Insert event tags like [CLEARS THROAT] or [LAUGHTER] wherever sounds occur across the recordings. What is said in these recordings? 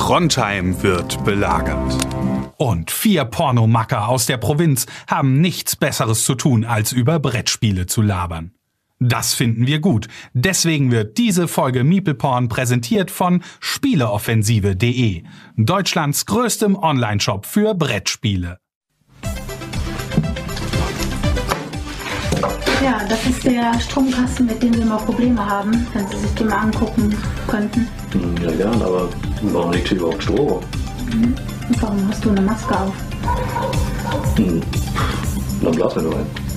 Trondheim wird belagert. Und vier Pornomacker aus der Provinz haben nichts Besseres zu tun, als über Brettspiele zu labern. Das finden wir gut. Deswegen wird diese Folge Meeple Porn präsentiert von Spieleoffensive.de, Deutschlands größtem Onlineshop für Brettspiele. Ja, das ist der Stromkasten, mit dem wir immer Probleme haben, wenn Sie sich den mal angucken könnten. Ja, gern, aber warum liegt hier überhaupt Strom? Mhm. Warum hast du eine Maske auf? Hm. Dann blasen wir nur ein.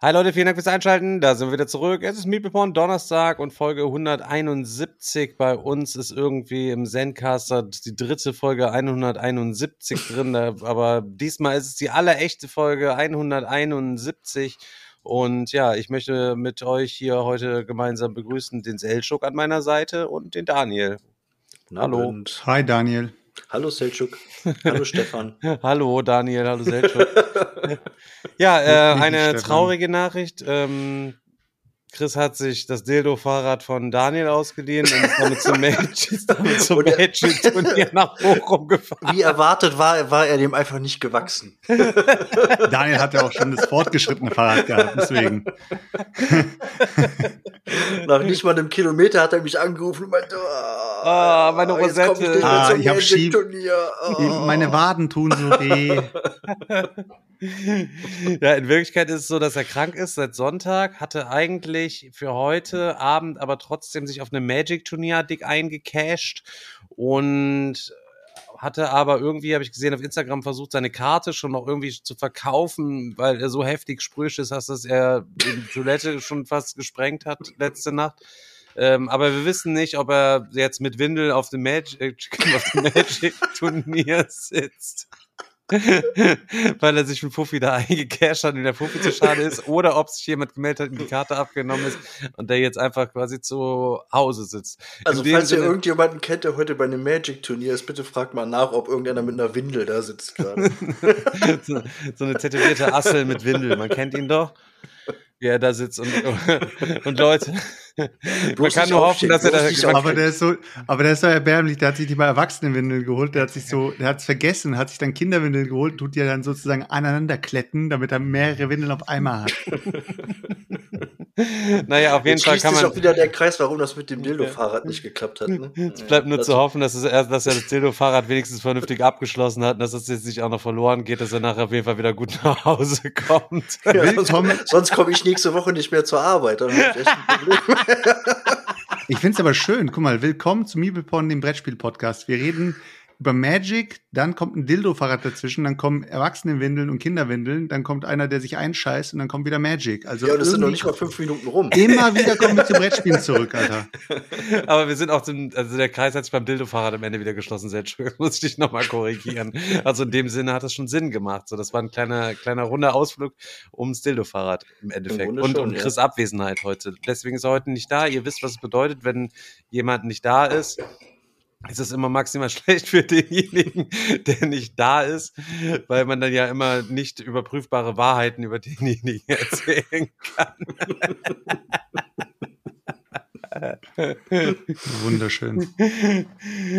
Hi Leute, vielen Dank fürs Einschalten. Da sind wir wieder zurück. Es ist Meeple Donnerstag und Folge 171. Bei uns ist irgendwie im Zencaster die dritte Folge 171 drin. Aber diesmal ist es die allerechte Folge 171. Und ja, ich möchte mit euch hier heute gemeinsam begrüßen den Selchuk an meiner Seite und den Daniel. Hallo. Hi Daniel. Hallo Selchuk. Hallo [LAUGHS] Stefan. hallo Daniel, hallo Selchuk. [LAUGHS] ja, äh, eine traurige Nachricht. Ähm, Chris hat sich das Dildo-Fahrrad von Daniel ausgeliehen und ist damit zum Magic, [LAUGHS] zum Magic-Turnier nach Bochum gefahren. Wie erwartet war, war er dem einfach nicht gewachsen. [LAUGHS] Daniel hat ja auch schon das fortgeschrittene Fahrrad gehabt, deswegen. [LAUGHS] Nach nicht mal einem Kilometer hat er mich angerufen und meinte, oh, oh meine Rosette. Ich, ah, ich habe Schieb. Oh. Meine Waden tun so weh. Ja, in Wirklichkeit ist es so, dass er krank ist seit Sonntag, hatte eigentlich für heute Abend aber trotzdem sich auf eine Magic-Turnier dick eingecashed und hatte aber irgendwie, habe ich gesehen, auf Instagram versucht, seine Karte schon noch irgendwie zu verkaufen, weil er so heftig sprühig ist, dass er die Toilette schon fast gesprengt hat letzte Nacht. Ähm, aber wir wissen nicht, ob er jetzt mit Windel auf dem [LAUGHS] Magic-Turnier Magic sitzt. [LAUGHS] weil er sich mit Fuffi da eingecasht hat und der Fuffi zu schade ist, oder ob sich jemand gemeldet hat und die Karte abgenommen ist und der jetzt einfach quasi zu Hause sitzt. Also falls ihr irgendjemanden kennt, der heute bei einem Magic-Turnier ist, bitte fragt mal nach, ob irgendeiner mit einer Windel da sitzt [LAUGHS] gerade. so, so eine tätowierte Assel mit Windel, man kennt ihn doch wie er da sitzt und, [LAUGHS] und Leute. man kann nur hoffen, dass er da. Aber der ist so, aber der ist so erbärmlich. Der hat sich nicht mal Erwachsenenwindeln geholt. Der hat sich so, der hat es vergessen, hat sich dann Kinderwindeln geholt, tut die dann sozusagen aneinander kletten, damit er mehrere Windeln auf einmal hat. [LAUGHS] naja, auf jeden Jetzt Fall kann man. auch wieder der Kreis, warum das mit dem Dildo-Fahrrad nicht geklappt hat. Ne? [LAUGHS] Es bleibt nur zu hoffen, dass, es, dass er das Dildo-Fahrrad wenigstens vernünftig abgeschlossen hat und dass es jetzt nicht auch noch verloren geht, dass er nachher auf jeden Fall wieder gut nach Hause [LAUGHS] kommt. Ja, sonst, sonst komme ich nächste Woche nicht mehr zur Arbeit. Dann ich echt ein Problem. ich finde es aber schön. Guck mal, willkommen zu Meeplepon, dem Brettspiel-Podcast. Wir reden über Magic, dann kommt ein Dildo-Fahrrad dazwischen, dann kommen Erwachsenenwindeln und Kinderwindeln, dann kommt einer, der sich einscheißt und dann kommt wieder Magic. Also ja, das sind noch nicht mal fünf Minuten rum. Immer wieder kommen wir zu Brettspielen zurück, Alter. [LAUGHS] Aber wir sind auch zum, also der Kreis hat sich beim Dildo-Fahrrad am Ende wieder geschlossen, sehr schön. [LAUGHS] Muss ich dich nochmal korrigieren. Also in dem Sinne hat es schon Sinn gemacht. So, das war ein kleiner, kleiner runder Ausflug ums Dildo-Fahrrad im Endeffekt. Und, und Chris ja. Abwesenheit heute. Deswegen ist er heute nicht da. Ihr wisst, was es bedeutet, wenn jemand nicht da ist ist es immer maximal [LAUGHS] schlecht für denjenigen, der nicht da ist, weil man dann ja immer nicht überprüfbare Wahrheiten über denjenigen [LAUGHS] erzählen kann. [LAUGHS] Wunderschön.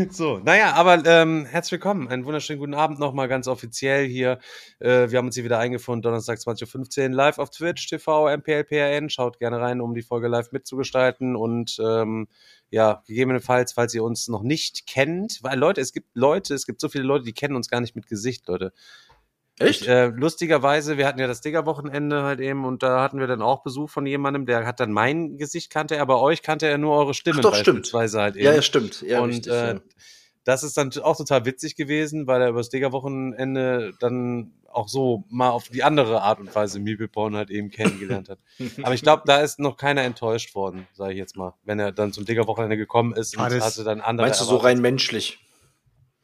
So, naja, aber ähm, herzlich willkommen. Einen wunderschönen guten Abend nochmal ganz offiziell hier. Äh, wir haben uns hier wieder eingefunden, Donnerstag 20.15 Uhr live auf Twitch, TV, MPLPRN. Schaut gerne rein, um die Folge live mitzugestalten und ähm, ja, gegebenenfalls, falls ihr uns noch nicht kennt, weil Leute, es gibt Leute, es gibt so viele Leute, die kennen uns gar nicht mit Gesicht, Leute. Echt? Ich, äh, lustigerweise, wir hatten ja das Digger-Wochenende halt eben und da hatten wir dann auch Besuch von jemandem, der hat dann mein Gesicht kannte er, aber euch kannte er nur eure Stimme doch, beispielsweise stimmt. halt eben. Ja, ja, stimmt. Ja, und richtig, äh, ja. das ist dann auch total witzig gewesen, weil er über das Digger-Wochenende dann auch so mal auf die andere Art und Weise Meeple-Porn halt eben kennengelernt hat. [LAUGHS] Aber ich glaube, da ist noch keiner enttäuscht worden, sage ich jetzt mal, wenn er dann zum Digger-Wochenende gekommen ist ah, und hatte dann andere. Meinst du so rein menschlich?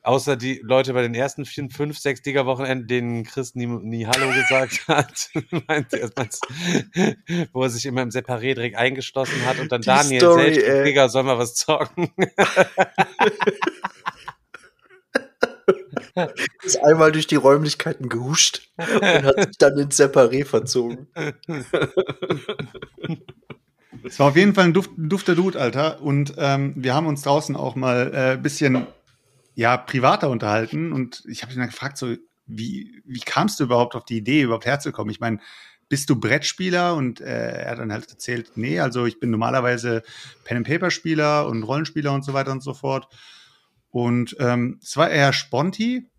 Außer die Leute bei den ersten vier, fünf, sechs Digger-Wochenenden, denen Chris nie, nie Hallo gesagt [LAUGHS] hat, wo er sich immer im Separé direkt eingeschlossen hat und dann die Daniel Story, selbst, Digger, soll mal was zocken. [LAUGHS] Ist einmal durch die Räumlichkeiten gehuscht und hat sich dann ins Separé verzogen. Es war auf jeden Fall ein, Duft, ein dufter Dude, Alter. Und ähm, wir haben uns draußen auch mal ein äh, bisschen ja, privater unterhalten. Und ich habe ihn dann gefragt, so, wie, wie kamst du überhaupt auf die Idee, überhaupt herzukommen? Ich meine, bist du Brettspieler? Und äh, er hat dann halt erzählt, nee, also ich bin normalerweise Pen-and-Paper-Spieler und Rollenspieler und so weiter und so fort. Und ähm, es war eher Sponti.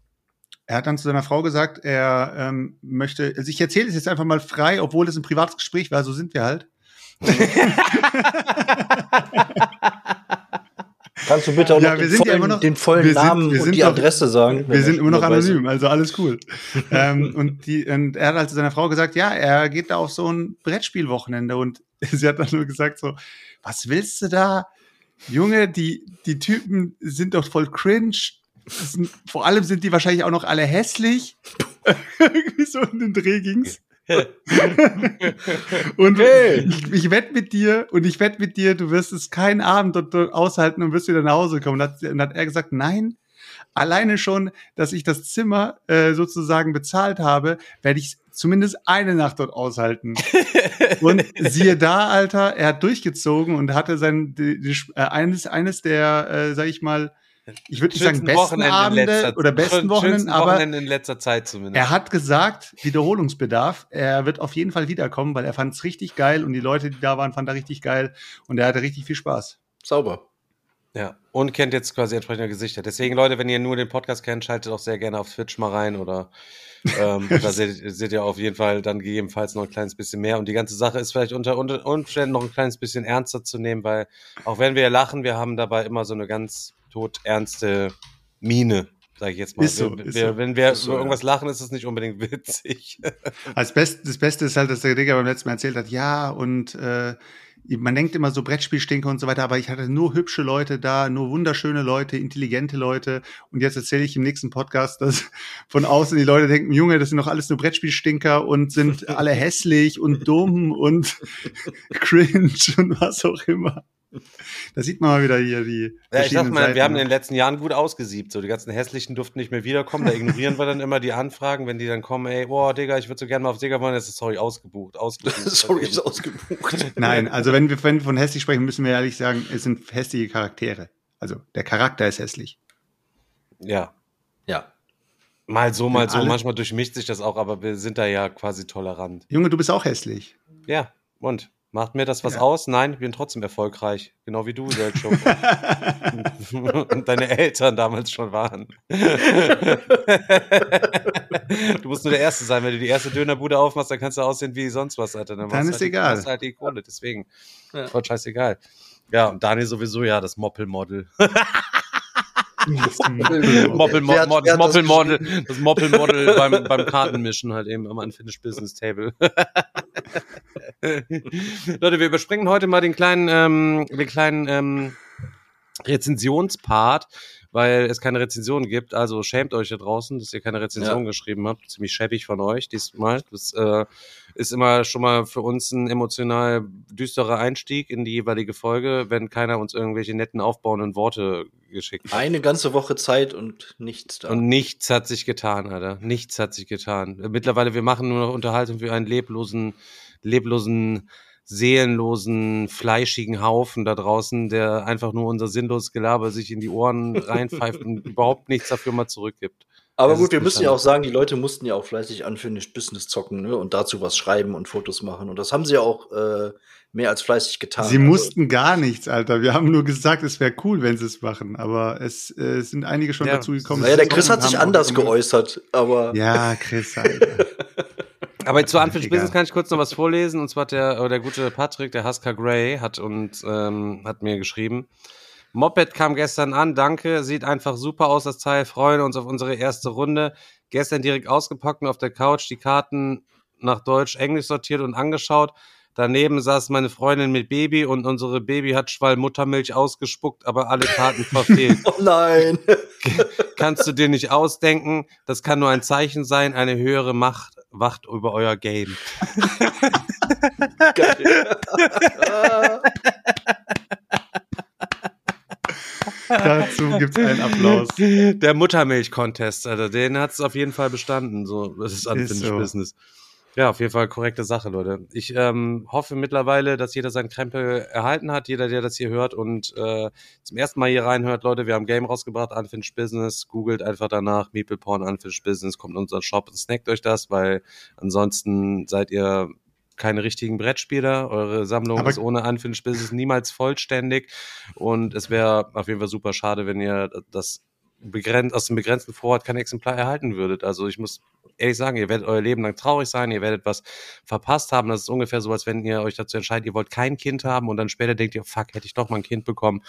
Er hat dann zu seiner Frau gesagt, er ähm, möchte, also ich erzähle es jetzt einfach mal frei, obwohl es ein privates Gespräch war, so sind wir halt. [LAUGHS] [LAUGHS] Kannst du bitte auch Ja, noch, den, ja vollen, immer noch- den vollen sind- Namen wir und sind die doch- Adresse sagen? Wir sind immer noch anonym, also alles cool. [LAUGHS] ähm, und, die, und er hat halt zu seiner Frau gesagt, ja, er geht da auf so ein Brettspielwochenende und [LAUGHS] sie hat dann nur gesagt so, was willst du da? Junge, die, die Typen sind doch voll cringe. Sind, vor allem sind die wahrscheinlich auch noch alle hässlich. [LAUGHS] Irgendwie so in den Dreh ging's. [LAUGHS] und Hey. ich, ich wette mit dir und ich wette mit dir, du wirst es keinen Abend dort, dort aushalten und wirst wieder nach Hause kommen. Und hat, und hat er gesagt, nein, alleine schon, dass ich das Zimmer äh, sozusagen bezahlt habe, werde ich zumindest eine Nacht dort aushalten. [LAUGHS] und siehe da, Alter, er hat durchgezogen und hatte sein die, die, äh, eines eines der, äh, sag ich mal, ich würde nicht sagen besten Wochenende in Abende letzter- oder besten Wochenenden, aber Wochenende in letzter Zeit zumindest. er hat gesagt, Wiederholungsbedarf. Er wird auf jeden Fall wiederkommen, weil er fand es richtig geil und die Leute, die da waren, fanden er richtig geil und er hatte richtig viel Spaß. Sauber. Ja, und kennt jetzt quasi entsprechende Gesichter. Deswegen, Leute, wenn ihr nur den Podcast kennt, schaltet auch sehr gerne auf Twitch mal rein oder ähm, [LAUGHS] da seht, seht ihr auf jeden Fall dann gegebenenfalls noch ein kleines bisschen mehr. Und die ganze Sache ist vielleicht unter, unter Umständen noch ein kleines bisschen ernster zu nehmen, weil auch wenn wir lachen, wir haben dabei immer so eine ganz todernste Mine, sage ich jetzt mal. Ist so, wir, ist wir, so. Wenn wir Ist so, über ja. irgendwas lachen, ist es nicht unbedingt witzig. [LAUGHS] Als Best, das Beste ist halt, dass der Digger beim letzten Mal erzählt hat, ja, und äh, man denkt immer so Brettspielstinker und so weiter, aber ich hatte nur hübsche Leute da, nur wunderschöne Leute, intelligente Leute. Und jetzt erzähle ich im nächsten Podcast, dass [LAUGHS] von außen die Leute denken, Junge, das sind doch alles nur Brettspielstinker und sind [LAUGHS] alle hässlich und dumm und cringe und was auch immer. [LAUGHS] Da sieht man mal wieder hier die. Ja, ich sag mal, wir Seiten. haben in den letzten Jahren gut ausgesiebt. So, die ganzen hässlichen durften nicht mehr wiederkommen. Da ignorieren wir dann immer die Anfragen, wenn die dann kommen, ey, boah, Digga, ich würde so gerne mal auf Digga wollen, das ist sorry, ausgebucht, ausgebucht. [LAUGHS] Sorry, ist ausgebucht. [LAUGHS] Nein, also wenn wir, wenn wir von hässlich sprechen, müssen wir ehrlich sagen, es sind hässliche Charaktere. Also der Charakter ist hässlich. Ja. Ja. Mal so, mal so. Manchmal durchmischt sich das auch, aber wir sind da ja quasi tolerant. Junge, du bist auch hässlich. Ja, und? Macht mir das was Ja. aus? Nein, ich bin trotzdem erfolgreich. Genau wie du, Selchuk. [LAUGHS] Und deine Eltern damals schon waren. [LAUGHS] du musst nur der Erste sein. Wenn du die erste Dönerbude aufmachst, dann kannst du aussehen wie sonst was, Alter. Dann machst ist halt, egal. machst halt die Kohle, deswegen. Ja. Voll scheißegal. Ja, und Daniel sowieso, ja, das Moppelmodel. Moppel, Wer hat- Mod, wer hat das Moppelmodel, das Moppelmodel beim, beim Kartenmischen halt eben am Unfinished Business Table. [LAUGHS] Leute, wir überspringen heute mal den kleinen, ähm, den kleinen ähm, Rezensionspart, weil es keine Rezension gibt. Also schämt euch da draußen, dass ihr keine Rezension geschrieben habt. Ziemlich schäbig von euch diesmal. Das äh, ist immer schon mal für uns ein emotional düsterer Einstieg in die jeweilige Folge, wenn keiner uns irgendwelche netten aufbauenden Worte geschickt hat. Eine ganze Woche Zeit und nichts da. Und nichts hat sich getan, Alter. Nichts hat sich getan. Mittlerweile, wir machen nur noch Unterhaltung für einen leblosen, leblosen, seelenlosen, fleischigen Haufen da draußen, der einfach nur unser sinnloses Gelaber sich in die Ohren reinpfeift und [LAUGHS] überhaupt nichts dafür mal zurückgibt. Aber Das gut, wir müssen ja auch sagen, die Leute mussten ja auch fleißig Unfinished Business zocken ne? und dazu was schreiben und Fotos machen. Und das haben sie ja auch äh, mehr als fleißig getan. Sie Also, mussten gar nichts, Alter. Wir haben nur gesagt, es wäre cool, wenn sie es machen. Aber es, äh, sind einige schon Ja. dazu gekommen. naja, der Chris hat sich anders geäußert, aber Ja, Chris, Alter. [LAUGHS] Aber zu Unfinished. Business kann ich kurz noch was vorlesen. Und zwar hat der, der gute Patrick, der Husker Gray, hat uns, ähm, hat mir geschrieben. Moped kam gestern an, danke, sieht einfach super aus, das Teil, freuen uns auf unsere erste Runde. Gestern direkt ausgepackt und auf der Couch die Karten nach Deutsch, Englisch sortiert und angeschaut. Daneben saß meine Freundin mit Baby und unsere Baby hat Schwall Muttermilch ausgespuckt, aber alle Karten [LAUGHS] verfehlt. oh nein. Kannst du dir nicht ausdenken. Das kann nur ein Zeichen sein, eine höhere Macht wacht über euer Game. Geil. [LAUGHS] Dazu gibt es einen Applaus. Der Muttermilch-Contest, Alter, den hat es auf jeden Fall bestanden. So, das ist Unfinished so. Business. Ja, auf jeden Fall korrekte Sache, Leute. Ich ähm, hoffe mittlerweile, dass jeder seinen Krempel erhalten hat, jeder, der das hier hört und äh, zum ersten Mal hier reinhört, Leute, wir haben ein Game rausgebracht, Unfinished Business, googelt einfach danach, Meeple Porn, Unfinished Business, kommt in unseren Shop und snackt euch das, weil ansonsten seid ihr keine richtigen Brettspieler. Eure Sammlung Aber- ist ohne Unfinished Business niemals vollständig und es wäre auf jeden Fall super schade, wenn ihr das begrenzt, aus dem begrenzten Vorrat kein Exemplar erhalten würdet. Also ich muss ehrlich sagen, ihr werdet euer Leben lang traurig sein, ihr werdet was verpasst haben. Das ist ungefähr so, als wenn ihr euch dazu entscheidet, ihr wollt kein Kind haben und dann später denkt ihr, fuck, hätte ich doch mal ein Kind bekommen.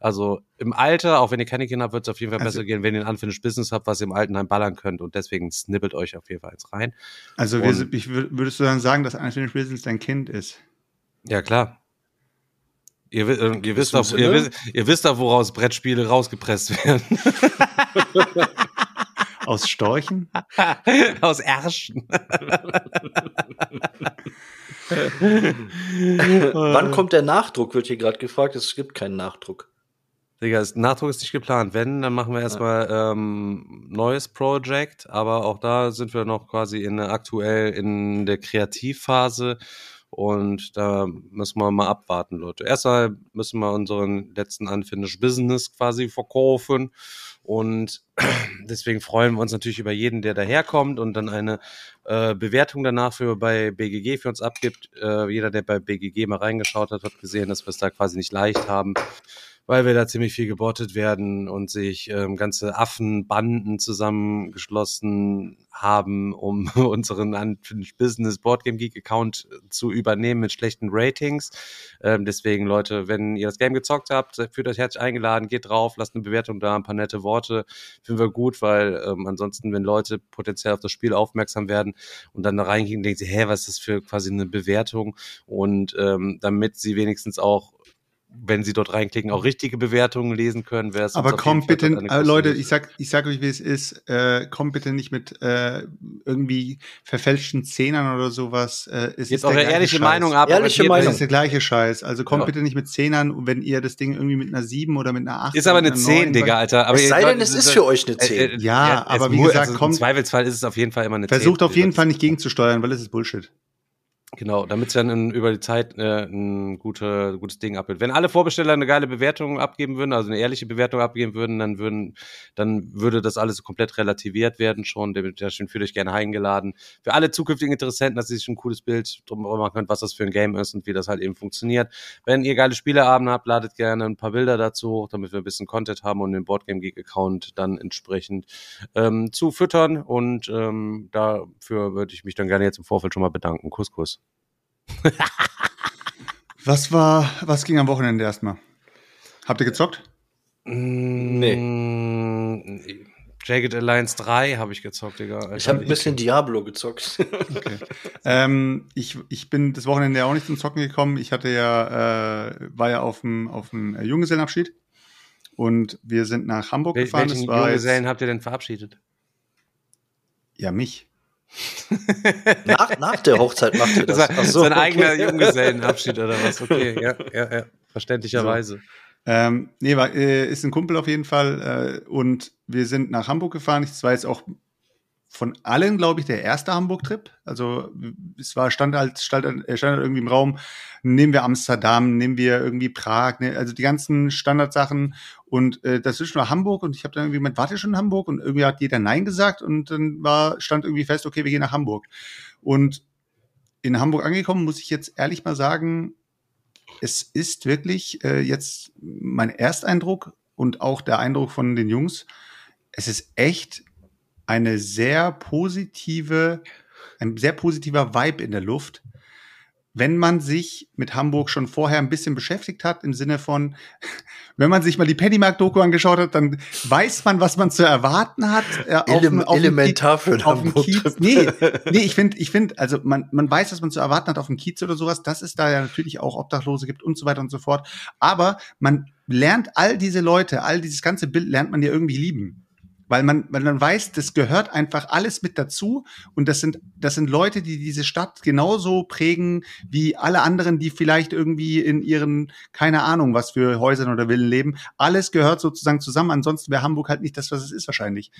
Also im Alter, auch wenn ihr keine Kinder habt, wird es auf jeden Fall Also- besser gehen, wenn ihr ein Unfinished Business habt, was ihr im Altenheim ballern könnt und deswegen snippelt euch auf jeden Fall eins rein. Also wir, Und- sind- ich würd, würdest du dann sagen, dass Unfinished Business dein Kind ist? Ja, klar. Ihr, äh, ihr, wisst Ist auch, im ihr, wisst, ihr wisst auch, woraus Brettspiele rausgepresst werden. [LAUGHS] Aus Storchen? [LAUGHS] Aus Ärschen. Wann kommt der Nachdruck, wird hier gerade gefragt. Es gibt keinen Nachdruck. Digga, ist, Nachdruck ist nicht geplant. Wenn, dann machen wir erstmal ähm, neues Project, aber auch da sind wir noch quasi in der, aktuell in der Kreativphase und da müssen wir mal abwarten, Leute. Erstmal müssen wir unseren letzten Unfinished Business quasi verkaufen und [CLEARS THROAT] deswegen freuen wir uns natürlich über jeden, der daherkommt und dann eine äh, Bewertung danach für bei BGG für uns abgibt. Äh, jeder, der bei BGG mal reingeschaut hat, hat gesehen, dass wir es da quasi nicht leicht haben weil wir da ziemlich viel gebottet werden und sich ähm, ganze Affenbanden zusammengeschlossen haben, um [LAUGHS] unseren Business Boardgame Geek Account zu übernehmen mit schlechten Ratings. Ähm, deswegen, Leute, wenn ihr das Game gezockt habt, fühlt euch herzlich eingeladen, geht drauf, lasst eine Bewertung da, ein paar nette Worte. Finden wir gut, weil ähm, ansonsten, wenn Leute potenziell auf das Spiel aufmerksam werden und dann da reingehen, denken sie, hä, was ist das für quasi eine Bewertung? Und ähm, damit sie wenigstens auch wenn sie dort reinklicken, auch richtige Bewertungen lesen können, wäre es uns Aber kommt jeden bitte, äh, Leute, ich sag, ich sag euch, wie es ist, äh, kommt bitte nicht mit äh, irgendwie verfälschten Zehnern oder sowas. Äh, es Gebt ist eure ehrliche Scheiß. Meinung ab. Ehrliche aber Das Meinung. ist der gleiche Scheiß. Also kommt Ja. bitte nicht mit Zehnern, wenn ihr das Ding irgendwie mit einer 7 oder mit einer 8 Ist aber eine 10, einer Digga, Alter. Aber es ihr- sei denn, es ist für euch eine äh, 10. äh, Ja, es aber wie gesagt, also kommt- Im Zweifelsfall ist es auf jeden Fall immer eine 10. Versucht auf jeden Das- Fall nicht gegenzusteuern, weil es ist Bullshit. Genau, damit es dann in, über die Zeit äh, ein gute, gutes Ding abbildet. Wenn alle Vorbesteller eine geile Bewertung abgeben würden, also eine ehrliche Bewertung abgeben würden, dann würden, dann würde das alles komplett relativiert werden schon. Dementsprechend fühlt euch gerne eingeladen. Für alle zukünftigen Interessenten, dass ihr sich ein cooles Bild drum machen könnt, was das für ein Game ist und wie das halt eben funktioniert. Wenn ihr geile Spieleabende habt, ladet gerne ein paar Bilder dazu hoch, damit wir ein bisschen Content haben und den Boardgame Geek Account dann entsprechend ähm, zu füttern. Und ähm, dafür würde ich mich dann gerne jetzt im Vorfeld schon mal bedanken. Kuss, Kuss. [LAUGHS] Was war, was ging am Wochenende erstmal? Habt ihr gezockt? Nee. Nee. Jagged Alliance 3 habe ich gezockt, Digga. Alter. Ich habe ein bisschen Diablo gezockt. Okay. ähm, ich, ich bin das Wochenende ja auch nicht zum Zocken gekommen. Ich hatte ja, äh, war ja auf dem auf dem Junggesellenabschied und wir sind nach Hamburg Wel gefahren. welchen Das war Junggesellen jetzt, habt ihr denn verabschiedet? ja mich. Nach, nach der Hochzeit macht ihr Das das. Ach so, sein okay. eigener Junggesellenabschied oder was? Okay, ja, ja, ja. Verständlicherweise. Ähm, nee, war, äh, ist ein Kumpel auf jeden Fall. Äh, und wir sind nach Hamburg gefahren. Das war jetzt auch von allen, glaube ich, der erste Hamburg-Trip. Also es war stand halt, stand, stand halt irgendwie im Raum, nehmen wir Amsterdam, nehmen wir irgendwie Prag, ne? also die ganzen Standardsachen. Und äh, dazwischen war Hamburg und ich habe dann irgendwie gemeint, wart ihr schon in Hamburg? Und irgendwie hat jeder Nein gesagt und dann war, stand irgendwie fest, okay, wir gehen nach Hamburg. Und in Hamburg angekommen, muss ich jetzt ehrlich mal sagen, es ist wirklich äh, jetzt mein Ersteindruck und auch der Eindruck von den Jungs. Es ist echt eine sehr positive, ein sehr positiver Vibe in der Luft. Wenn man sich mit Hamburg schon vorher ein bisschen beschäftigt hat, im Sinne von, [LAUGHS] wenn man sich mal die Pennymark-Doku angeschaut hat, dann weiß man, was man zu erwarten hat. Äh, auf Ele dem- auf dem elementar für einen auf dem Kiez. Nee, nee, ich finde, ich finde, also man, man weiß, was man zu erwarten hat auf dem Kiez oder sowas, dass es da ja natürlich auch Obdachlose gibt und so weiter und so fort. Aber man lernt all diese Leute, all dieses ganze Bild lernt man ja irgendwie lieben. Weil man, weil man weiß, das gehört einfach alles mit dazu und das sind, das sind Leute, die diese Stadt genauso prägen wie alle anderen, die vielleicht irgendwie in ihren, keine Ahnung, was für Häusern oder Villen leben. Alles gehört sozusagen zusammen, ansonsten wäre Hamburg halt nicht das, was es ist wahrscheinlich.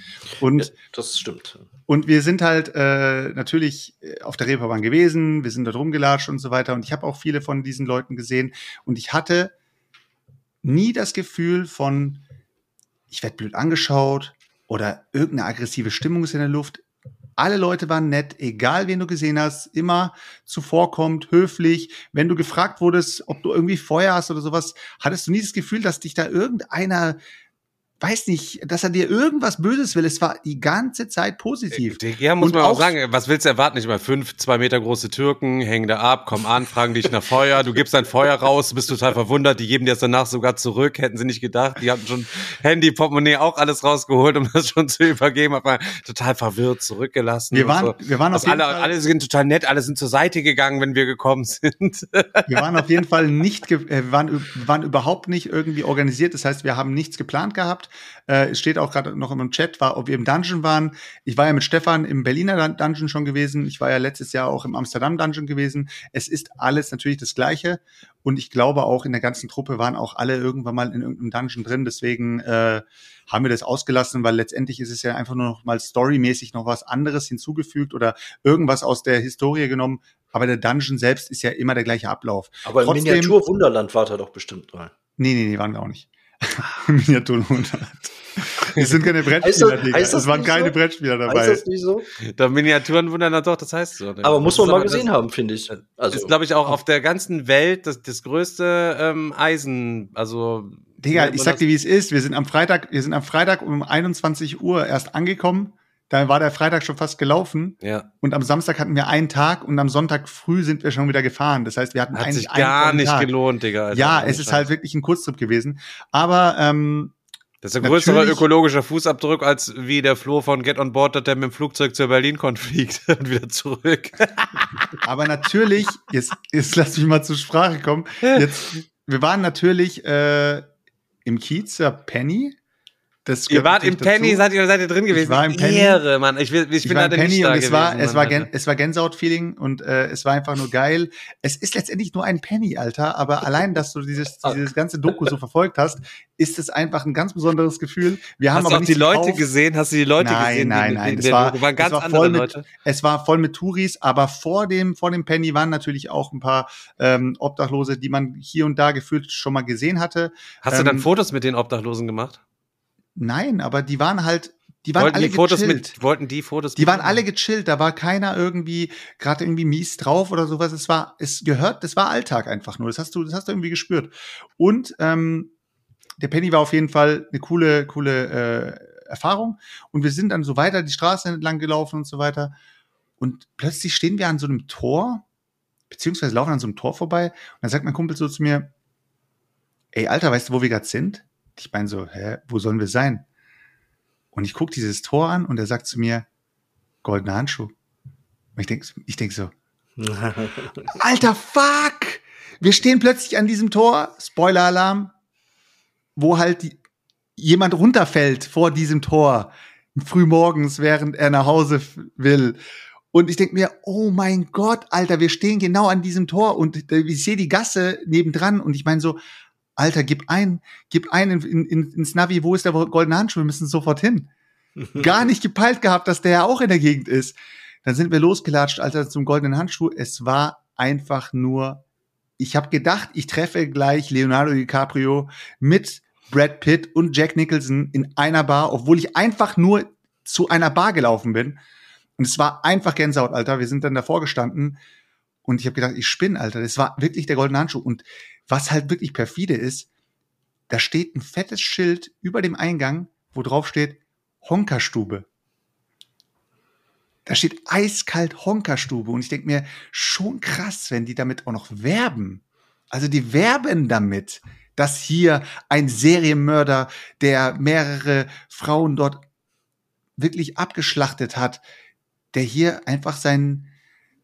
Und, Ja, das stimmt. und wir sind halt äh, natürlich äh, auf der Reeperbahn gewesen, wir sind dort rumgelatscht und so weiter und ich habe auch viele von diesen Leuten gesehen und ich hatte nie das Gefühl von, ich werde blöd angeschaut oder irgendeine aggressive Stimmung ist in der Luft. Alle Leute waren nett, egal wen du gesehen hast, immer zuvorkommt, höflich. Wenn du gefragt wurdest, ob du irgendwie Feuer hast oder sowas, hattest du nie das Gefühl, dass dich da irgendeiner, weiß nicht, dass er dir irgendwas Böses will. Es war die ganze Zeit positiv. Ja, muss Und man auch sagen, was willst du erwarten? Ich meine, fünf, zwei Meter große Türken hängen da ab, kommen an, fragen dich nach Feuer, du gibst dein Feuer raus, du bist total verwundert, die geben dir das danach sogar zurück, hätten sie nicht gedacht, die hatten schon Handy, Portemonnaie, auch alles rausgeholt, um das schon zu übergeben, aber total verwirrt zurückgelassen. Wir waren, so. wir waren auf Also jeden alle, Fall, alle sind total nett, alle sind zur Seite gegangen, wenn wir gekommen sind. wir waren auf jeden Fall nicht, äh, wir waren, waren überhaupt nicht irgendwie organisiert. Das heißt, wir haben nichts geplant gehabt. Äh, es steht auch gerade noch im Chat, war, ob wir im Dungeon waren. Ich war ja mit Stefan im Berliner Dun- Dungeon schon gewesen. Ich war ja letztes Jahr auch im Amsterdam Dungeon gewesen. Es ist alles natürlich das Gleiche. Und ich glaube auch in der ganzen Truppe waren auch alle irgendwann mal in irgendeinem Dungeon drin. Deswegen äh, haben wir das ausgelassen, weil letztendlich ist es ja einfach nur noch mal storymäßig noch was anderes hinzugefügt oder irgendwas aus der Historie genommen. Aber der Dungeon selbst ist ja immer der gleiche Ablauf. Aber im Trotzdem- Miniatur-Wunderland war er doch bestimmt mal. Nee, nee, nee, waren wir auch nicht. [LAUGHS] Miniaturwunderland. Wir sind keine Heißt Brettspieler, das- Digga. heißt das Es waren keine so? Brettspieler Heißt dabei. das nicht so? da Miniaturenwunder, doch, das heißt so. Aber muss man mal gesehen haben, finde ich. Das Also, ist, glaube ich, auch auf der ganzen Welt das, das größte ähm, Eisen, also Digga, ich sag dir, wie es ist. Wir sind am Freitag, wir sind am Freitag um 21 Uhr erst angekommen. Da war der Freitag schon fast gelaufen. Ja, Und am Samstag hatten wir einen Tag und am Sonntag früh sind wir schon wieder gefahren. Das heißt, wir hatten hat eigentlich sich gar vollen nicht Tag. gelohnt, Digga. Alter. Ja, Ohne es ist halt wirklich ein Kurztrip gewesen. Aber ähm, Das ist der größere natürlich- ökologischer Fußabdruck, als wie der Flo von Get on Board, dass der mit dem Flugzeug zur Berlin-Con [LAUGHS] fliegt und wieder zurück. [LAUGHS] Aber natürlich, jetzt, jetzt lass mich mal zur Sprache kommen. Jetzt, wir waren natürlich äh, im Kiezer Penny. Das ihr wart im. Penny, seid ihr, seid ihr drin gewesen? war im Penny. Ehre, Mann. Ich, will, ich, Ich bin war im Penny nicht und es gewesen, war, es Mann, war, Alter. es war Gänsehaut-Feeling und äh, es war einfach nur geil. Es ist letztendlich nur ein Penny, Alter, aber allein, dass du dieses, [LAUGHS] dieses ganze Doku so verfolgt hast, ist es einfach ein ganz besonderes Gefühl. Wir haben Hast du aber auch nichts die Leute gekauft. gesehen? Hast du die Leute Nein, gesehen? nein, nein, das die, war- waren ganz das war voll mit-. Es war voll mit Touris, aber vor dem, vor dem Penny waren natürlich auch ein paar ähm, Obdachlose, die man hier und da gefühlt schon mal gesehen hatte. Hast du dann ähm, Fotos mit den Obdachlosen gemacht? Nein, aber die waren halt, die waren Wollten alle die Fotos gechillt. mit, wollten die Fotos Die waren dir alle machen? gechillt, da war keiner irgendwie gerade irgendwie mies drauf oder sowas. Es war, es gehört, das war Alltag einfach nur. Das hast du, das hast du irgendwie gespürt. Und ähm, der Penny war auf jeden Fall eine coole, coole äh, Erfahrung. Und wir sind dann so weiter die Straße entlang gelaufen und so weiter. Und plötzlich stehen wir an so einem Tor, beziehungsweise laufen an so einem Tor vorbei. Und dann sagt mein Kumpel so zu mir, ey, Alter, weißt du, wo wir gerade sind? Ich meine so, hä, wo sollen wir sein? Und ich guck dieses Tor an und er sagt zu mir, goldener Handschuh. Und ich denk, ich denk so, [LAUGHS] alter Fuck! Wir stehen plötzlich an diesem Tor, Spoiler-Alarm, wo halt die, jemand runterfällt vor diesem Tor, frühmorgens, während er nach Hause will. Und ich denk mir, oh mein Gott, Alter, wir stehen genau an diesem Tor und äh, ich sehe die Gasse nebendran und ich meine so, Alter, gib ein, gib ein in, in, in, ins Navi, wo ist der goldene Handschuh? Wir müssen sofort hin. [LAUGHS] Gar nicht gepeilt gehabt, dass der ja auch in der Gegend ist. Dann sind wir losgelatscht, Alter, zum goldenen Handschuh. Es war einfach nur, ich habe gedacht, ich treffe gleich Leonardo DiCaprio mit Brad Pitt und Jack Nicholson in einer Bar, obwohl ich einfach nur zu einer Bar gelaufen bin. Und es war einfach Gänsehaut, Alter. Wir sind dann davor gestanden und ich habe gedacht, ich spinne, Alter. Das war wirklich der goldene Handschuh. Und was halt wirklich perfide ist, da steht ein fettes Schild über dem Eingang, wo drauf steht Honkerstube. Da steht eiskalt Honkerstube und ich denke mir, schon krass, wenn die damit auch noch werben. Also die werben damit, dass hier ein Serienmörder, der mehrere Frauen dort wirklich abgeschlachtet hat, der hier einfach sein,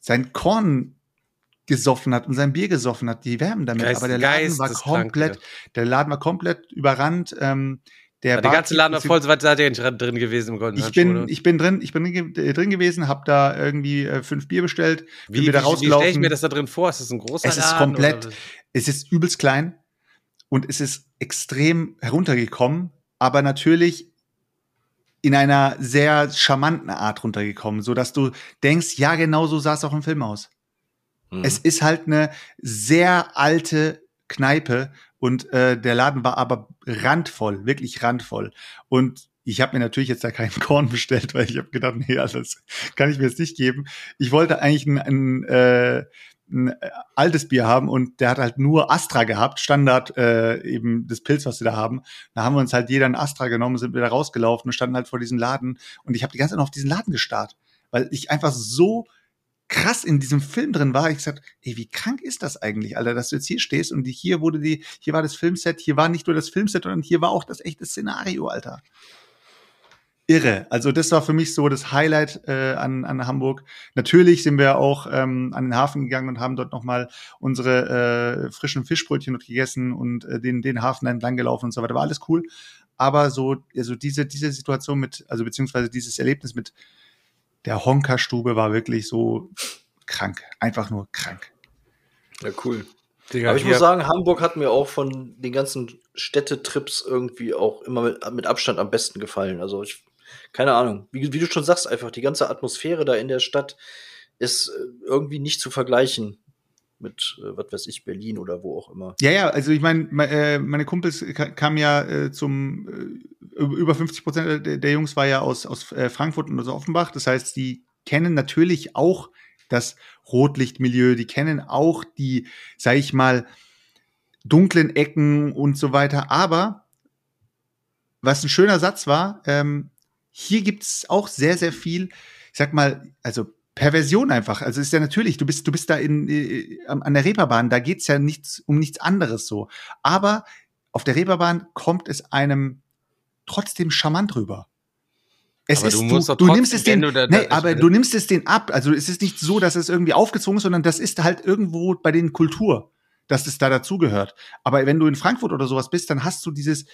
sein Korn gesoffen hat und sein Bier gesoffen hat. Die werben damit. Geist- Aber der Laden war komplett, der Laden war komplett überrannt. Ähm, Der der ganze Laden war voll, so weit seid ihr drin gewesen im Goldenen Ich bin, oder? ich bin drin, ich bin drin ge- drin gewesen, habe da irgendwie äh, fünf Bier bestellt, bin Wie, wieder wie, wie stelle ich rausgelaufen. mir das da drin vor? Ist das ein großer Es ist Laden? komplett- es ist übelst klein und es ist extrem heruntergekommen, aber natürlich in einer sehr charmanten Art runtergekommen, so dass du denkst, ja, genau so sah es auch im Film aus. Mhm. Es ist halt eine sehr alte Kneipe und äh, der Laden war aber randvoll, wirklich randvoll. Und ich habe mir natürlich jetzt da keinen [LAUGHS] Korn bestellt, weil ich habe gedacht, nee, also das kann ich mir jetzt nicht geben. Ich wollte eigentlich ein, ein, äh, ein äh, altes Bier haben und der hat halt nur Astra gehabt, Standard äh, eben das Pilz, was sie da haben. Da haben wir uns halt jeder ein Astra genommen, sind wieder rausgelaufen und standen halt vor diesem Laden und ich habe die ganze Zeit noch auf diesen Laden gestarrt, weil ich einfach so krass in diesem Film drin war. Ich gesagt, ey, wie krank ist das eigentlich, Alter, dass du jetzt hier stehst und hier wurde die, hier war das Filmset, hier war nicht nur das Filmset, sondern hier war auch das echte Szenario, Alter. Irre. Also das war für mich so das Highlight äh, an, an Hamburg. Natürlich sind wir auch ähm, an den Hafen gegangen und haben dort nochmal unsere äh, frischen Fischbrötchen dort gegessen und äh, den, den Hafen entlang gelaufen und so weiter. War alles cool. Aber so, also diese, diese Situation mit, also beziehungsweise dieses Erlebnis mit der Honka-Stube war wirklich so krank. Einfach nur krank. Ja, cool. Digga, Aber ich muss sagen, Hamburg hat mir auch von den ganzen Städtetrips irgendwie auch immer mit, mit Abstand am besten gefallen. Also ich, keine Ahnung, wie, wie du schon sagst, einfach die ganze Atmosphäre da in der Stadt ist äh, irgendwie nicht zu vergleichen mit, äh, was weiß ich, Berlin oder wo auch immer. Ja, ja, also ich meine, me, äh, meine Kumpels ka- kamen ja äh, zum äh, über 50 Prozent der, Jungs war ja aus, aus äh, Frankfurt und aus Offenbach. Das heißt, die kennen natürlich auch das Rotlichtmilieu, die kennen auch die, sag ich mal, dunklen Ecken und so weiter. Aber was ein schöner Satz war, ähm, hier gibt's auch sehr, sehr viel, ich sag mal, also Perversion einfach. Also ist ja natürlich, du bist, du bist da in, äh, an der Reeperbahn, da geht's ja nichts um nichts anderes so. Aber auf der Reeperbahn kommt es einem trotzdem charmant rüber. Es Aber ist, du du, du, nimmst es den, da- nee, aber du nimmst es den ab. Also es ist nicht so, dass es irgendwie aufgezwungen ist, sondern das ist halt irgendwo bei den Kultur, dass es da dazugehört. Aber wenn du in Frankfurt oder sowas bist, dann hast du dieses,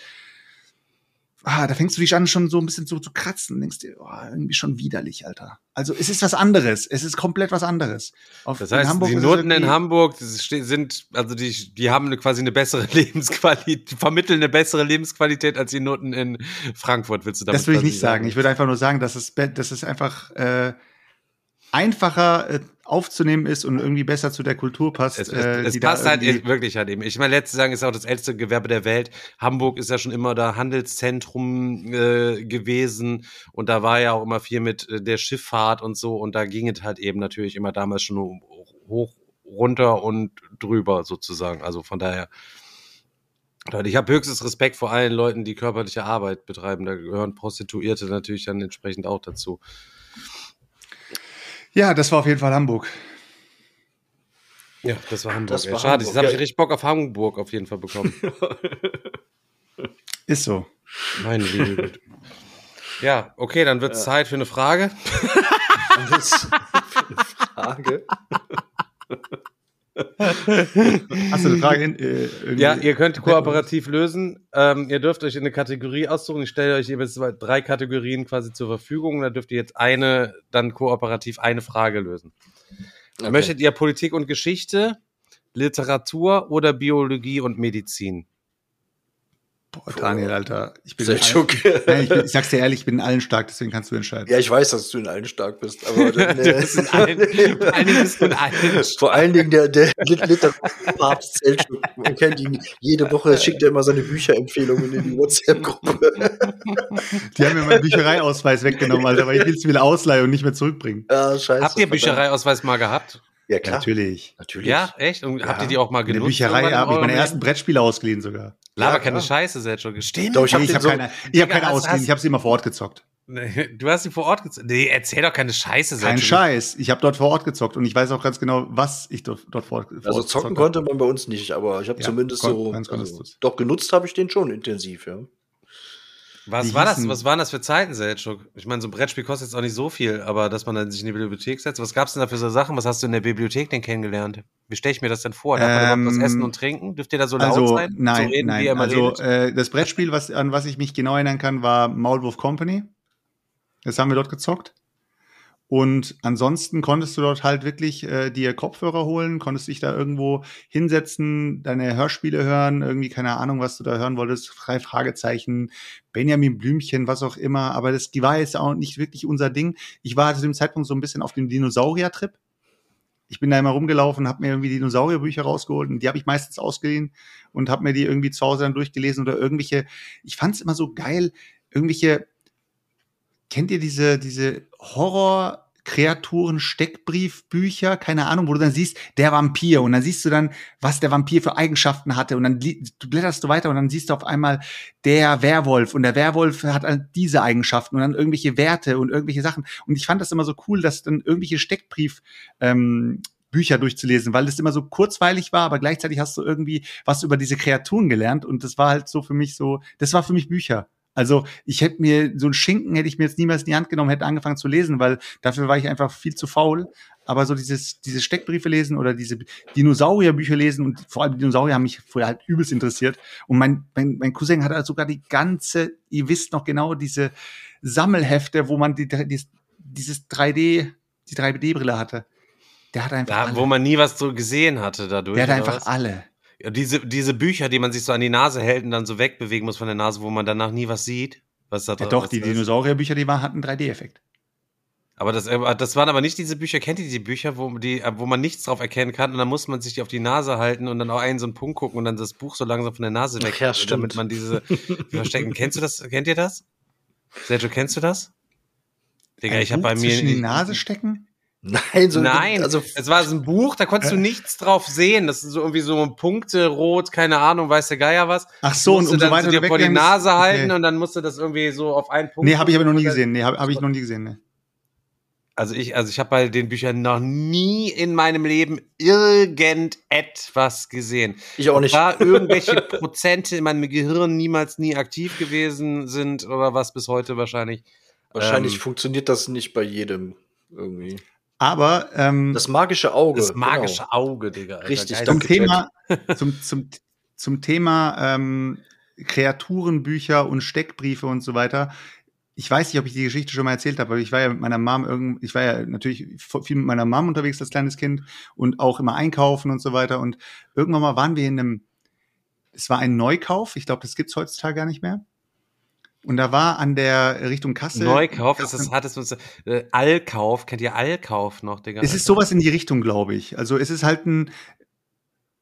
ah, da fängst du dich an, schon so ein bisschen so zu kratzen denkst dir, oh, irgendwie schon widerlich, Alter. Also es ist was anderes. Es ist komplett was anderes. Auf, Das heißt, Hamburg die Noten in Hamburg sind, also die, die haben eine, quasi eine bessere [LAUGHS] Lebensqualität, vermitteln eine bessere Lebensqualität als die Noten in Frankfurt, willst du damit Das würde ich nicht sagen. Ich würde einfach nur sagen, dass es, dass es einfach äh, einfacher äh, aufzunehmen ist und irgendwie besser zu der Kultur passt. Es, äh, es, es die da passt halt wirklich halt eben. Ich meine, letztes sagen ist auch das älteste Gewerbe der Welt. Hamburg ist ja schon immer da Handelszentrum äh, gewesen und da war ja auch immer viel mit äh, der Schifffahrt und so und da ging es halt eben natürlich immer damals schon um- hoch, runter und drüber sozusagen. Also von daher. Ich habe höchstes Respekt vor allen Leuten, die körperliche Arbeit betreiben. Da gehören Prostituierte natürlich dann entsprechend auch dazu. Ja, das war auf jeden Fall Hamburg. Ja, das war Hamburg. Das war Schade, Hamburg, jetzt habe ich ja. richtig Bock auf Hamburg auf jeden Fall bekommen. [LAUGHS] Ist so. Meine Liebe. Ja, okay, dann wird es Zeit für eine Frage. [LAUGHS] Ist eine Frage. [LAUGHS] Hast du eine Frage? In, äh, Ja, ihr könnt kooperativ lösen. Ähm, ihr dürft euch eine Kategorie aussuchen. Ich stelle euch jeweils drei Kategorien quasi zur Verfügung. Da dürft ihr jetzt eine, dann kooperativ eine Frage lösen. Okay. Möchtet ihr Politik und Geschichte, Literatur oder Biologie und Medizin? Boah, Daniel, Alter. Ich bin, allen, [LAUGHS] Nein, ich, bin ich sag's dir ehrlich, ich bin in allen stark, deswegen kannst du entscheiden. Ja, ich weiß, dass du in allen stark bist, aber [LAUGHS] dann, Du bist in allen- vor allen Dingen bist du in allen vor allen Dingen der, der Lit- Literaturpapst Selçuk. Man kennt ihn jede Woche, schickt er immer seine Bücherempfehlungen in die WhatsApp-Gruppe. Die haben mir meinen Büchereiausweis weggenommen, Alter, weil ich will es wieder ausleihen und nicht mehr zurückbringen. Ja, scheiße. Habt ihr verdammt. Büchereiausweis mal gehabt? Ja, Ja, klar. natürlich. Natürlich. Ja, echt? Und habt ihr die auch mal In der genutzt? Bücherei habe ich meine ersten Brettspiele ausgeliehen sogar. Laber Ja, keine. Scheiße, Selchuk. Stimmt. Doch, ich hab habe so- keine, ich hab keine ausgeliehen, ich habe sie immer vor Ort gezockt. Nee, Du hast sie vor Ort gezockt. Nee, erzähl doch keine Scheiße, Kein Selchuk. Scheiß. Ich habe dort vor Ort gezockt und ich weiß auch ganz genau, was ich dort, dort vor, vor Also Ort zocken gezockt konnte man bei uns nicht, aber ich habe Ja, zumindest kon- so. Also, doch genutzt habe ich den schon intensiv, ja. Was war das? Was waren das für Zeiten, Selchuk? Ich meine, so ein Brettspiel kostet jetzt auch nicht so viel, aber dass man dann sich in die Bibliothek setzt. Was gab's denn da für so Sachen? Was hast du in der Bibliothek denn kennengelernt? Wie stelle ich mir das denn vor? Darf man Ähm, überhaupt was essen und trinken? Dürft ihr da so laut Also, sein? nein, so reden, wie nein. ihr immer Also, äh, das Brettspiel, was, an was ich mich genau erinnern kann, war Maulwurf Company. Das haben wir dort gezockt. Und ansonsten konntest du dort halt wirklich äh, dir Kopfhörer holen, konntest dich da irgendwo hinsetzen, deine Hörspiele hören, irgendwie keine Ahnung, was du da hören wolltest, drei Fragezeichen, Benjamin Blümchen, was auch immer. Aber das war jetzt auch nicht wirklich unser Ding. Ich war zu dem Zeitpunkt so ein bisschen auf dem Dinosaurier-Trip. Ich bin da immer rumgelaufen, habe mir irgendwie Dinosaurierbücher rausgeholt und die habe ich meistens ausgeliehen und habe mir die irgendwie zu Hause dann durchgelesen oder irgendwelche. Ich fand es immer so geil, irgendwelche. Kennt ihr diese diese Horror Kreaturen, Steckbriefbücher, keine Ahnung, wo du dann siehst, der Vampir. Und dann siehst du dann, was der Vampir für Eigenschaften hatte. Und dann blätterst du weiter und dann siehst du auf einmal der Werwolf. Und der Werwolf hat halt diese Eigenschaften und dann irgendwelche Werte und irgendwelche Sachen. Und ich fand das immer so cool, dass dann irgendwelche Steckbrief ähm, Bücher durchzulesen, weil das immer so kurzweilig war, aber gleichzeitig hast du irgendwie was über diese Kreaturen gelernt. Und das war halt so für mich so, das war für mich Bücher. Also ich hätte mir so einen Schinken hätte ich mir jetzt niemals in die Hand genommen, hätte angefangen zu lesen, weil dafür war ich einfach viel zu faul. Aber so dieses diese Steckbriefe lesen oder diese Dinosaurierbücher lesen und vor allem Dinosaurier haben mich vorher halt übelst interessiert. Und mein mein, mein Cousin hat halt sogar die ganze, ihr wisst noch genau diese Sammelhefte, wo man die, die dieses 3D die 3D-Brille hatte. Der hat einfach Da, alle. wo man nie was so gesehen hatte dadurch. der hat einfach was? alle. Ja, diese, diese Bücher, die man sich so an die Nase hält und dann so wegbewegen muss von der Nase, wo man danach nie was sieht. Was da Ja, doch, was die. Dinosaurierbücher, die waren, hatten 3D-Effekt. Aber das, äh, das waren aber nicht diese Bücher, kennt ihr die Bücher, wo, die, äh, wo man nichts drauf erkennen kann und dann muss man sich die auf die Nase halten und dann auch einen so einen Punkt gucken und dann das Buch so langsam von der Nase weg, Ach ja, stimmt. damit man diese [LAUGHS] verstecken. Kennst du das? Kennt ihr das? Sergio, kennst du das? Digga, Ein ich habe bei mir zwischen die Nase stecken? Nein, so Nein, also es war so ein Buch, da konntest du nichts drauf sehen. Das ist so irgendwie so Punkte, rot, keine Ahnung, weiß der Geier was. Ach so, und du umso dann weiter so dir du vor die Nase halten okay. und dann musst du das irgendwie so auf einen Punkt. Nee, habe ich aber noch nie gesehen. Nee, habe hab ich noch nie gesehen. Nee. Also ich, also ich habe bei den Büchern noch nie in meinem Leben irgendetwas gesehen. ich auch nicht. Da irgendwelche [LAUGHS] Prozente in meinem Gehirn niemals nie aktiv gewesen sind oder was bis heute wahrscheinlich. Wahrscheinlich Ähm, funktioniert das nicht bei jedem irgendwie. Aber ähm, Das magische Auge. Das magische genau. Auge, Digga. Alter, Richtig, zum Thema, [LAUGHS] zum, zum, zum Thema ähm, Kreaturenbücher und Steckbriefe und so weiter. Ich weiß nicht, ob ich die Geschichte schon mal erzählt habe, aber ich war ja mit meiner Mom irgend, ich war ja natürlich viel mit meiner Mom unterwegs als kleines Kind und auch immer einkaufen und so weiter. Und irgendwann mal waren wir in einem, es war ein Neukauf, ich glaube, das gibt's heutzutage gar nicht mehr. Und da war an der Richtung Kasse. Neukauf, ist das, hat es uns, äh, Allkauf, kennt ihr Allkauf noch, Digga? Es ist sowas in die Richtung, glaube ich. Also es ist halt ein,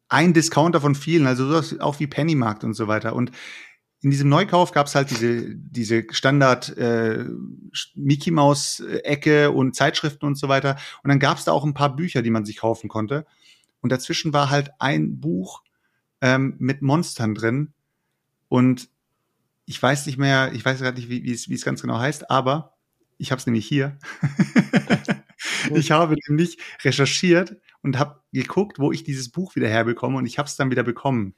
ein Discounter von vielen, also sowas auch wie Pennymarkt und so weiter. Und in diesem Neukauf gab es halt diese, diese Standard äh, Mickey Maus Ecke und Zeitschriften und so weiter. Und dann gab es da auch ein paar Bücher, die man sich kaufen konnte. Und dazwischen war halt ein Buch ähm, mit Monstern drin. Und ich weiß nicht mehr, ich weiß gerade nicht, wie es ganz genau heißt, aber ich habe es nämlich hier. [LAUGHS] ich habe nämlich recherchiert und habe geguckt, wo ich dieses Buch wieder herbekomme und ich habe es dann wieder bekommen.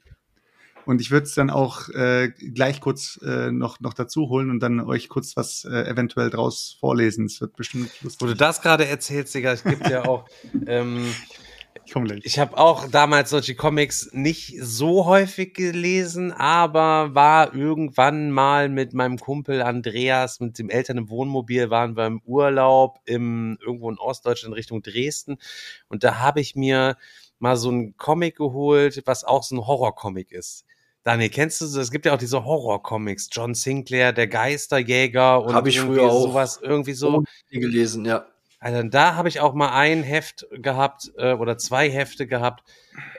Und ich würde es dann auch äh, gleich kurz äh, noch, noch dazu holen und dann euch kurz was äh, eventuell draus vorlesen. Es wird bestimmt Wo du lustig. das gerade erzählst, Digga, es gibt ja auch, [LAUGHS] ähm, Gleich. ich habe auch damals solche Comics nicht so häufig gelesen, aber war irgendwann mal mit meinem Kumpel Andreas mit dem Eltern im Wohnmobil, waren wir im Urlaub im, irgendwo in Ostdeutschland Richtung Dresden und da habe ich mir mal so einen Comic geholt, was auch so ein Horrorcomic ist. Daniel, kennst du so? Es gibt ja auch diese Horror-Comics. John Sinclair, der Geisterjäger und Hab ich irgendwie früher auch. sowas, irgendwie so. Gelesen, ja. Also da habe ich auch mal ein Heft gehabt äh, oder zwei Hefte gehabt,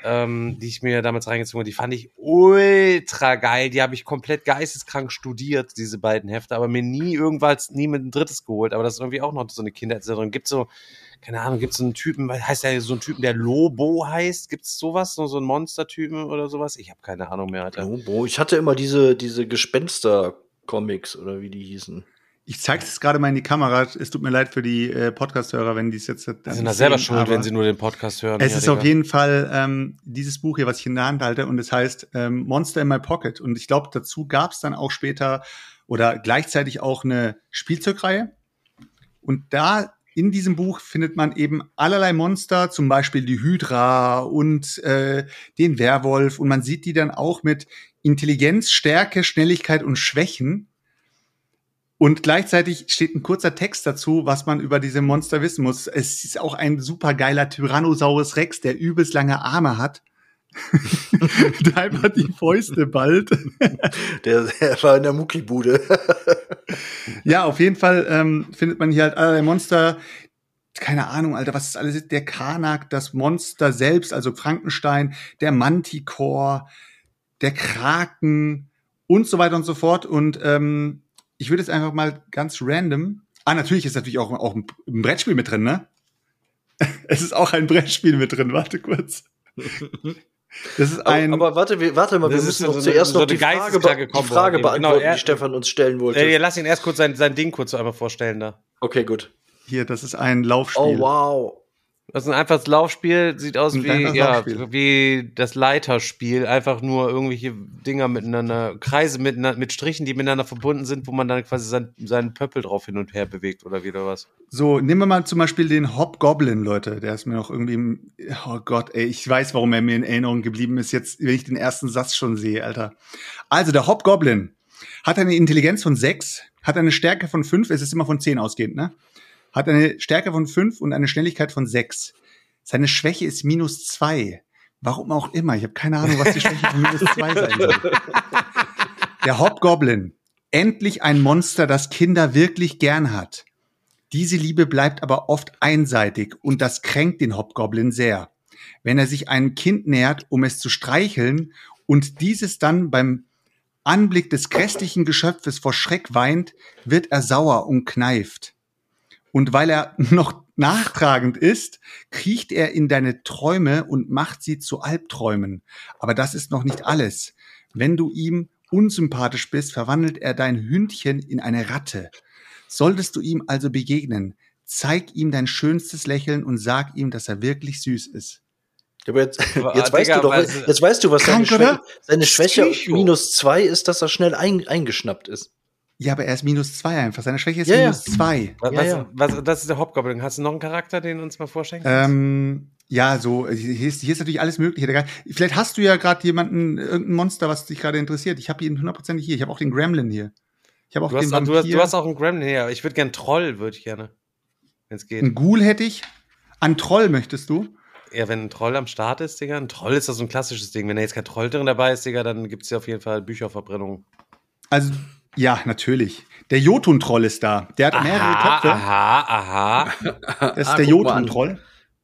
ähm, die ich mir damals reingezogen habe. Die fand ich ultra geil. Die habe ich komplett geisteskrank studiert, diese beiden Hefte, aber mir nie irgendwas, nie mit ein drittes geholt. Aber das ist irgendwie auch noch so eine Kindererinnerung. Gibt so, keine Ahnung, gibt es so einen Typen, heißt der so einen Typen, der Lobo heißt? Gibt es sowas? So, so einen Monstertypen oder sowas? Ich habe keine Ahnung mehr, Alter. Lobo. Ich hatte immer diese, diese Gespenster-Comics oder wie die hießen. Ich zeige es gerade mal in die Kamera. Es tut mir leid für die äh, Podcast-Hörer, wenn die es jetzt. Die sind da selber schuld, wenn sie nur den Podcast hören. Es ja, ist Digga. auf jeden Fall ähm, dieses Buch hier, was ich in der Hand halte, und es heißt ähm, Monster in My Pocket. Und ich glaube, dazu gab es dann auch später oder gleichzeitig auch eine Spielzeugreihe. Und da in diesem Buch findet man eben allerlei Monster, zum Beispiel die Hydra und äh, den Werwolf. Und man sieht die dann auch mit Intelligenz, Stärke, Schnelligkeit und Schwächen. Und gleichzeitig steht ein kurzer Text dazu, was man über diese Monster wissen muss. Es ist auch ein super geiler Tyrannosaurus Rex, der übelst lange Arme hat. [LAUGHS] der einfach die Fäuste ballt. [LAUGHS] Der, der war in der Muckibude. Ja, auf jeden Fall ähm, findet man hier halt allerlei Monster. Keine Ahnung, Alter, was ist alles? Der Karnak, das Monster selbst, also Frankenstein, der Manticore, der Kraken und so weiter und so fort. Und ähm, ich würde jetzt einfach mal ganz random. Ah, natürlich ist natürlich auch, auch ein, Brettspiel mit drin, ne? [LAUGHS] Es ist auch ein Brettspiel mit drin. Warte kurz. Das ist ein. aber, aber warte, wir, warte mal, wir müssen noch so zuerst eine- noch so die eine Frage, die Frage. Genau, beantworten, er- die Stefan uns stellen wollte. Äh, lass ihn erst kurz sein, sein Ding kurz einmal vorstellen da. Okay, gut. hier, das ist ein Laufspiel. Oh, wow. Das ist ein einfaches Laufspiel, sieht aus Ein wie, ja, Laufspiel. wie das Leiterspiel. Einfach nur irgendwelche Dinger miteinander, Kreise miteinander, mit Strichen, die miteinander verbunden sind, wo man dann quasi sein, seinen Pöppel drauf hin und her bewegt oder wieder was. So, nehmen wir mal zum Beispiel den Hobgoblin, Leute. Der ist mir noch irgendwie, im, oh Gott, ey, ich weiß, warum er mir in Erinnerung geblieben ist, jetzt, wenn ich den ersten Satz schon sehe, Alter. Also, der Hobgoblin hat eine Intelligenz von sechs, hat eine Stärke von fünf, es ist immer von zehn ausgehend, ne? Hat eine Stärke von fünf und eine Schnelligkeit von sechs. Seine Schwäche ist minus zwei. Warum auch immer. Ich habe keine Ahnung, was die Schwäche von minus zwei sein soll. [LAUGHS] Der Hobgoblin. Endlich ein Monster, das Kinder wirklich gern hat. Diese Liebe bleibt aber oft einseitig und das kränkt den Hobgoblin sehr. Wenn er sich einem Kind nähert, um es zu streicheln und dieses dann beim Anblick des grässlichen Geschöpfes vor Schreck weint, wird er sauer und kneift. Und weil er [LAUGHS] noch nachtragend ist, kriecht er in deine Träume und macht sie zu Albträumen. Aber das ist noch nicht alles. Wenn du ihm unsympathisch bist, verwandelt er dein Hündchen in eine Ratte. Solltest du ihm also begegnen, zeig ihm dein schönstes Lächeln und sag ihm, dass er wirklich süß ist. Aber jetzt, [LAUGHS] jetzt, weißt du doch, was- jetzt weißt du, was seine? Schwäche, seine Schwäche minus zwei ist, dass er schnell ein, eingeschnappt ist. Ja, aber er ist minus zwei einfach. Seine Schwäche ist Ja, ja. minus zwei. Was, Ja, ja. Was, was, das ist der Hobgoblin. Hast du noch einen Charakter, den du uns mal vorstellen kannst? Ähm, ja, so, hier ist, hier ist natürlich alles Mögliche. Vielleicht hast du ja gerade jemanden, irgendein Monster, was dich gerade interessiert. Ich habe ihn hundertprozentig hier. Ich habe auch den Gremlin hier. Ich habe auch du, hast, den du, hast, du hast auch einen Gremlin her. Ich würde gern Troll, würde ich gerne. Wenn es geht. Ein Ghoul hätte ich. An Troll möchtest du? Ja, wenn ein Troll am Start ist, Digga. Ein Troll ist das so ein klassisches Ding. Wenn da jetzt kein Troll drin dabei ist, Digga, dann gibt es ja auf jeden Fall Bücherverbrennung. Also, ja, natürlich. Der Jotun-Troll ist da. Der hat mehrere Köpfe. aha, aha. [LAUGHS] Das ist Ah, der. Jotun-Troll.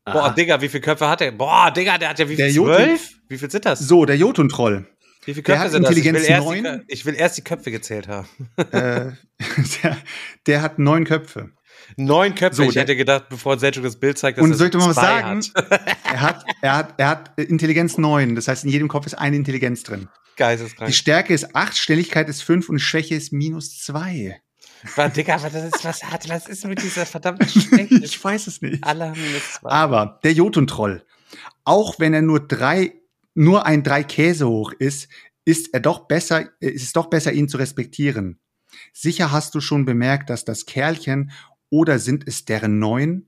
Boah, Digga, wie viele Köpfe hat der? Boah, Digga, der hat ja wie Der viel? Zwölf? Wie viel sind das? So, der Jotun-Troll. Wie viele der Köpfe hat sind das? Ich will, Intelligenz erst die, ich will erst die Köpfe gezählt haben. äh, [LAUGHS] der, der hat neun Köpfe. Neun Köpfe. So, ich hätte gedacht, bevor Selchuk das Bild zeigt, dass Und er soll ich dir mal was sagen? Hat. [LAUGHS] Er hat, er hat, er hat äh, Intelligenz neun. Das heißt, in jedem Kopf ist eine Intelligenz drin. Geisteskrank. Die Stärke ist acht, Schnelligkeit ist fünf und Schwäche ist minus zwei. War, Digga, was, das ist, was, hat, was ist mit dieser verdammten [LAUGHS] Schwäche? Ich weiß es nicht. Alle haben minus zwei. Aber der Jotun-Troll, auch wenn er nur drei, nur ein drei Käse hoch ist, ist er doch besser, äh, ist es doch besser, ihn zu respektieren. Sicher hast du schon bemerkt, dass das Kerlchen oder sind es deren neun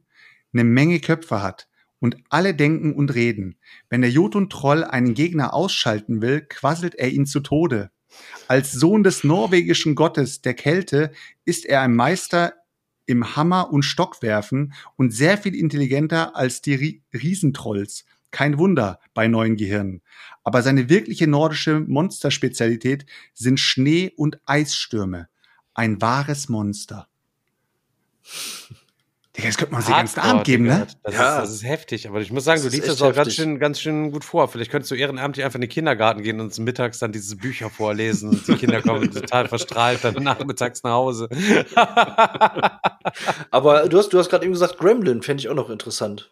eine Menge Köpfe hat und alle denken und reden. Wenn der Jotun-Troll einen Gegner ausschalten will, quasselt er ihn zu Tode. Als Sohn des norwegischen Gottes der Kälte ist er ein Meister im Hammer- und Stockwerfen und sehr viel intelligenter als die Ri Riesentrolls. Kein Wunder bei neuen Gehirnen. Aber seine wirkliche nordische Monsterspezialität sind Schnee- und Eisstürme. Ein wahres Monster. [LAUGHS] Digga, das könnte man uns den ganzen Abend geben, ne? Das, Ja. ist, das ist heftig, aber ich muss sagen, Das du liest das auch ganz schön, ganz schön gut vor. Vielleicht könntest du ehrenamtlich einfach in den Kindergarten gehen und uns mittags dann diese Bücher vorlesen und die Kinder kommen [LAUGHS] total verstrahlt dann nachmittags nach Hause. [LAUGHS] Aber du hast, du hast gerade eben gesagt, Gremlin fände ich auch noch interessant.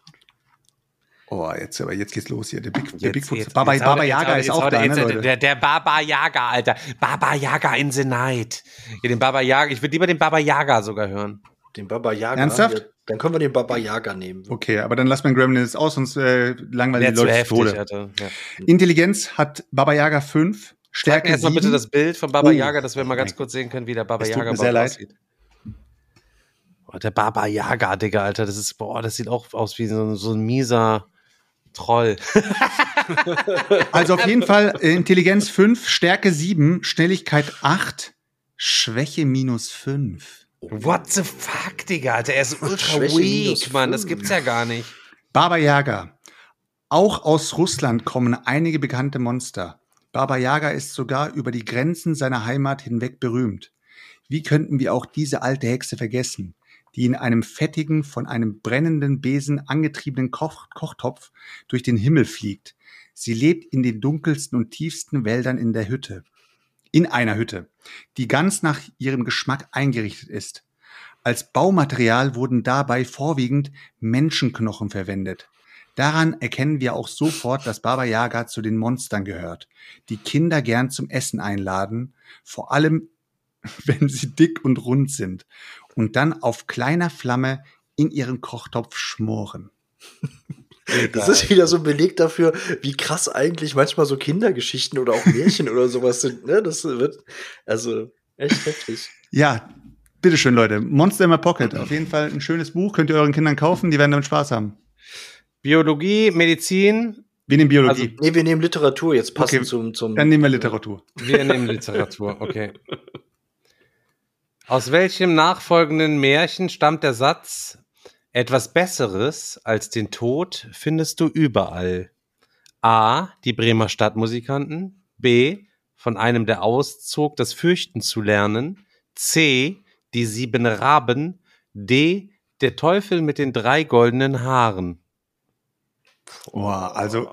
Oh, jetzt, aber jetzt geht's los hier. Der, Big, der Jetzt- Bigfoot. jetzt- Baba, jetzt Baba jetzt Yaga ist jetzt auch da, jetzt- ne, Leute? Der, der Baba Yaga, Alter. Baba Yaga in the Night. Ja, den Baba Yaga. Ich würde lieber den Baba Yaga sogar hören. Den Baba Yaga. Ernsthaft? Ja, dann können wir den Baba Yaga nehmen. Okay, aber dann lass mal Gremlins aus, sonst äh, langweilen die Leute zu Tode. Alter. Ja. Intelligenz hat Baba Yaga 5, Zeig Stärke mir erstmal 7. bitte das Bild von Baba Oh. Yaga, dass wir mal ganz kurz sehen können, wie der Baba Es tut Yaga mir sehr leid. aussieht. Oh, der Baba Yaga, Digga, Alter, das ist, boah, das sieht auch aus wie so, ein- so ein mieser Troll. [LAUGHS] Also auf jeden Fall äh, Intelligenz 5, Stärke 7, Schnelligkeit 8, Schwäche minus 5. What the fuck, Digga, Alter, er ist ultra weak, Mann, das gibt's ja gar nicht. Baba Yaga. Auch aus Russland kommen einige bekannte Monster. Baba Yaga ist sogar über die Grenzen seiner Heimat hinweg berühmt. Wie könnten wir auch diese alte Hexe vergessen, die in einem fettigen, von einem brennenden Besen angetriebenen Koch Kochtopf durch den Himmel fliegt? Sie lebt in den dunkelsten und tiefsten Wäldern in der Hütte. In einer Hütte, die ganz nach ihrem Geschmack eingerichtet ist. Als Baumaterial wurden dabei vorwiegend Menschenknochen verwendet. Daran erkennen wir auch sofort, dass Baba Yaga zu den Monstern gehört, die Kinder gern zum Essen einladen, vor allem [LAUGHS] wenn sie dick und rund sind und dann auf kleiner Flamme in ihren Kochtopf schmoren. Das ist wieder so ein Beleg dafür, wie krass eigentlich manchmal so Kindergeschichten oder auch Märchen oder sowas sind. Ne? Das wird also echt heftig. Ja, bitteschön, Leute. Monster in my Pocket. Auf jeden Fall ein schönes Buch. Könnt ihr euren Kindern kaufen. Die werden damit Spaß haben. Biologie, Medizin, Wir nehmen Biologie. Nee, wir nehmen Literatur jetzt passend Okay, zum, zum. Dann nehmen wir Literatur. wir nehmen Literatur, okay. Aus welchem nachfolgenden Märchen stammt der Satz, etwas Besseres als den Tod findest du überall? A. Die Bremer Stadtmusikanten. B. Von einem, der auszog, das Fürchten zu lernen. C. Die sieben Raben. D. Der Teufel mit den drei goldenen Haaren. Oh, also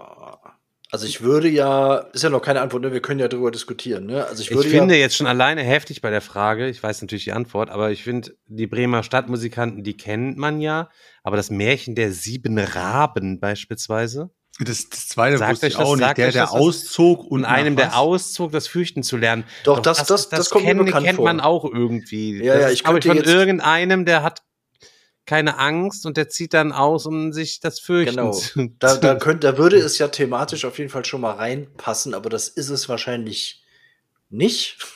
Also ich würde ja, ist ja noch keine Antwort, ne? wir können ja darüber diskutieren. Ne? Also ich Ich, würde finde ja, jetzt schon alleine heftig bei der Frage, ich weiß natürlich die Antwort, aber ich finde, die Bremer Stadtmusikanten, die kennt man ja, aber das Märchen der sieben Raben beispielsweise, das, das zweite Sagt wusste euch ich das- auch nicht. Der, der das auszog und einem, der auszog, das Fürchten zu lernen. Doch, das- das- das kommt mir kennen- bekannt kennt vor. man auch irgendwie. Ja, das ja, ist, ich ich, könnte von jetzt- irgendeinem, der hat keine Angst und der zieht dann aus, um sich das Fürchten genau. zu Da, da, könnte, da würde es ja thematisch auf jeden Fall schon mal reinpassen, aber das ist es wahrscheinlich nicht. [LAUGHS]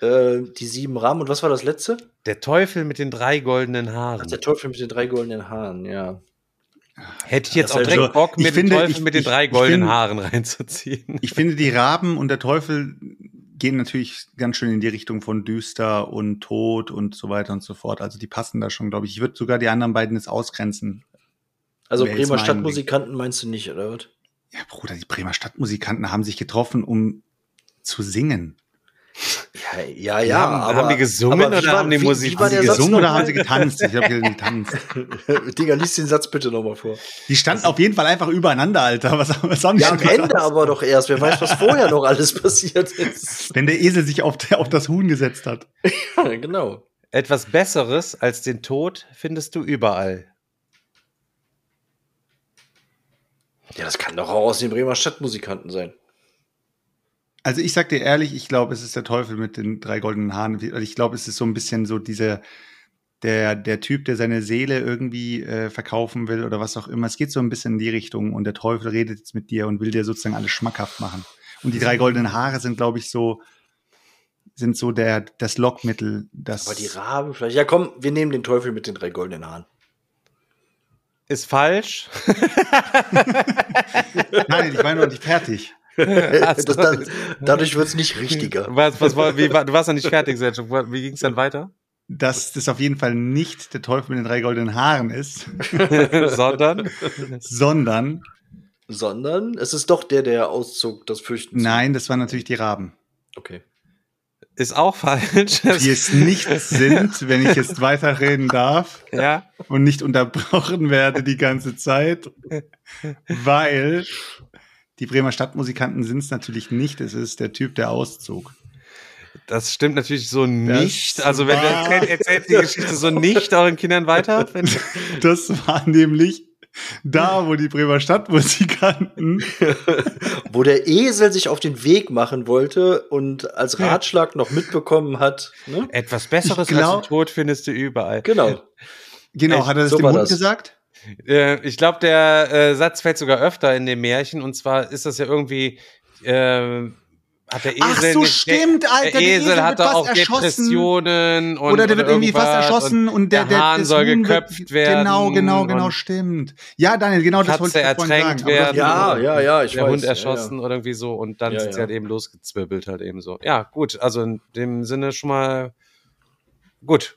Äh, die sieben Rahmen und was war das letzte? Der Teufel mit den drei goldenen Haaren. Ach, der Teufel mit den drei goldenen Haaren, ja. Hätte ich jetzt Das auch direkt also- Bock, ich den finde, Teufel ich- mit den ich- drei ich goldenen finde- Haaren [LAUGHS] reinzuziehen. Ich finde, die Raben und der Teufel gehen natürlich ganz schön in die Richtung von düster und Tod und so weiter und so fort. Also die passen da schon, glaube ich. Ich würde sogar die anderen beiden jetzt ausgrenzen. Also Wer Bremer Stadtmusikanten meinst du nicht, oder was? Ja, Bruder, die Bremer Stadtmusikanten haben sich getroffen, um zu singen. Ja, ja, ja haben, aber haben die gesungen aber oder war- haben die Musik? Haben Satz gesungen oder haben sie getanzt? Ich glaube, getanzt. [LAUGHS] Digga, lies den Satz bitte nochmal vor. Die standen auf jeden Fall einfach übereinander, Alter. Was, was haben die Ja, am denn Ende aber doch erst. Wer weiß, was vorher noch alles passiert ist. Wenn der Esel sich auf, der, auf das Huhn gesetzt hat. Ja, genau. Etwas Besseres als den Tod findest du überall. Ja, das kann doch auch aus den Bremer Stadtmusikanten sein. Also ich sag dir ehrlich, ich glaube, es ist der Teufel mit den drei goldenen Haaren. Ich glaube, es ist so ein bisschen so dieser, der, der Typ, der seine Seele irgendwie äh, verkaufen will oder was auch immer. Es geht so ein bisschen in die Richtung und der Teufel redet jetzt mit dir und will dir sozusagen alles schmackhaft machen. Und die drei goldenen Haare sind, glaube ich, so, sind so der, das Lockmittel, das. Aber die Raben vielleicht. Ja, komm, wir nehmen den Teufel mit den drei goldenen Haaren. Ist falsch. [LAUGHS] Nein, ich war noch nicht fertig. [LAUGHS] das, dann, dadurch wird es nicht richtiger. Was, was, war- wie, du warst noch nicht fertig, Sergio. Wie ging es dann weiter? Dass das auf jeden Fall nicht der Teufel mit den drei goldenen Haaren ist, [LAUGHS] Sondern sondern, Sondern es ist doch der, der auszog, das Fürchten. nein, das waren natürlich die Raben. Okay. ist auch falsch. die es nicht sind, wenn ich jetzt weiterreden darf ja. und nicht unterbrochen werde die ganze Zeit, weil die Bremer Stadtmusikanten sind es natürlich nicht. Es ist der Typ, der auszog. Das stimmt natürlich so nicht. Das Also wenn du war- erzählt, erzählt die Geschichte so nicht euren Kindern weiter. [LAUGHS] Das war nämlich da, wo die Bremer Stadtmusikanten. [LAUGHS] wo der Esel sich auf den Weg machen wollte und als Ratschlag noch mitbekommen hat. Ne? Etwas Besseres glaub- als den Tod findest du überall. Genau. Genau, Echt, hat er das so dem Hund das. gesagt? Äh, ich glaube, der äh, Satz fällt sogar öfter in dem Märchen. Und zwar ist das ja irgendwie. Äh, hat der Esel Ach so, nicht- stimmt, Alter, Der der Esel Esel wird hatte fast auch erschossen. Depressionen und Oder der wird irgendwie fast erschossen und der, der, Hahn das soll Huhn geköpft wird, werden. Genau, genau, genau, stimmt. Ja, Daniel, genau das Katze wollte ich vorhin ertränkt sagen. Das- werden. Ja, ja, ja, ich der weiß. Hund ja, erschossen oder irgendwie so und dann Ja, sind sie ja. halt eben losgezwirbelt halt eben so. Ja, gut, also in dem Sinne schon mal gut.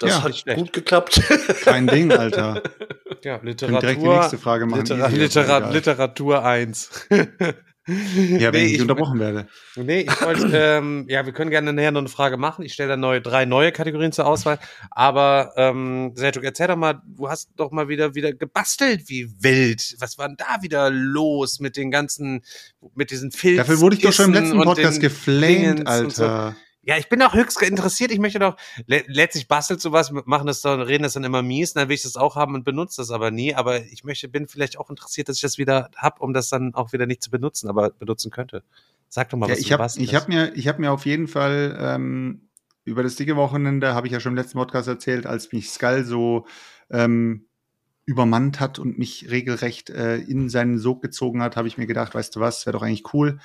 Das Ja, hat nicht schlecht. gut geklappt. Kein Ding, Alter. [LAUGHS] Ja, Literatur. direkt die nächste Frage machen. Litera Easy, Litera egal. Literatur 1. Ja, wenn Nee, ich, ich- unterbrochen werde. Nee, ich wollte, [CLEARS THROAT] ähm, ja, wir können gerne nachher noch eine Frage machen. Ich stelle da neue, drei neue Kategorien zur Auswahl. Aber, ähm, Sergio, erzähl doch mal, du hast doch mal wieder, wieder gebastelt wie wild. Was war denn da wieder los mit den ganzen, mit diesen Filzen? Dafür wurde ich doch schon im letzten Podcast geflamed, Dingens und so. Alter. Ja, ich bin auch höchst interessiert. Ich möchte doch, le letztlich bastelt sowas, machen das dann, reden das dann immer mies, dann will ich das auch haben und benutze das aber nie. Aber ich möchte, bin vielleicht auch interessiert, dass ich das wieder hab, um das dann auch wieder nicht zu benutzen, aber benutzen könnte. Sag doch mal, Ja, was ich habe bastelst. ich hab mir, ich hab mir auf jeden Fall ähm, über das dicke Wochenende, habe ich ja schon im letzten Podcast erzählt, als mich Skull so ähm, übermannt hat und mich regelrecht äh, in seinen Sog gezogen hat, habe ich mir gedacht, weißt du was, wäre doch eigentlich cool,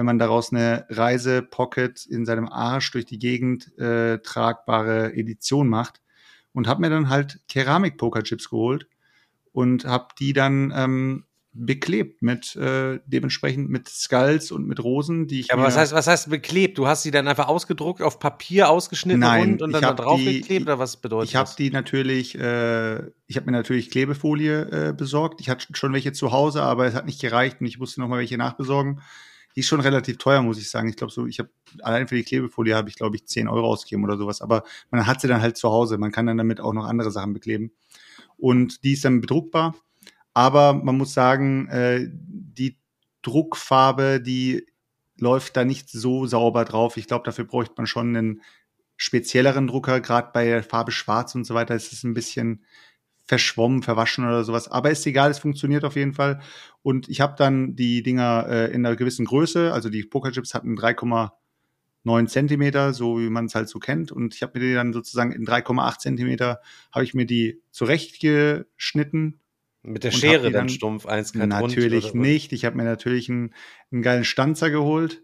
wenn man daraus eine Reise-Pocket in seinem Arsch durch die Gegend äh, tragbare Edition macht. Und habe mir dann halt Keramik-Pokerchips geholt und habe die dann ähm, beklebt mit äh, dementsprechend mit Skulls und mit Rosen, die ich Ja, aber was heißt, was heißt beklebt? Du hast sie dann einfach ausgedruckt, auf Papier ausgeschnitten Nein, und ich dann da drauf die- geklebt oder was bedeutet Ich habe das? die natürlich, äh, ich habe mir natürlich Klebefolie äh, besorgt. Ich hatte schon welche zu Hause, aber es hat nicht gereicht und ich musste noch mal welche nachbesorgen. Die ist schon relativ teuer, muss ich sagen. Ich glaube so, ich habe allein für die Klebefolie habe ich glaube ich 10 Euro ausgegeben oder sowas. Aber man hat sie dann halt zu Hause. Man kann dann damit auch noch andere Sachen bekleben. Und die ist dann bedruckbar. Aber man muss sagen, äh, die Druckfarbe, die läuft da nicht so sauber drauf. Ich glaube, dafür bräuchte man schon einen spezielleren Drucker. Gerade bei der Farbe Schwarz und so weiter ist es ein bisschen verschwommen, verwaschen oder sowas. Aber ist egal, es funktioniert auf jeden Fall. Und ich habe dann die Dinger äh, in einer gewissen Größe, also die Pokerchips hatten 3,9 Zentimeter, so wie man es halt so kennt. Und ich habe mir die dann sozusagen in 3,8 Zentimeter, habe ich mir die zurechtgeschnitten Mit der Schere dann dann- stumpf, eins kein Natürlich Rund nicht. Ich habe mir natürlich einen, einen geilen Stanzer geholt.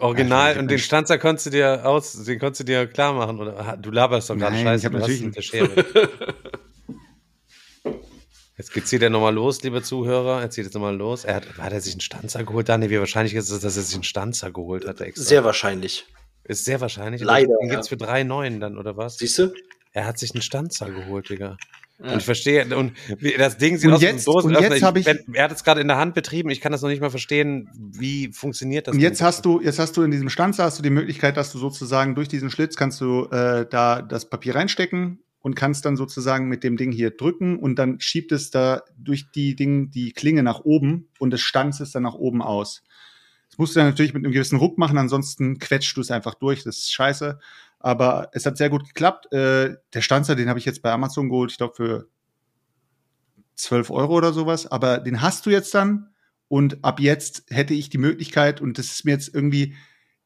Original Ja, und den Stanzer konntest du dir aus, den konntest du dir klar machen oder du laberst doch gerade Scheiße, ich hab du hast natürlich mit der Schere. [LAUGHS] Jetzt geht's hier nochmal los, liebe Zuhörer. Jetzt geht es nochmal los. Er hat, hat er sich einen Stanzer geholt? Daniel, wie wahrscheinlich ist es, dass er sich einen Stanzer geholt hat? Extra? Sehr wahrscheinlich. Ist sehr wahrscheinlich. Leider, Den ja. gibt's für 3,9 dann, oder was? Siehst du? Er hat sich einen Stanzer geholt, Digga. Ja. Und ich verstehe, und das Ding sieht Und aus wie jetzt- ein Dosenöffner. und jetzt hab ich- er hat es gerade in der Hand betrieben, ich kann das noch nicht mal verstehen, wie funktioniert das. Und jetzt hast du, jetzt hast du in diesem Stanzer hast du die Möglichkeit, dass du sozusagen durch diesen Schlitz kannst du äh, da das Papier reinstecken und kannst dann sozusagen mit dem Ding hier drücken und dann schiebt es da durch die Ding die Klinge nach oben und das stanzt es dann nach oben aus. Das musst du dann natürlich mit einem gewissen Ruck machen, ansonsten quetscht du es einfach durch. Das ist scheiße. Aber es hat sehr gut geklappt. Äh, der Stanzer, den habe ich jetzt bei Amazon geholt, ich glaube für 12 Euro oder sowas. Aber den hast du jetzt dann und ab jetzt hätte ich die Möglichkeit, und das ist mir jetzt irgendwie,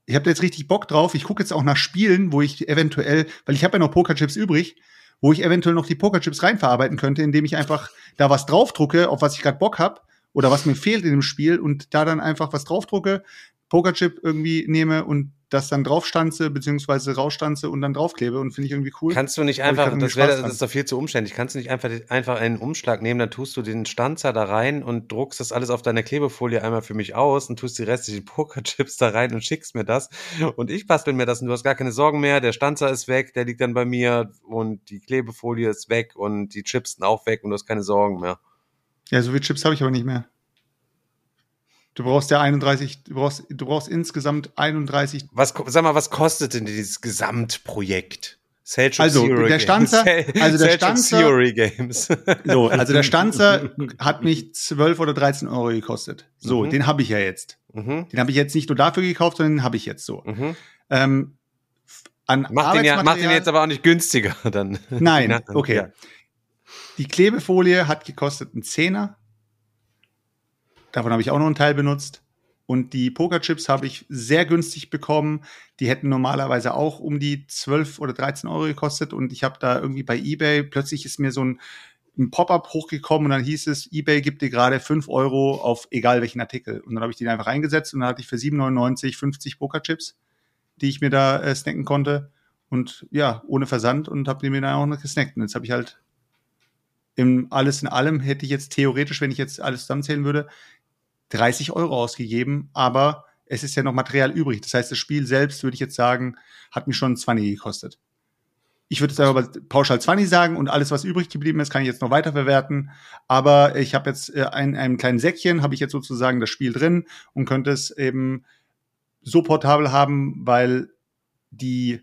ich habe jetzt richtig Bock drauf. Ich gucke jetzt auch nach Spielen, wo ich eventuell, weil ich habe ja noch Pokerchips übrig, wo ich eventuell noch die Pokerchips reinverarbeiten könnte, indem ich einfach da was draufdrucke, auf was ich gerade Bock habe oder was mir fehlt in dem Spiel und da dann einfach was draufdrucke, Pokerchip irgendwie nehme und das dann draufstanze, beziehungsweise rausstanze und dann draufklebe und finde ich irgendwie cool. Kannst du nicht einfach, das, wär, das ist doch viel zu umständlich, kannst du nicht einfach, einfach einen Umschlag nehmen, dann tust du den Stanzer da rein und druckst das alles auf deiner Klebefolie einmal für mich aus und tust die restlichen [LAUGHS] Pokerchips da rein und schickst mir das und ich bastel mir das und du hast gar keine Sorgen mehr, der Stanzer ist weg, der liegt dann bei mir und die Klebefolie ist weg und die Chips sind auch weg und du hast keine Sorgen mehr. Ja, so viele Chips habe ich aber nicht mehr. Du brauchst ja 31, du brauchst, du brauchst insgesamt 31. Was, sag mal, was kostet denn dieses Gesamtprojekt? Selchuk Also, Theory der Games. Stanzer- [LAUGHS] also der Stanzer- Theory Games. [LAUGHS] So, also der Stanzer [LAUGHS] hat mich 12 oder 13 Euro gekostet. So, Mhm. den habe ich ja jetzt. mhm, Den habe ich jetzt nicht nur dafür gekauft, sondern den habe ich jetzt so. mhm. Ähm, an Mach den, ja, mach den jetzt aber auch nicht günstiger dann. Nein, okay. ja. Die Klebefolie hat gekostet einen Zehner. Davon habe ich auch noch einen Teil benutzt. Und die Pokerchips habe ich sehr günstig bekommen. Die hätten normalerweise auch um die 12 oder 13 Euro gekostet. Und ich habe da irgendwie bei eBay, plötzlich ist mir so ein, ein Pop-up hochgekommen und dann hieß es, eBay gibt dir gerade 5 Euro auf egal welchen Artikel. Und dann habe ich die einfach eingesetzt und dann hatte ich für 7,99 50 Pokerchips, die ich mir da äh, snacken konnte. Und ja, ohne Versand und habe die mir dann auch noch gesnackt. Und jetzt habe ich halt im alles in allem hätte ich jetzt theoretisch, wenn ich jetzt alles zusammenzählen würde, 30 Euro ausgegeben, aber es ist ja noch Material übrig. Das heißt, das Spiel selbst, würde ich jetzt sagen, hat mir schon 20 gekostet. Ich würde jetzt aber pauschal 20 sagen und alles, was übrig geblieben ist, kann ich jetzt noch weiterverwerten. Aber ich habe jetzt äh, in einem kleinen Säckchen, habe ich jetzt sozusagen das Spiel drin und könnte es eben so portabel haben, weil die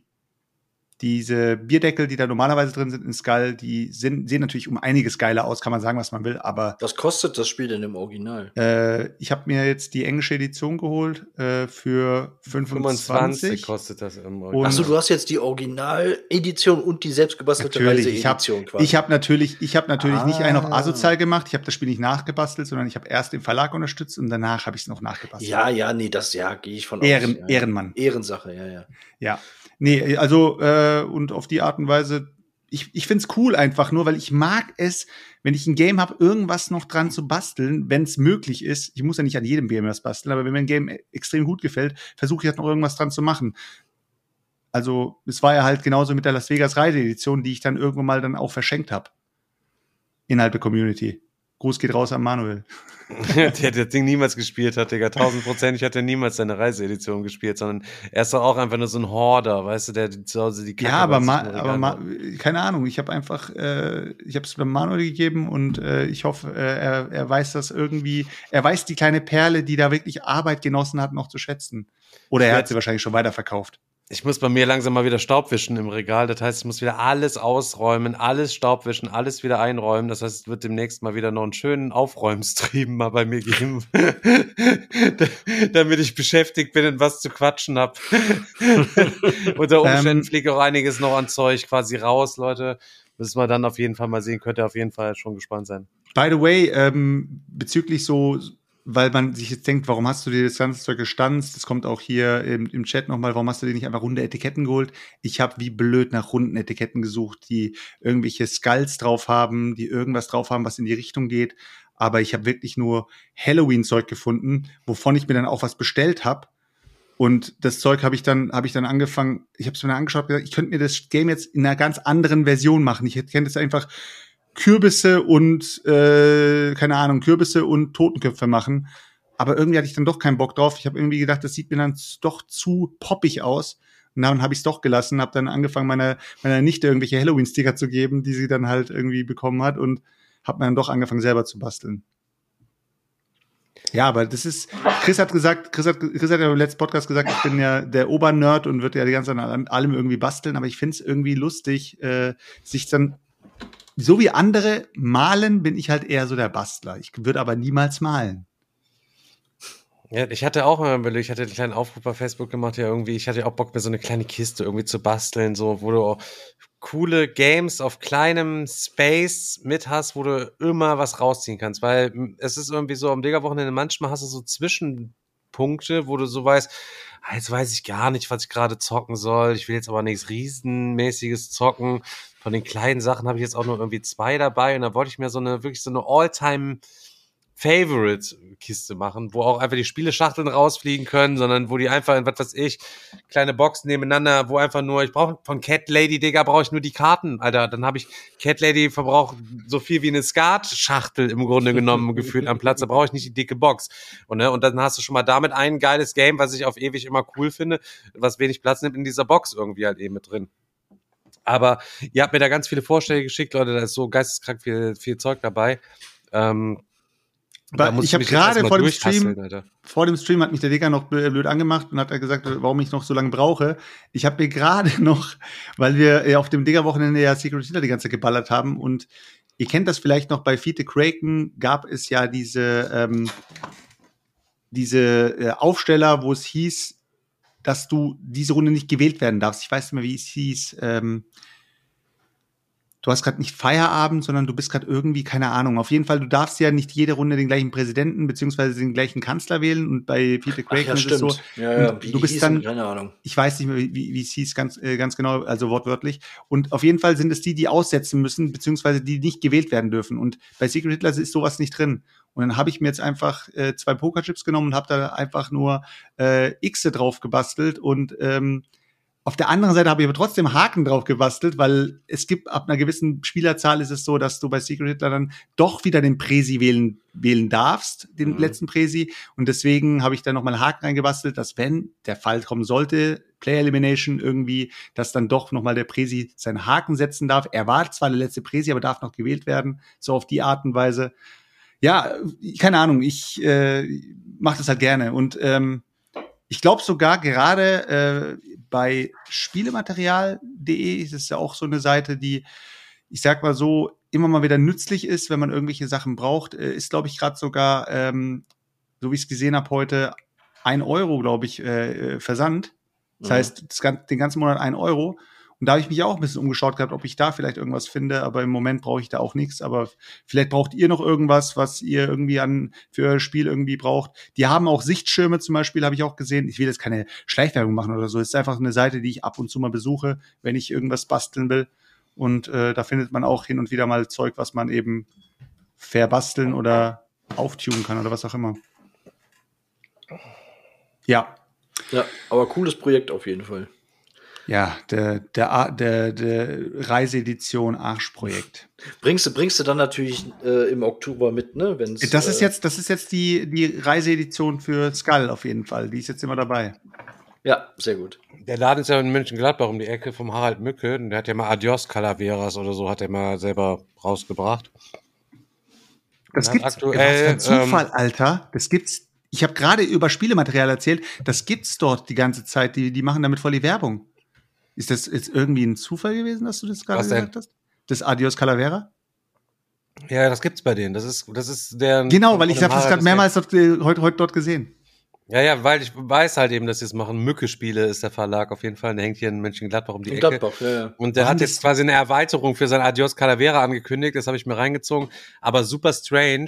diese Bierdeckel, die da normalerweise drin sind in Skull, die sind, sehen natürlich um einiges geiler aus, kann man sagen, was man will, aber. Was kostet das Spiel denn im Original? Äh, ich habe mir jetzt die englische Edition geholt äh, für 25. 25 kostet das im Original. Achso, du hast jetzt die Original-Edition und die selbstgebastelte Reise-Edition quasi. Ich habe natürlich, ich hab natürlich ah. nicht einen auf asozial gemacht, ich habe das Spiel nicht nachgebastelt, sondern ich habe erst den Verlag unterstützt und danach habe ich es noch nachgebastelt. Ja, ja, nee, das ja, gehe ich von Ehren, aus. Ja, Ehrenmann. Ehrensache, ja, ja. Ja. Nee, also äh, und auf die Art und Weise, ich, ich finde es cool einfach nur, weil ich mag es, wenn ich ein Game habe, irgendwas noch dran zu basteln, wenn es möglich ist. Ich muss ja nicht an jedem Game was basteln, aber wenn mir ein Game extrem gut gefällt, versuche ich halt noch irgendwas dran zu machen. Also es war ja halt genauso mit der Las Vegas Reiseedition, die ich dann irgendwann mal dann auch verschenkt habe. Innerhalb der Community. Gruß geht raus an Manuel. [LAUGHS] der das Ding niemals gespielt hat, Digga. Tausendprozentig hat er niemals seine Reiseedition gespielt, sondern er ist doch auch einfach nur so ein Horder, weißt du, der zu Hause die Kacke Ja, aber, ma, aber ma, keine Ahnung, ich habe einfach, äh, ich habe es beim Manuel gegeben und äh, ich hoffe, äh, er, er weiß das irgendwie, er weiß die kleine Perle, die da wirklich Arbeit genossen hat, noch zu schätzen. Oder er hat sie wahrscheinlich schon weiterverkauft ich muss bei mir langsam mal wieder Staub wischen im Regal. Das heißt, ich muss wieder alles ausräumen, alles Staub wischen, alles wieder einräumen. Das heißt, es wird demnächst mal wieder noch einen schönen Aufräumstream mal bei mir geben, [LAUGHS] damit ich beschäftigt bin und was zu quatschen hab. [LAUGHS] Unter Umständen ähm, fliegt auch einiges noch an Zeug quasi raus, Leute. Müssen wir dann auf jeden Fall mal sehen. Könnt ihr auf jeden Fall schon gespannt sein. By the way, ähm, bezüglich so weil man sich jetzt denkt, warum hast du dir das ganze Zeug gestanzt? Das kommt auch hier im, im Chat nochmal, warum hast du dir nicht einfach runde Etiketten geholt? Ich habe wie blöd nach runden Etiketten gesucht, die irgendwelche Skulls drauf haben, die irgendwas drauf haben, was in die Richtung geht. Aber ich habe wirklich nur Halloween-Zeug gefunden, wovon ich mir dann auch was bestellt habe. Und das Zeug habe ich dann habe ich dann angefangen, ich habe es mir angeschaut, gesagt, ich könnte mir das Game jetzt in einer ganz anderen Version machen. Ich hätte das einfach Kürbisse und, äh, keine Ahnung, Kürbisse und Totenköpfe machen. Aber irgendwie hatte ich dann doch keinen Bock drauf. Ich habe irgendwie gedacht, das sieht mir dann doch zu poppig aus. Und dann habe ich es doch gelassen, habe dann angefangen, meiner, meiner Nichte irgendwelche Halloween-Sticker zu geben, die sie dann halt irgendwie bekommen hat und habe mir dann doch angefangen, selber zu basteln. Ja, aber das ist, Chris hat gesagt, Chris hat, Chris hat ja im letzten Podcast gesagt, ich bin ja der Obernerd und würde ja die ganze Zeit an allem irgendwie basteln, aber ich finde es irgendwie lustig, äh, sich dann so wie andere malen, bin ich halt eher so der Bastler. Ich würde aber niemals malen. Ja, ich hatte auch mal überlegt, ich hatte einen kleinen Aufruf bei Facebook gemacht, ja irgendwie, ich hatte auch Bock, mir so eine kleine Kiste irgendwie zu basteln, so, wo du coole Games auf kleinem Space mit hast, wo du immer was rausziehen kannst, weil es ist irgendwie so am Digga-Wochenende, manchmal hast du so Zwischenpunkte, wo du so weißt, jetzt weiß ich gar nicht, was ich gerade zocken soll, ich will jetzt aber nichts Riesenmäßiges zocken, von den kleinen Sachen habe ich jetzt auch nur irgendwie zwei dabei. Und da wollte ich mir so eine wirklich so eine All-Time Favorite-Kiste machen, wo auch einfach die Spieleschachteln rausfliegen können, sondern wo die einfach in, was weiß ich, kleine Boxen nebeneinander, wo einfach nur, ich brauche von Cat Lady, Digga, brauche ich nur die Karten, Alter. Dann habe ich, Cat Lady verbraucht so viel wie eine Skat-Schachtel im Grunde genommen [LAUGHS] gefühlt am Platz, da brauche ich nicht die dicke Box. Und, ne, und dann hast du schon mal damit ein geiles Game, was ich auf ewig immer cool finde, was wenig Platz nimmt in dieser Box irgendwie halt eben mit drin. Aber ihr habt mir da ganz viele Vorschläge geschickt, Leute, da ist so geisteskrank viel, viel Zeug dabei. Ähm, ich habe gerade vor dem Stream, Alter. vor dem Stream hat mich der Digger noch blöd angemacht und hat gesagt, warum ich noch so lange brauche. Ich habe mir gerade [LAUGHS] noch, weil wir auf dem Digger-Wochenende ja Secret Hitler die ganze Zeit geballert haben und ihr kennt das vielleicht noch bei Fiete Kraken gab es ja diese ähm, diese äh, Aufsteller, wo es hieß, dass du diese Runde nicht gewählt werden darfst. Ich weiß nicht mehr, wie es hieß. Ähm, du hast gerade nicht Feierabend, sondern du bist gerade irgendwie, keine Ahnung. Auf jeden Fall, du darfst ja nicht jede Runde den gleichen Präsidenten beziehungsweise den gleichen Kanzler wählen. Und bei Peter Craig ja, ist es so. Ja, ja, du bist dann, keine Ahnung. ich weiß nicht mehr, wie, wie es hieß, ganz, äh, ganz genau, also wortwörtlich. Und auf jeden Fall sind es die, die aussetzen müssen, beziehungsweise die nicht gewählt werden dürfen. Und bei Secret Hitler ist sowas nicht drin. Und dann habe ich mir jetzt einfach äh, zwei Pokerchips genommen und habe da einfach nur äh, Xe drauf gebastelt und ähm, auf der anderen Seite habe ich aber trotzdem Haken drauf gebastelt, weil es gibt ab einer gewissen Spielerzahl ist es so, dass du bei Secret Hitler dann doch wieder den Presi wählen, wählen darfst, den Mhm. letzten Presi. Und deswegen habe ich da nochmal Haken reingebastelt, dass wenn der Fall kommen sollte, Player Elimination irgendwie, dass dann doch nochmal der Presi seinen Haken setzen darf. Er war zwar der letzte Presi, aber darf noch gewählt werden. So auf die Art und Weise. Ja, keine Ahnung, ich äh, mache das halt gerne. Und ähm, ich glaube sogar gerade äh, bei Spielematerial.de ist es ja auch so eine Seite, die, ich sag mal so, immer mal wieder nützlich ist, wenn man irgendwelche Sachen braucht. Äh, ist, glaube ich, gerade sogar, ähm, so wie ich es gesehen habe heute, ein Euro, glaube ich, äh, äh, Versand. Das Mhm. heißt, das, den ganzen Monat ein Euro. Und da habe ich mich auch ein bisschen umgeschaut gehabt, ob ich da vielleicht irgendwas finde, aber im Moment brauche ich da auch nichts. Aber vielleicht braucht ihr noch irgendwas, was ihr irgendwie an für euer Spiel irgendwie braucht. Die haben auch Sichtschirme zum Beispiel, habe ich auch gesehen. Ich will jetzt keine Schleichwerbung machen oder so. Es ist einfach eine Seite, die ich ab und zu mal besuche, wenn ich irgendwas basteln will. Und äh, da findet man auch hin und wieder mal Zeug, was man eben verbasteln oder auftunen kann oder was auch immer. Ja, Ja, aber cooles Projekt auf jeden Fall. Ja, der, der, der, der Reiseedition Arschprojekt. Bringst du, bringst du dann natürlich äh, im Oktober mit, ne? Wenn's, Das ist äh, jetzt, das ist jetzt die, die Reiseedition für Skull auf jeden Fall. Die ist jetzt immer dabei. Ja, sehr gut. Der Laden ist ja in Mönchengladbach um die Ecke vom Harald Mücke. Und Der hat ja mal Adios Calaveras oder so, hat er mal selber rausgebracht. Das gibt's. aktuell, was für ein Zufall, ähm, Alter. Das gibt's. Ich habe gerade über Spielematerial erzählt. Das gibt's dort die ganze Zeit. Die, die machen damit voll die Werbung. Ist das jetzt irgendwie ein Zufall gewesen, dass du das gerade Was denn? gesagt hast? Das Adios Calavera? Ja, das gibt's bei denen. Das ist, das ist der. Genau, weil ich habe das gerade mehrmals dort, äh, heute, heute dort gesehen. Ja, ja, weil ich weiß halt eben, dass sie es machen. Mücke-Spiele ist der Verlag auf jeden Fall. Der hängt hier in Mönchengladbach um die In Ecke. Gladbach, ja, ja. Und der Mann, hat das- jetzt quasi eine Erweiterung für sein Adios Calavera angekündigt. Das habe ich mir reingezogen. Aber super strange.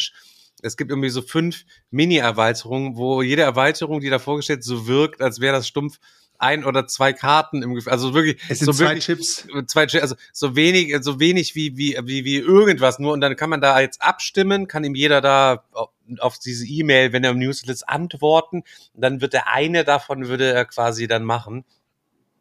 Es gibt irgendwie so fünf Mini-Erweiterungen, wo jede Erweiterung, die da vorgestellt, so wirkt, als wäre das stumpf ein oder zwei Karten im Gefühl. Also wirklich Es sind so zwei wirklich Chips. zwei, also so wenig, so wenig wie, wie, wie, wie irgendwas nur. Und dann kann man da jetzt abstimmen, kann ihm jeder da auf- diese E-Mail, wenn er im Newsletter antworten. Und dann wird der eine davon, würde er quasi dann machen.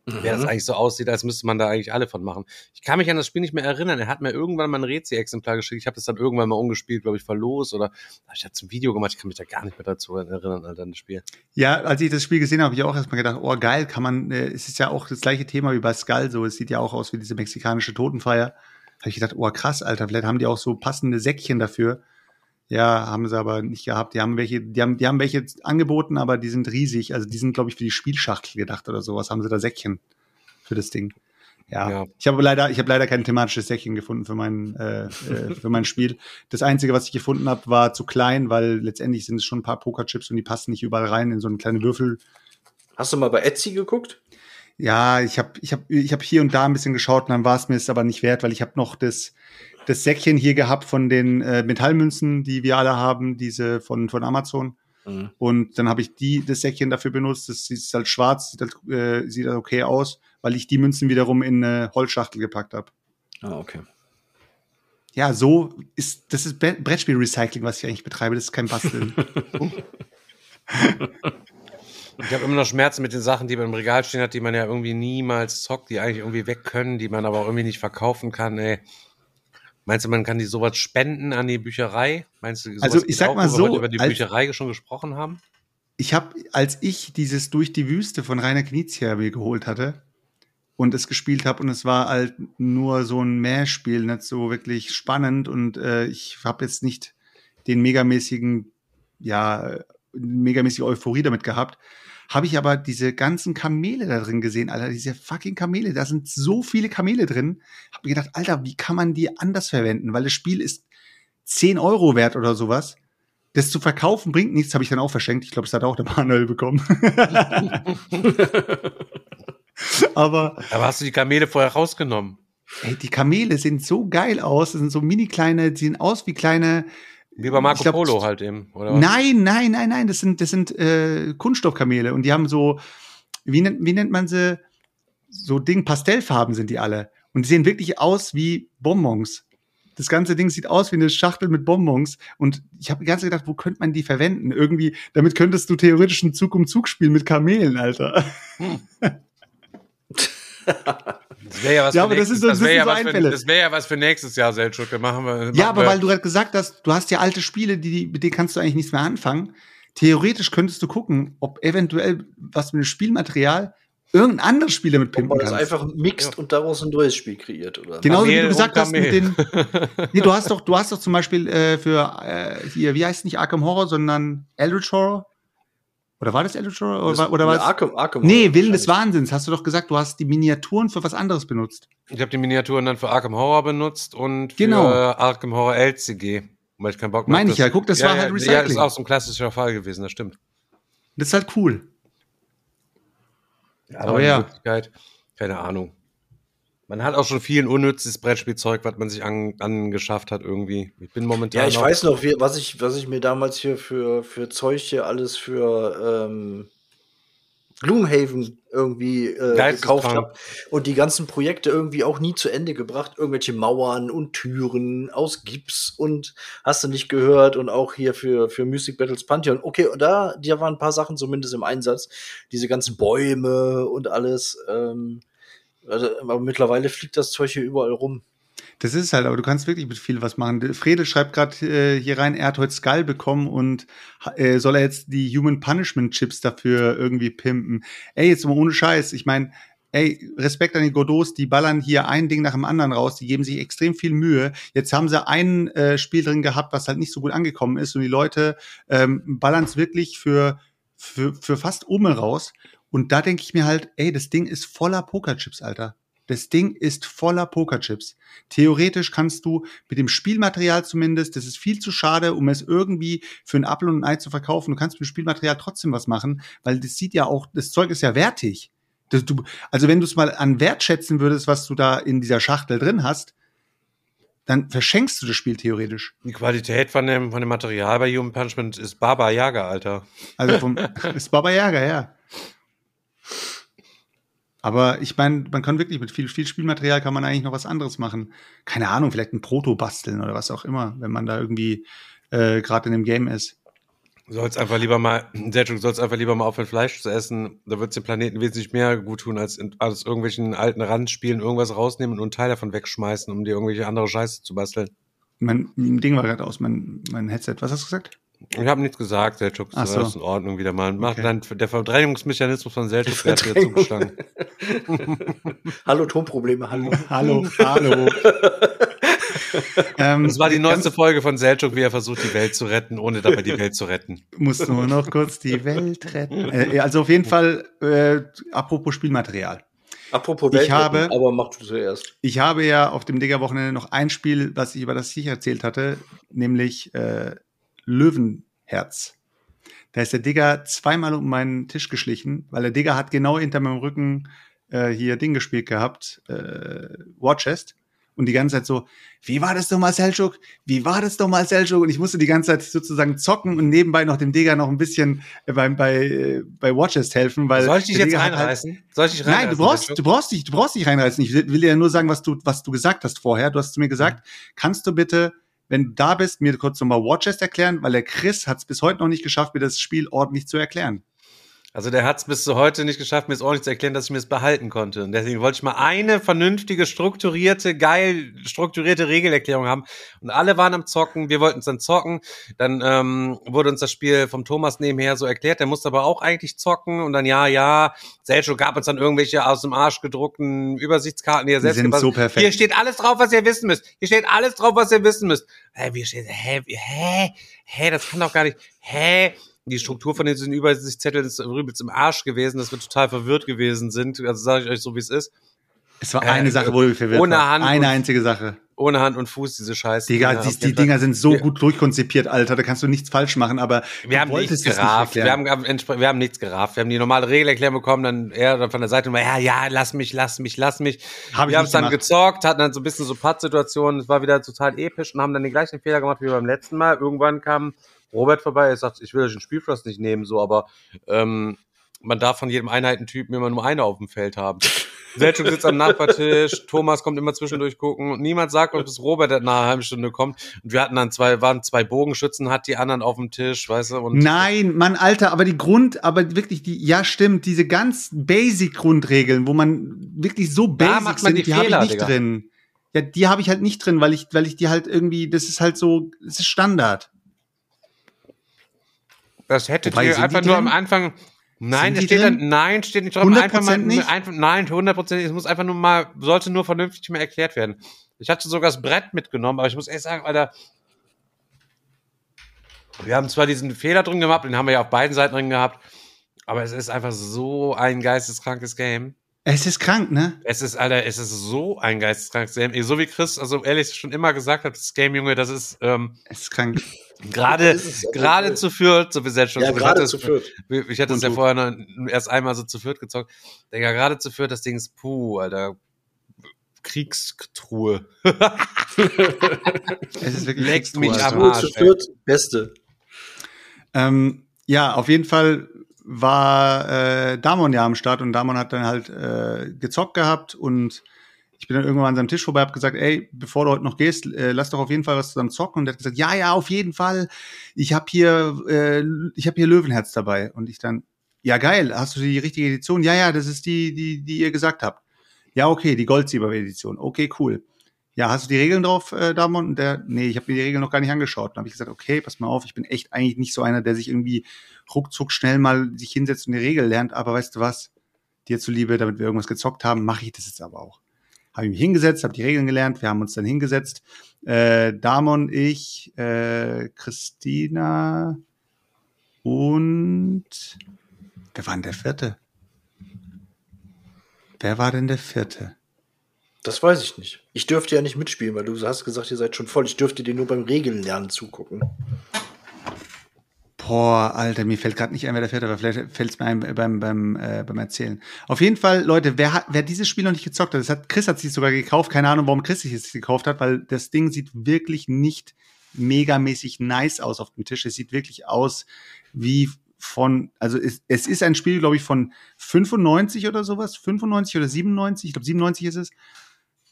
Wer Mhm. das eigentlich so aussieht, als müsste man da eigentlich alle von machen. Ich kann mich an das Spiel nicht mehr erinnern. Er hat mir irgendwann mal ein Rezi-Exemplar geschickt. Ich habe das dann irgendwann mal umgespielt, glaube ich, verlost oder hab ich jetzt ein Video gemacht. Ich kann mich da gar nicht mehr dazu erinnern, Alter, an das Spiel. Ja, als ich das Spiel gesehen habe, habe ich auch erstmal gedacht, oh geil, kann man, äh, es ist ja auch das gleiche Thema wie bei Skull, so, es sieht ja auch aus wie diese mexikanische Totenfeier. Habe ich gedacht, oh krass, Alter, vielleicht haben die auch so passende Säckchen dafür. Ja, haben sie aber nicht gehabt. Die haben welche, die haben, die haben welche angeboten, aber die sind riesig. Also die sind, glaube ich, für die Spielschachtel gedacht oder sowas. Haben sie da Säckchen für das Ding. Ja. Ja. Ich habe leider, ich habe leider kein thematisches Säckchen gefunden für mein, äh, äh, für mein Spiel. Das einzige, was ich gefunden habe, war zu klein, weil letztendlich sind es schon ein paar Pokerchips und die passen nicht überall rein in so eine kleine Würfel. Hast du mal bei Etsy geguckt? Ja, ich habe ich hab, ich hab hier und da ein bisschen geschaut und dann war es mir es aber nicht wert, weil ich habe noch das, das Säckchen hier gehabt von den äh, Metallmünzen, die wir alle haben, diese von, von Amazon. Mhm. Und dann habe ich die, das Säckchen dafür benutzt. Das ist halt schwarz, sieht halt, äh, sieht halt okay aus, weil ich die Münzen wiederum in eine Holzschachtel gepackt habe. Ah, okay. Ja, so ist, das ist Bre- Brettspiel-Recycling, was ich eigentlich betreibe. Das ist kein Basteln. [LAUGHS] Ich habe immer noch Schmerzen mit den Sachen, die man im Regal stehen hat, die man ja irgendwie niemals zockt, die eigentlich irgendwie weg können, die man aber auch irgendwie nicht verkaufen kann. Ey. Meinst du, man kann die sowas spenden an die Bücherei? Meinst du, Also, ich sag auch, mal wir so, über die Bücherei schon gesprochen haben? ich habe, als ich dieses Durch die Wüste von Rainer Knizia mir geholt hatte und es gespielt habe und es war halt nur so ein Mehrspiel, nicht so wirklich spannend und äh, ich habe jetzt nicht den megamäßigen, ja, megamäßige Euphorie damit gehabt, habe ich aber diese ganzen Kamele da drin gesehen, Alter, diese fucking Kamele, da sind so viele Kamele drin. Hab mir gedacht, Alter, wie kann man die anders verwenden? Weil das Spiel ist 10 Euro wert oder sowas. Das zu verkaufen bringt nichts, habe ich dann auch verschenkt. Ich glaube, das hat auch der Manuel bekommen. [LAUGHS] aber Aber hast du die Kamele vorher rausgenommen? ey, die Kamele sehen so geil aus. Das sind so mini kleine, die sehen aus wie kleine. Wie bei Marco glaub, Polo halt eben, oder was? Nein, nein, nein, nein. Das sind, das sind äh, Kunststoffkamele und die haben so, wie nennt, wie nennt man sie? So Ding, Pastellfarben sind die alle. Und die sehen wirklich aus wie Bonbons. Das ganze Ding sieht aus wie eine Schachtel mit Bonbons. Und ich habe die ganze Zeit gedacht, wo könnte man die verwenden? Irgendwie, damit könntest du theoretisch ein Zug um Zug spielen mit Kamelen, Alter. [LAUGHS] [LAUGHS] Das wäre ja was Ja, für aber das nächstes, das ja was für, Einfälle. das wäre ja was für nächstes Jahr. Dann machen wir. Ja, machen aber wir- weil du gerade gesagt hast, du hast ja alte Spiele, die, die, mit denen kannst du eigentlich nichts mehr anfangen. Theoretisch könntest du gucken, ob eventuell was mit dem Spielmaterial irgendein anderes Spiel damit Ob pimpen man das kannst. einfach mixt und daraus ein neues Spiel kreiert, oder? Genauso wie du gesagt hast mit den. Nee, du hast doch, du hast doch zum Beispiel äh, für äh, hier, wie heißt nicht Arkham Horror, sondern Eldritch Horror? Oder war das Horror? Oder, war- oder ja, es? Arkham, Arkham Nee, Willen des. Wahnsinns. Hast du doch gesagt, du hast die Miniaturen für was anderes benutzt. Ich habe die Miniaturen dann für Arkham Horror benutzt und für Genau. Arkham Horror LCG. Weil ich keinen Bock mehr Meine ich ja. Guck, das war halt Ja, Recycling. ist auch so ein klassischer Fall gewesen, das stimmt. Das ist halt cool. Aber ja. in Wirklichkeit, keine Ahnung. Man hat auch schon viel unnützes Brettspielzeug, was man sich an, angeschafft hat irgendwie. Ich bin momentan Ja, ich noch- weiß noch, wie, was, ich, was ich mir damals hier für, für Zeug hier alles für ähm, Gloomhaven irgendwie äh, gekauft habe und die ganzen Projekte irgendwie auch nie zu Ende gebracht. Irgendwelche Mauern und Türen aus Gips und hast du nicht gehört und auch hier für, für Mystic Battles Pantheon. Okay, und da, da waren ein paar Sachen zumindest im Einsatz. Diese ganzen Bäume und alles. Ähm, also, aber mittlerweile fliegt das Zeug hier überall rum. Das ist halt, aber du kannst wirklich mit viel was machen. Fredel schreibt gerade äh, hier rein, er hat heute Skull bekommen und äh, soll er jetzt die Human Punishment Chips dafür irgendwie pimpen. Ey, jetzt mal ohne Scheiß. Ich meine, ey, Respekt an die Godots, die ballern hier ein Ding nach dem anderen raus, die geben sich extrem viel Mühe. Jetzt haben sie ein äh, Spiel drin gehabt, was halt nicht so gut angekommen ist und die Leute ähm, ballern es wirklich für, für, für fast Umme raus. Und da denke ich mir halt, ey, das Ding ist voller Pokerchips, Alter. Das Ding ist voller Pokerchips. Theoretisch kannst du mit dem Spielmaterial zumindest, das ist viel zu schade, um es irgendwie für ein Apfel und ein Ei zu verkaufen. Du kannst mit dem Spielmaterial trotzdem was machen, weil das sieht ja auch, das Zeug ist ja wertig. Das, du, also wenn du es mal an Wert schätzen würdest, was du da in dieser Schachtel drin hast, dann verschenkst du das Spiel theoretisch. Die Qualität von dem, von dem Material bei Human Punishment ist Baba Yaga, Alter. Also vom, [LAUGHS] ist Baba Yaga, ja. Aber ich meine, man kann wirklich mit viel, viel Spielmaterial kann man eigentlich noch was anderes machen. Keine Ahnung, vielleicht ein Proto basteln oder was auch immer, wenn man da irgendwie äh, gerade in dem Game ist. Du sollst einfach lieber mal, Sergio, du sollst einfach lieber mal aufhören, Fleisch zu essen. Da wird es dem Planeten wesentlich mehr gut tun, als in, aus irgendwelchen alten Randspielen irgendwas rausnehmen und einen Teil davon wegschmeißen, um dir irgendwelche andere Scheiße zu basteln. Mein Ding war gerade aus, mein, mein Headset. Was hast du gesagt? Ich habe nichts gesagt, Selchuk. Das so. ist in Ordnung wieder mal. Macht Okay. dann der Verdrängungsmechanismus von Selchuk, hat wieder zugeschlagen. [LAUGHS] Hallo, Tonprobleme, hallo. [LAUGHS] Hallo, hallo. [LAUGHS] ähm, Das war die neueste Folge von Selchuk, wie er versucht, die Welt zu retten, ohne dabei die Welt zu retten. Muss nur noch kurz die Welt retten. Äh, also auf jeden Fall, äh, apropos Spielmaterial. Apropos Ich Weltretten, habe- aber mach du zuerst. Ich habe ja auf dem Digger-Wochenende noch ein Spiel, was ich über das ich erzählt hatte, nämlich äh, Löwenherz. Da ist der Digger zweimal um meinen Tisch geschlichen, weil der Digger hat genau hinter meinem Rücken äh, hier Ding gespielt gehabt, äh, Warchest. Und die ganze Zeit so, wie war das doch mal, Selchuk? Wie war das doch mal, Selchuk? Und ich musste die ganze Zeit sozusagen zocken und nebenbei noch dem Digger noch ein bisschen äh, bei, bei, äh, bei Watchest helfen, weil. Soll ich dich jetzt halt- reinreißen? Soll ich dich Nein, reinreißen? du brauchst, du brauchst dich, du brauchst dich reinreißen. Ich will will dir ja nur sagen, was du, was du gesagt hast vorher. Du hast zu mir gesagt, kannst du bitte, wenn du da bist, mir kurz nochmal Watchest erklären, weil der Chris hat es bis heute noch nicht geschafft, mir das Spiel ordentlich zu erklären. Also der hat es bis zu heute nicht geschafft, mir es ordentlich zu erklären, dass ich mir es behalten konnte. Und deswegen wollte ich mal eine vernünftige, strukturierte, geil strukturierte Regelerklärung haben. Und alle waren am Zocken, wir wollten es dann zocken. Dann ähm, wurde uns das Spiel vom Thomas nebenher so erklärt, der musste aber auch eigentlich zocken. Und dann, ja, ja, Selcho gab uns dann irgendwelche aus dem Arsch gedruckten Übersichtskarten, die er Die selbst sind gebastelt- so perfekt. Hier steht alles drauf, was ihr wissen müsst. Hier steht alles drauf, was ihr wissen müsst. Hä, wie steht, hä, hä, hä, das kann doch gar nicht, hä, die Struktur von diesen Übersichtszetteln ist übelst im Arsch gewesen, dass wir total verwirrt gewesen sind. Also sage ich euch so, wie es ist. Es war Äh, eine Sache, wo wir verwirrt ohne. Hand Eine einzige Sache. ohne Hand und Fuß, diese Scheiße. Digga, die, die Dinger sind so gut durchkonzipiert, Alter. Da kannst du nichts falsch machen, aber wir haben nichts gerafft. Nicht wir, haben, wir haben nichts gerafft. Wir haben die normale Regelerklärung bekommen, dann er von der Seite immer, ja, ja, lass mich, lass mich, lass mich. Hab wir haben es dann gezockt, hatten dann so ein bisschen so Pattsituationen. Es war wieder total episch und haben dann den gleichen Fehler gemacht wie beim letzten Mal. Irgendwann kam Robert vorbei, er sagt, ich will euch den Spielfluss nicht nehmen, so, aber ähm, man darf von jedem Einheitentypen immer nur eine auf dem Feld haben. [LAUGHS] Selchuk sitzt am Nachbartisch, Thomas kommt immer zwischendurch gucken und niemand sagt uns, bis Robert nach einer halben Stunde kommt. Und wir hatten dann zwei, waren zwei Bogenschützen, hat die anderen auf dem Tisch, weißt du? Und Nein, Mann, Alter, aber die Grund, aber wirklich die, ja stimmt, diese ganz basic Grundregeln, wo man wirklich so basic sind, die, die habe ich nicht Digga. drin. Ja, die habe ich halt nicht drin, weil ich, weil ich die halt irgendwie, das ist halt so, das ist Standard. Das hättet Wobei, ihr einfach nur am Anfang, Nein, es steht dann, nein, steht nicht drauf. 100% einfach mal, nicht? Einfach, nein, 100 Es muss einfach nur mal, sollte nur vernünftig mal erklärt werden. Ich hatte sogar das Brett mitgenommen, aber ich muss echt sagen, Alter, wir haben zwar diesen Fehler drin gemacht, den haben wir ja auf beiden Seiten drin gehabt, aber es ist einfach so ein geisteskrankes Game. Es ist krank, ne? Es ist, Alter, es ist so ein geisteskrankes Game. So wie Chris, also ehrlich schon immer gesagt hat, das Game, Junge, das ist, ähm, Es ist krank. Gerade, gerade zu Fürth, so wie selbst schon. Ja, gerade zu Fürth. Ich hatte es ja vorher noch erst einmal so zu Fürth gezockt. Digga, gerade zu Fürth, das Ding ist, puh, Alter. Kriegstruhe. [LAUGHS] es ist wirklich Leckt mich am Arsch. Zu Fürth, Beste. Ähm, ja, auf jeden Fall war äh, Damon ja am Start und Damon hat dann halt äh, gezockt gehabt und ich bin dann irgendwann an seinem Tisch vorbei, habe gesagt, ey, bevor du heute noch gehst, äh, lass doch auf jeden Fall was zusammen zocken. Und er hat gesagt, ja, ja, auf jeden Fall. Ich habe hier, äh, ich habe hier Löwenherz dabei. Und ich dann, ja, geil. Hast du die richtige Edition? Ja, ja, das ist die, die, die ihr gesagt habt. Ja, okay, die Goldsieber-Edition. Okay, cool. Ja, hast du die Regeln drauf, äh, Damon? Und der, nee, ich habe mir die Regeln noch gar nicht angeschaut. Dann habe ich gesagt, okay, pass mal auf, ich bin echt eigentlich nicht so einer, der sich irgendwie ruckzuck schnell mal sich hinsetzt und die Regeln lernt. Aber weißt du was? Dir zuliebe, damit wir irgendwas gezockt haben, mache ich das jetzt aber auch habe ich mich hingesetzt, habe die Regeln gelernt, wir haben uns dann hingesetzt. Äh, Damon, ich, äh, Christina und wer war denn der vierte? Wer war denn der vierte? Das weiß ich nicht. Ich dürfte ja nicht mitspielen, weil du hast gesagt, ihr seid schon voll. Ich dürfte dir nur beim Regeln lernen zugucken. Boah, Alter, mir fällt gerade nicht ein, wer der vierte war. Vielleicht fällt es mir ein beim, beim, äh, beim Erzählen. Auf jeden Fall, Leute, wer, hat, wer dieses Spiel noch nicht gezockt hat, das hat Chris hat sich sogar gekauft. Keine Ahnung, warum Chris sich es gekauft hat, weil das Ding sieht wirklich nicht megamäßig nice aus auf dem Tisch. Es sieht wirklich aus wie von, also es, es ist ein Spiel, glaube ich, von 95 oder sowas, 95 oder 97, ich glaube 97 ist es.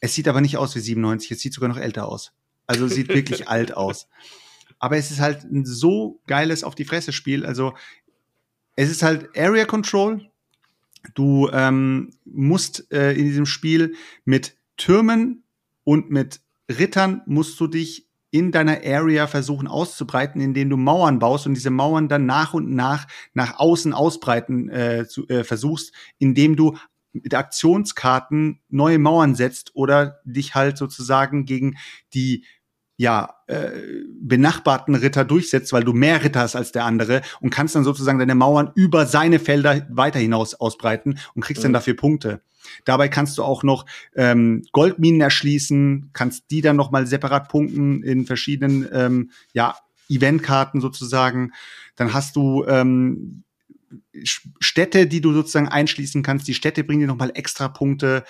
Es sieht aber nicht aus wie 97, es sieht sogar noch älter aus. Also sieht wirklich [LAUGHS] alt aus aber es ist halt ein so geiles auf die Fresse Spiel. Also es ist halt Area Control. Du ähm, musst äh, in diesem Spiel mit Türmen und mit Rittern musst du dich in deiner Area versuchen auszubreiten, indem du Mauern baust und diese Mauern dann nach und nach nach außen ausbreiten äh, zu, äh, versuchst, indem du mit Aktionskarten neue Mauern setzt oder dich halt sozusagen gegen die ja, äh, benachbarten Ritter durchsetzt, weil du mehr Ritter hast als der andere und kannst dann sozusagen deine Mauern über seine Felder weiter hinaus ausbreiten und kriegst mhm. dann dafür Punkte. Dabei kannst du auch noch ähm, Goldminen erschließen, kannst die dann noch mal separat punkten in verschiedenen ähm, ja, Eventkarten sozusagen. Dann hast du ähm, Städte, die du sozusagen einschließen kannst. Die Städte bringen dir noch mal extra Punkte.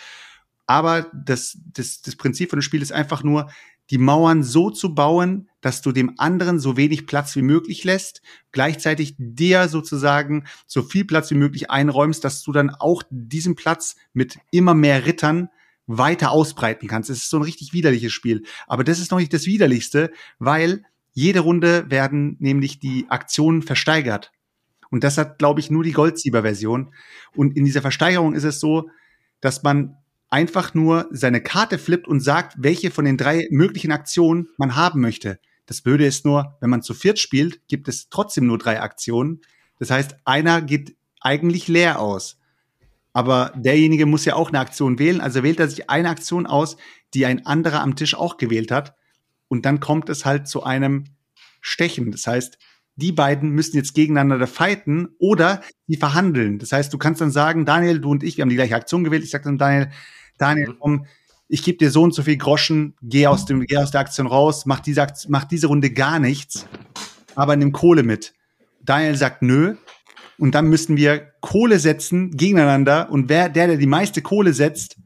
Aber das, das, das Prinzip von dem Spiel ist einfach nur, die Mauern so zu bauen, dass du dem anderen so wenig Platz wie möglich lässt, gleichzeitig dir sozusagen so viel Platz wie möglich einräumst, dass du dann auch diesen Platz mit immer mehr Rittern weiter ausbreiten kannst. Es ist so ein richtig widerliches Spiel. Aber das ist noch nicht das Widerlichste, weil jede Runde werden nämlich die Aktionen versteigert. Und das hat, glaube ich, nur die Goldsieber-Version. Und in dieser Versteigerung ist es so, dass man einfach nur seine Karte flippt und sagt, welche von den drei möglichen Aktionen man haben möchte. Das Blöde ist nur, wenn man zu viert spielt, gibt es trotzdem nur drei Aktionen. Das heißt, einer geht eigentlich leer aus. Aber derjenige muss ja auch eine Aktion wählen, also wählt er sich eine Aktion aus, die ein anderer am Tisch auch gewählt hat. Und dann kommt es halt zu einem Stechen. Das heißt, die beiden müssen jetzt gegeneinander fighten oder die verhandeln. Das heißt, du kannst dann sagen, Daniel, du und ich, wir haben die gleiche Aktion gewählt. Ich sage dann, Daniel, Daniel, mhm. komm, ich gebe dir so und so viel Groschen, geh aus, dem, geh aus der Aktion raus, mach diese, Aktion, mach diese Runde gar nichts, aber nimm Kohle mit. Daniel sagt nö. Und dann müssen wir Kohle setzen gegeneinander. Und wer, der, der die meiste Kohle setzt,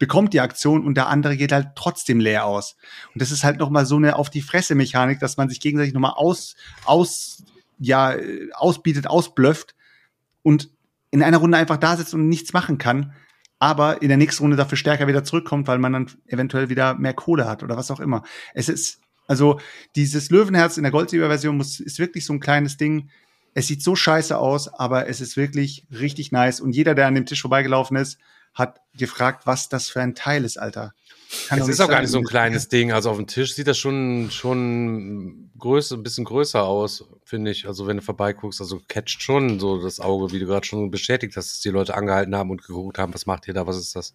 bekommt die Aktion und der andere geht halt trotzdem leer aus. Und das ist halt nochmal so eine auf die Fresse Mechanik, dass man sich gegenseitig nochmal aus, aus, ja, ausbietet, ausblöfft und in einer Runde einfach da sitzt und nichts machen kann, aber in der nächsten Runde dafür stärker wieder zurückkommt, weil man dann eventuell wieder mehr Kohle hat oder was auch immer. Es ist, also dieses Löwenherz in der Goldsieber-Version muss, ist wirklich so ein kleines Ding. Es sieht so scheiße aus, aber es ist wirklich richtig nice. Und jeder, der an dem Tisch vorbeigelaufen ist, hat gefragt, was das für ein Teil ist, Alter. Kann es ist auch gar nicht so ein kleines Ding. Also auf dem Tisch sieht das schon, schon größer, ein bisschen größer aus, finde ich. Also wenn du vorbeiguckst, also catcht schon so das Auge, wie du gerade schon bestätigt hast, dass die Leute angehalten haben und geguckt haben, was macht ihr da, was ist das?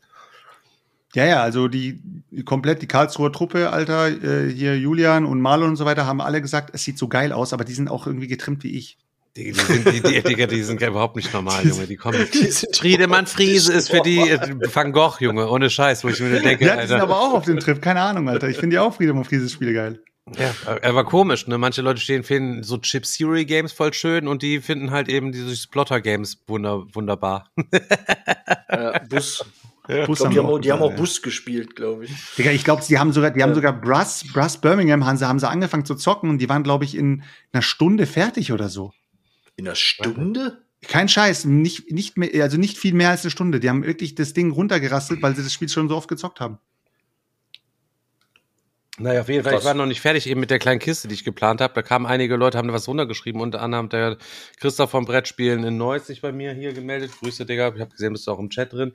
Ja, ja, also die komplett die Karlsruher Truppe, Alter, äh, hier Julian und Marlon und so weiter, haben alle gesagt, es sieht so geil aus, aber die sind auch irgendwie getrimmt wie ich. Die, die, sind, die, die, Digga, die sind überhaupt nicht normal, Junge. Die kommen. Friedemann Friese ist für die Van Gogh, Junge, ohne Scheiß, wo ich mir denke. Ja, die sind aber auch auf dem Trip, keine Ahnung, Alter. Ich finde ja auch Friedemann Friese Spiele geil. Ja, er war komisch, ne? Manche Leute stehen, finden so Chip Theory Games voll schön und die finden halt eben diese Splotter Games wunder, wunderbar. Ja, Bus. [LAUGHS] Ja. Bus glaub, die, haben auch, die haben auch Bus gespielt, glaube ich. Digga, ich glaube, die haben sogar, die ja. haben sogar Brass, Brass Birmingham haben sie, haben sie angefangen zu zocken und die waren, glaube ich, in einer Stunde fertig oder so. In einer Stunde? Kein Scheiß, nicht, nicht mehr, also nicht viel mehr als eine Stunde. Die haben wirklich das Ding runtergerasselt, weil sie das Spiel schon so oft gezockt haben. Naja, auf jeden Fall. Krass. Ich war noch nicht fertig eben mit der kleinen Kiste, die ich geplant habe. Da kamen einige Leute, haben da was runtergeschrieben. Unter anderem der Christoph vom Brettspielen in Neuss sich bei mir hier gemeldet. Grüße, Digga. Ich habe gesehen, bist du auch im Chat drin.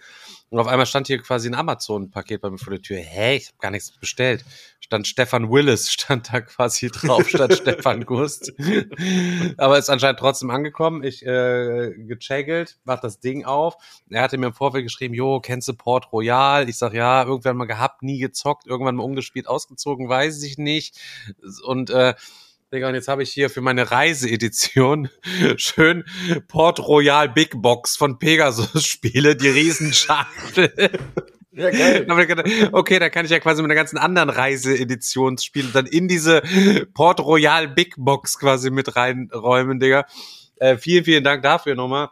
Und auf einmal stand hier quasi ein Amazon-Paket bei mir vor der Tür. Hä, ich habe gar nichts bestellt. Stand Stefan Willis, [LAUGHS] stand da quasi drauf, statt Stefan Gust. [LAUGHS] Aber ist anscheinend trotzdem angekommen. Ich äh, gecheckelt, mach das Ding auf. Er hatte mir im Vorfeld geschrieben, jo, kennst du Port Royal? Ich sag, ja, irgendwann mal gehabt, nie gezockt, irgendwann mal umgespielt, ausgezogen, weiß ich nicht. Und äh, Digga, und jetzt habe ich hier für meine Reiseedition [LAUGHS] schön Port Royal Big Box von Pegasus Spiele, die Riesenschachtel. [LAUGHS] Ja, geil. okay, da kann ich ja quasi mit einer ganzen anderen Reiseedition spielen dann in diese Port Royal Big Box quasi mit reinräumen, Digga. Äh, vielen, vielen Dank dafür nochmal.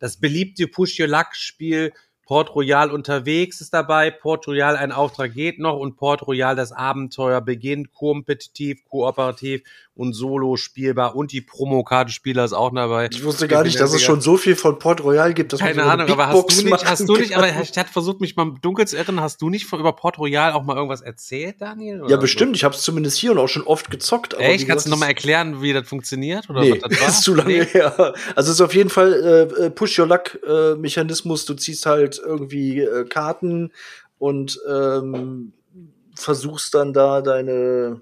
Das beliebte Push Your Luck Spiel Port Royal unterwegs ist dabei, Port Royal ein Auftrag geht noch und Port Royal das Abenteuer beginnt, kompetitiv, kooperativ und solo spielbar und die Promokartenspieler ist auch dabei. Ich wusste gar nicht, dass es schon so viel von Port Royal gibt. Dass Keine Ahnung, aber hast du nicht, hast du nicht, aber ich hatte versucht, mich mal dunkel zu irren, hast du nicht über Port Royal auch mal irgendwas erzählt, Daniel? Ja, bestimmt. So? Ich habe es zumindest hier und auch schon oft gezockt. Aber Echt? Kannst du nochmal erklären, wie das funktioniert? Oder nee, das [LAUGHS] war? ist zu lange nee. her. Also es ist auf jeden Fall äh, äh Push-Your-Luck-Mechanismus. Du ziehst halt irgendwie äh, Karten und ähm, versuchst dann da deine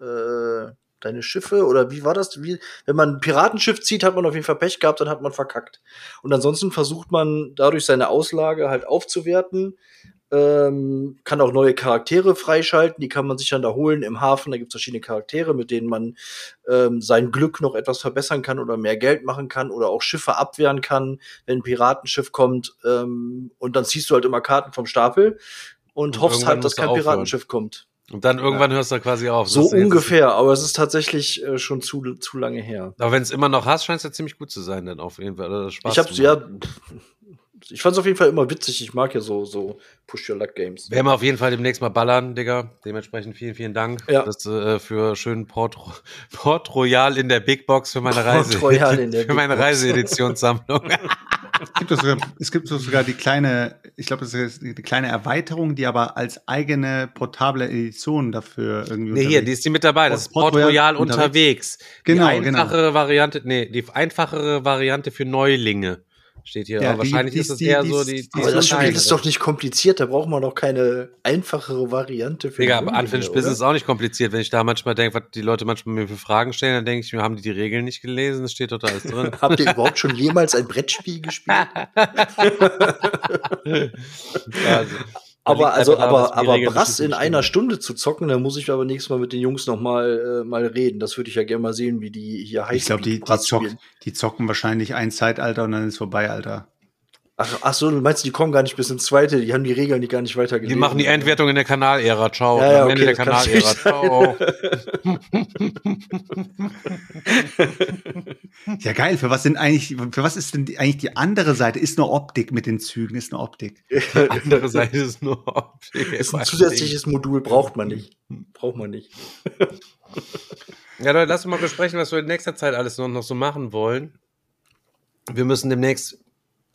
äh, deine Schiffe oder wie war das? Wie, wenn man ein Piratenschiff zieht, hat man auf jeden Fall Pech gehabt, dann hat man verkackt. Und ansonsten versucht man dadurch seine Auslage halt aufzuwerten. Ähm, kann auch neue Charaktere freischalten, die kann man sich dann da holen im Hafen. Da gibt es verschiedene Charaktere, mit denen man ähm, sein Glück noch etwas verbessern kann oder mehr Geld machen kann oder auch Schiffe abwehren kann, wenn ein Piratenschiff kommt. Ähm, und dann ziehst du halt immer Karten vom Stapel und, und hoffst halt, dass kein Piratenschiff kommt. Und dann irgendwann ja. hörst du quasi auf. So ungefähr, aber es ist tatsächlich äh, schon zu, zu lange her. Aber wenn es immer noch hast, scheint es ja ziemlich gut zu sein, dann auf jeden Fall. Ich hab's, ja, ich fand's auf jeden Fall immer witzig. Ich mag ja so, so Push-Your-Luck-Games. Werden wir auf jeden Fall demnächst mal ballern, Digga. Dementsprechend vielen, vielen Dank ja. das, äh, für schönen Port, Port Royal in der Big Box für meine Reise. Port Royal in der [LAUGHS] Für meine Reiseeditionssammlung. [LAUGHS] [LAUGHS] es, gibt sogar, es gibt sogar die kleine, ich glaube, das ist die kleine Erweiterung, die aber als eigene portable Edition dafür irgendwie. Nee, hier, die ist die mit dabei. Das ist Port Royal, Royal unterwegs. unterwegs. Genau, die genau. einfachere genau. Variante, nee, die einfachere Variante für Neulinge steht hier. Ja, aber die, wahrscheinlich die, ist es eher die, so die. aber das Spiel ist doch nicht kompliziert, da braucht man doch keine einfachere Variante für. Digga, aber Unfinished Business ist auch nicht kompliziert. Wenn ich da manchmal denke, was die Leute manchmal mir für Fragen stellen, dann denke ich mir, haben die die Regeln nicht gelesen? Das steht total alles drin. [LAUGHS] Habt ihr überhaupt schon jemals ein Brettspiel gespielt? [LAUGHS] [LAUGHS] also, aber also, aber, aber Brass in einer Stunde zu zocken, da muss ich aber nächstes Mal mit den Jungs noch mal, äh, mal reden. Das würde ich ja gerne mal sehen, wie die hier heißen. Ich glaube, die, die, zock, die, zocken wahrscheinlich ein Zeitalter und dann ist vorbei, Alter. Ach, ach so, du meinst, die kommen gar nicht bis ins zweite, die haben die Regeln die gar nicht weitergelegt. Die machen die Endwertung in der Kanalära. Ciao. Ja, ja, Am Ende okay, der Kanalära. Ciao. [LAUGHS] Ja, geil. Für was sind eigentlich, für was ist denn die, eigentlich die andere Seite? Ist nur Optik mit den Zügen, ist nur Optik. Andere Seite ist nur Optik. ist ein zusätzliches Modul, braucht man nicht. Braucht man nicht. [LAUGHS] Ja, Leute, lass uns mal besprechen, was wir in nächster Zeit alles noch, noch so machen wollen. Wir müssen demnächst,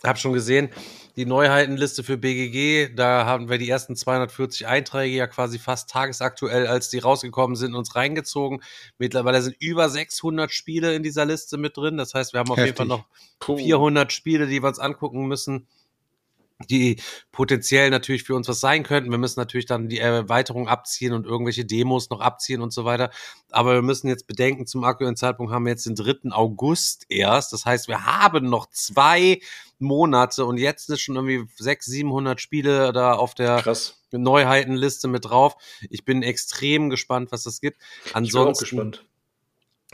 hab schon gesehen, die Neuheitenliste für BGG, da haben wir die ersten 240 Einträge ja quasi fast tagesaktuell, als die rausgekommen sind, uns reingezogen. Mittlerweile sind über 600 Spiele in dieser Liste mit drin. Das heißt, wir haben auf jeden Fall noch 400 Spiele, die wir uns angucken müssen die potenziell natürlich für uns was sein könnten. Wir müssen natürlich dann die Erweiterung abziehen und irgendwelche Demos noch abziehen und so weiter. Aber wir müssen jetzt bedenken, zum aktuellen Zeitpunkt haben wir jetzt den 3. August erst. Das heißt, wir haben noch zwei Monate und jetzt ist schon irgendwie 600, 700 Spiele da auf der Krass. Neuheitenliste mit drauf. Ich bin extrem gespannt, was das gibt. Ich bin auch Ansonsten gespannt.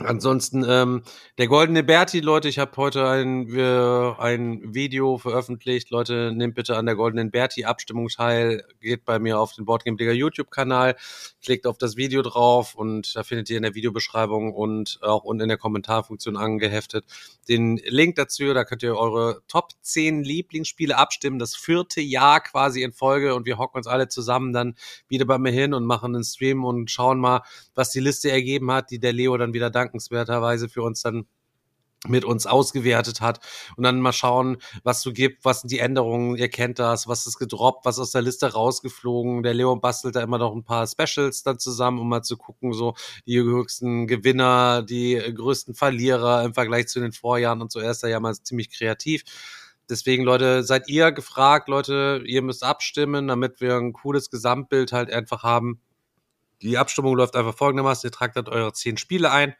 Ansonsten, ähm, der Goldene Berti, Leute, ich habe heute ein, äh, ein Video veröffentlicht. Leute, nehmt bitte an der Goldenen Berti Abstimmung teil. Geht bei mir auf den Boardgame Digger YouTube-Kanal, klickt auf das Video drauf und da findet ihr in der Videobeschreibung und auch unten in der Kommentarfunktion angeheftet den Link dazu. Da könnt ihr eure Top 10 Lieblingsspiele abstimmen. Das vierte Jahr quasi in Folge und wir hocken uns alle zusammen dann wieder bei mir hin und machen einen Stream und schauen mal, was die Liste ergeben hat, die der Leo dann wieder dankenswerterweise für uns dann mit uns ausgewertet hat und dann mal schauen, was so gibt, was sind die Änderungen, ihr kennt das, was ist gedroppt, was aus der Liste rausgeflogen. Der Leo bastelt da immer noch ein paar Specials dann zusammen, um mal zu gucken, so die höchsten Gewinner, die größten Verlierer im Vergleich zu den Vorjahren und so. Er ist da ja mal ziemlich kreativ. Deswegen, Leute, seid ihr gefragt, Leute, ihr müsst abstimmen, damit wir ein cooles Gesamtbild halt einfach haben. Die Abstimmung läuft einfach folgendermaßen. Ihr tragt halt eure zehn Spiele ein.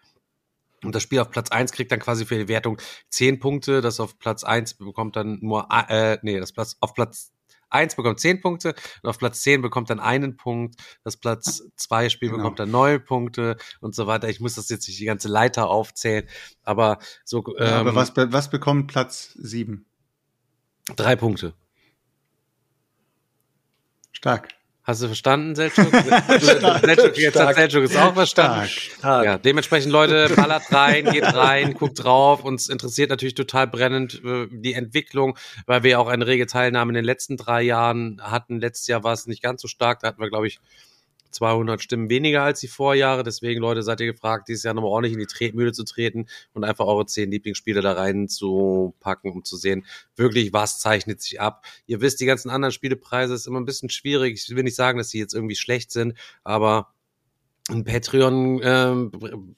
Und das Spiel auf Platz eins kriegt dann quasi für die Wertung zehn Punkte. Das auf Platz eins bekommt dann nur, äh, nee, das Platz, auf Platz eins bekommt zehn Punkte und auf Platz zehn bekommt dann einen Punkt. Das Platz zwei Spiel Genau. bekommt dann neun Punkte und so weiter. Ich muss das jetzt nicht die ganze Leiter aufzählen, aber so ähm, Ja, aber was, was bekommt Platz sieben? drei Punkte. Stark. Hast du verstanden, Selchuk? [LAUGHS] Selchuk, jetzt hat Selchuk es auch verstanden. Stark. Ja, dementsprechend, Leute, ballert rein, geht rein, guckt drauf. Uns interessiert natürlich total brennend äh, die Entwicklung, weil wir auch eine rege Teilnahme in den letzten drei Jahren hatten. Letztes Jahr war es nicht ganz so stark. Da hatten wir, glaube ich, 200 Stimmen weniger als die Vorjahre. Deswegen, Leute, seid ihr gefragt, dieses Jahr nochmal ordentlich in die Tretmühle zu treten und einfach eure zehn Lieblingsspiele da reinzupacken, um zu sehen, wirklich, was zeichnet sich ab. Ihr wisst, die ganzen anderen Spielepreise ist immer ein bisschen schwierig. Ich will nicht sagen, dass die jetzt irgendwie schlecht sind, aber ein Patreon ähm,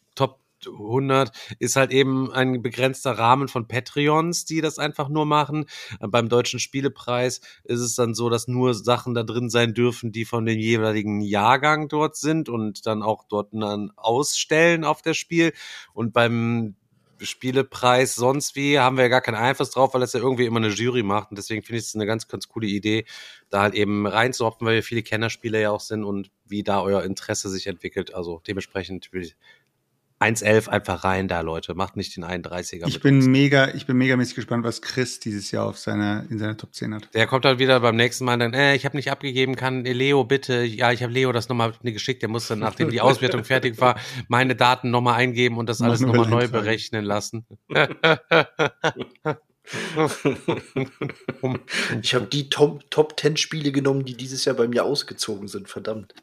100 ist halt eben ein begrenzter Rahmen von Patreons, die das einfach nur machen. Äh, Beim deutschen Spielepreis ist es dann so, dass nur Sachen da drin sein dürfen, die von dem jeweiligen Jahrgang dort sind und dann auch dort dann ausstellen auf das Spiel. Und beim Spielepreis sonst wie haben wir ja gar keinen Einfluss drauf, weil das ja irgendwie immer eine Jury macht. Und deswegen finde ich es eine ganz, ganz coole Idee, da halt eben reinzuhopfen, weil wir viele Kennerspieler ja auch sind und wie da euer Interesse sich entwickelt. Also dementsprechend will ich 1,11 einfach rein da, Leute. Macht nicht den 31er. Ich bin uns. mega, ich bin megamäßig gespannt, was Chris dieses Jahr auf seiner, in seiner Top 10 hat. Der kommt dann wieder beim nächsten Mal dann, äh, ich habe nicht abgegeben, kann äh, Leo bitte, ja, ich habe Leo das nochmal geschickt, der muss dann, nachdem die Auswertung fertig war, meine Daten nochmal eingeben und das alles nochmal neu berechnen lassen. [LAUGHS] Ich habe die Top, Top 10 Spiele genommen, die dieses Jahr bei mir ausgezogen sind, verdammt.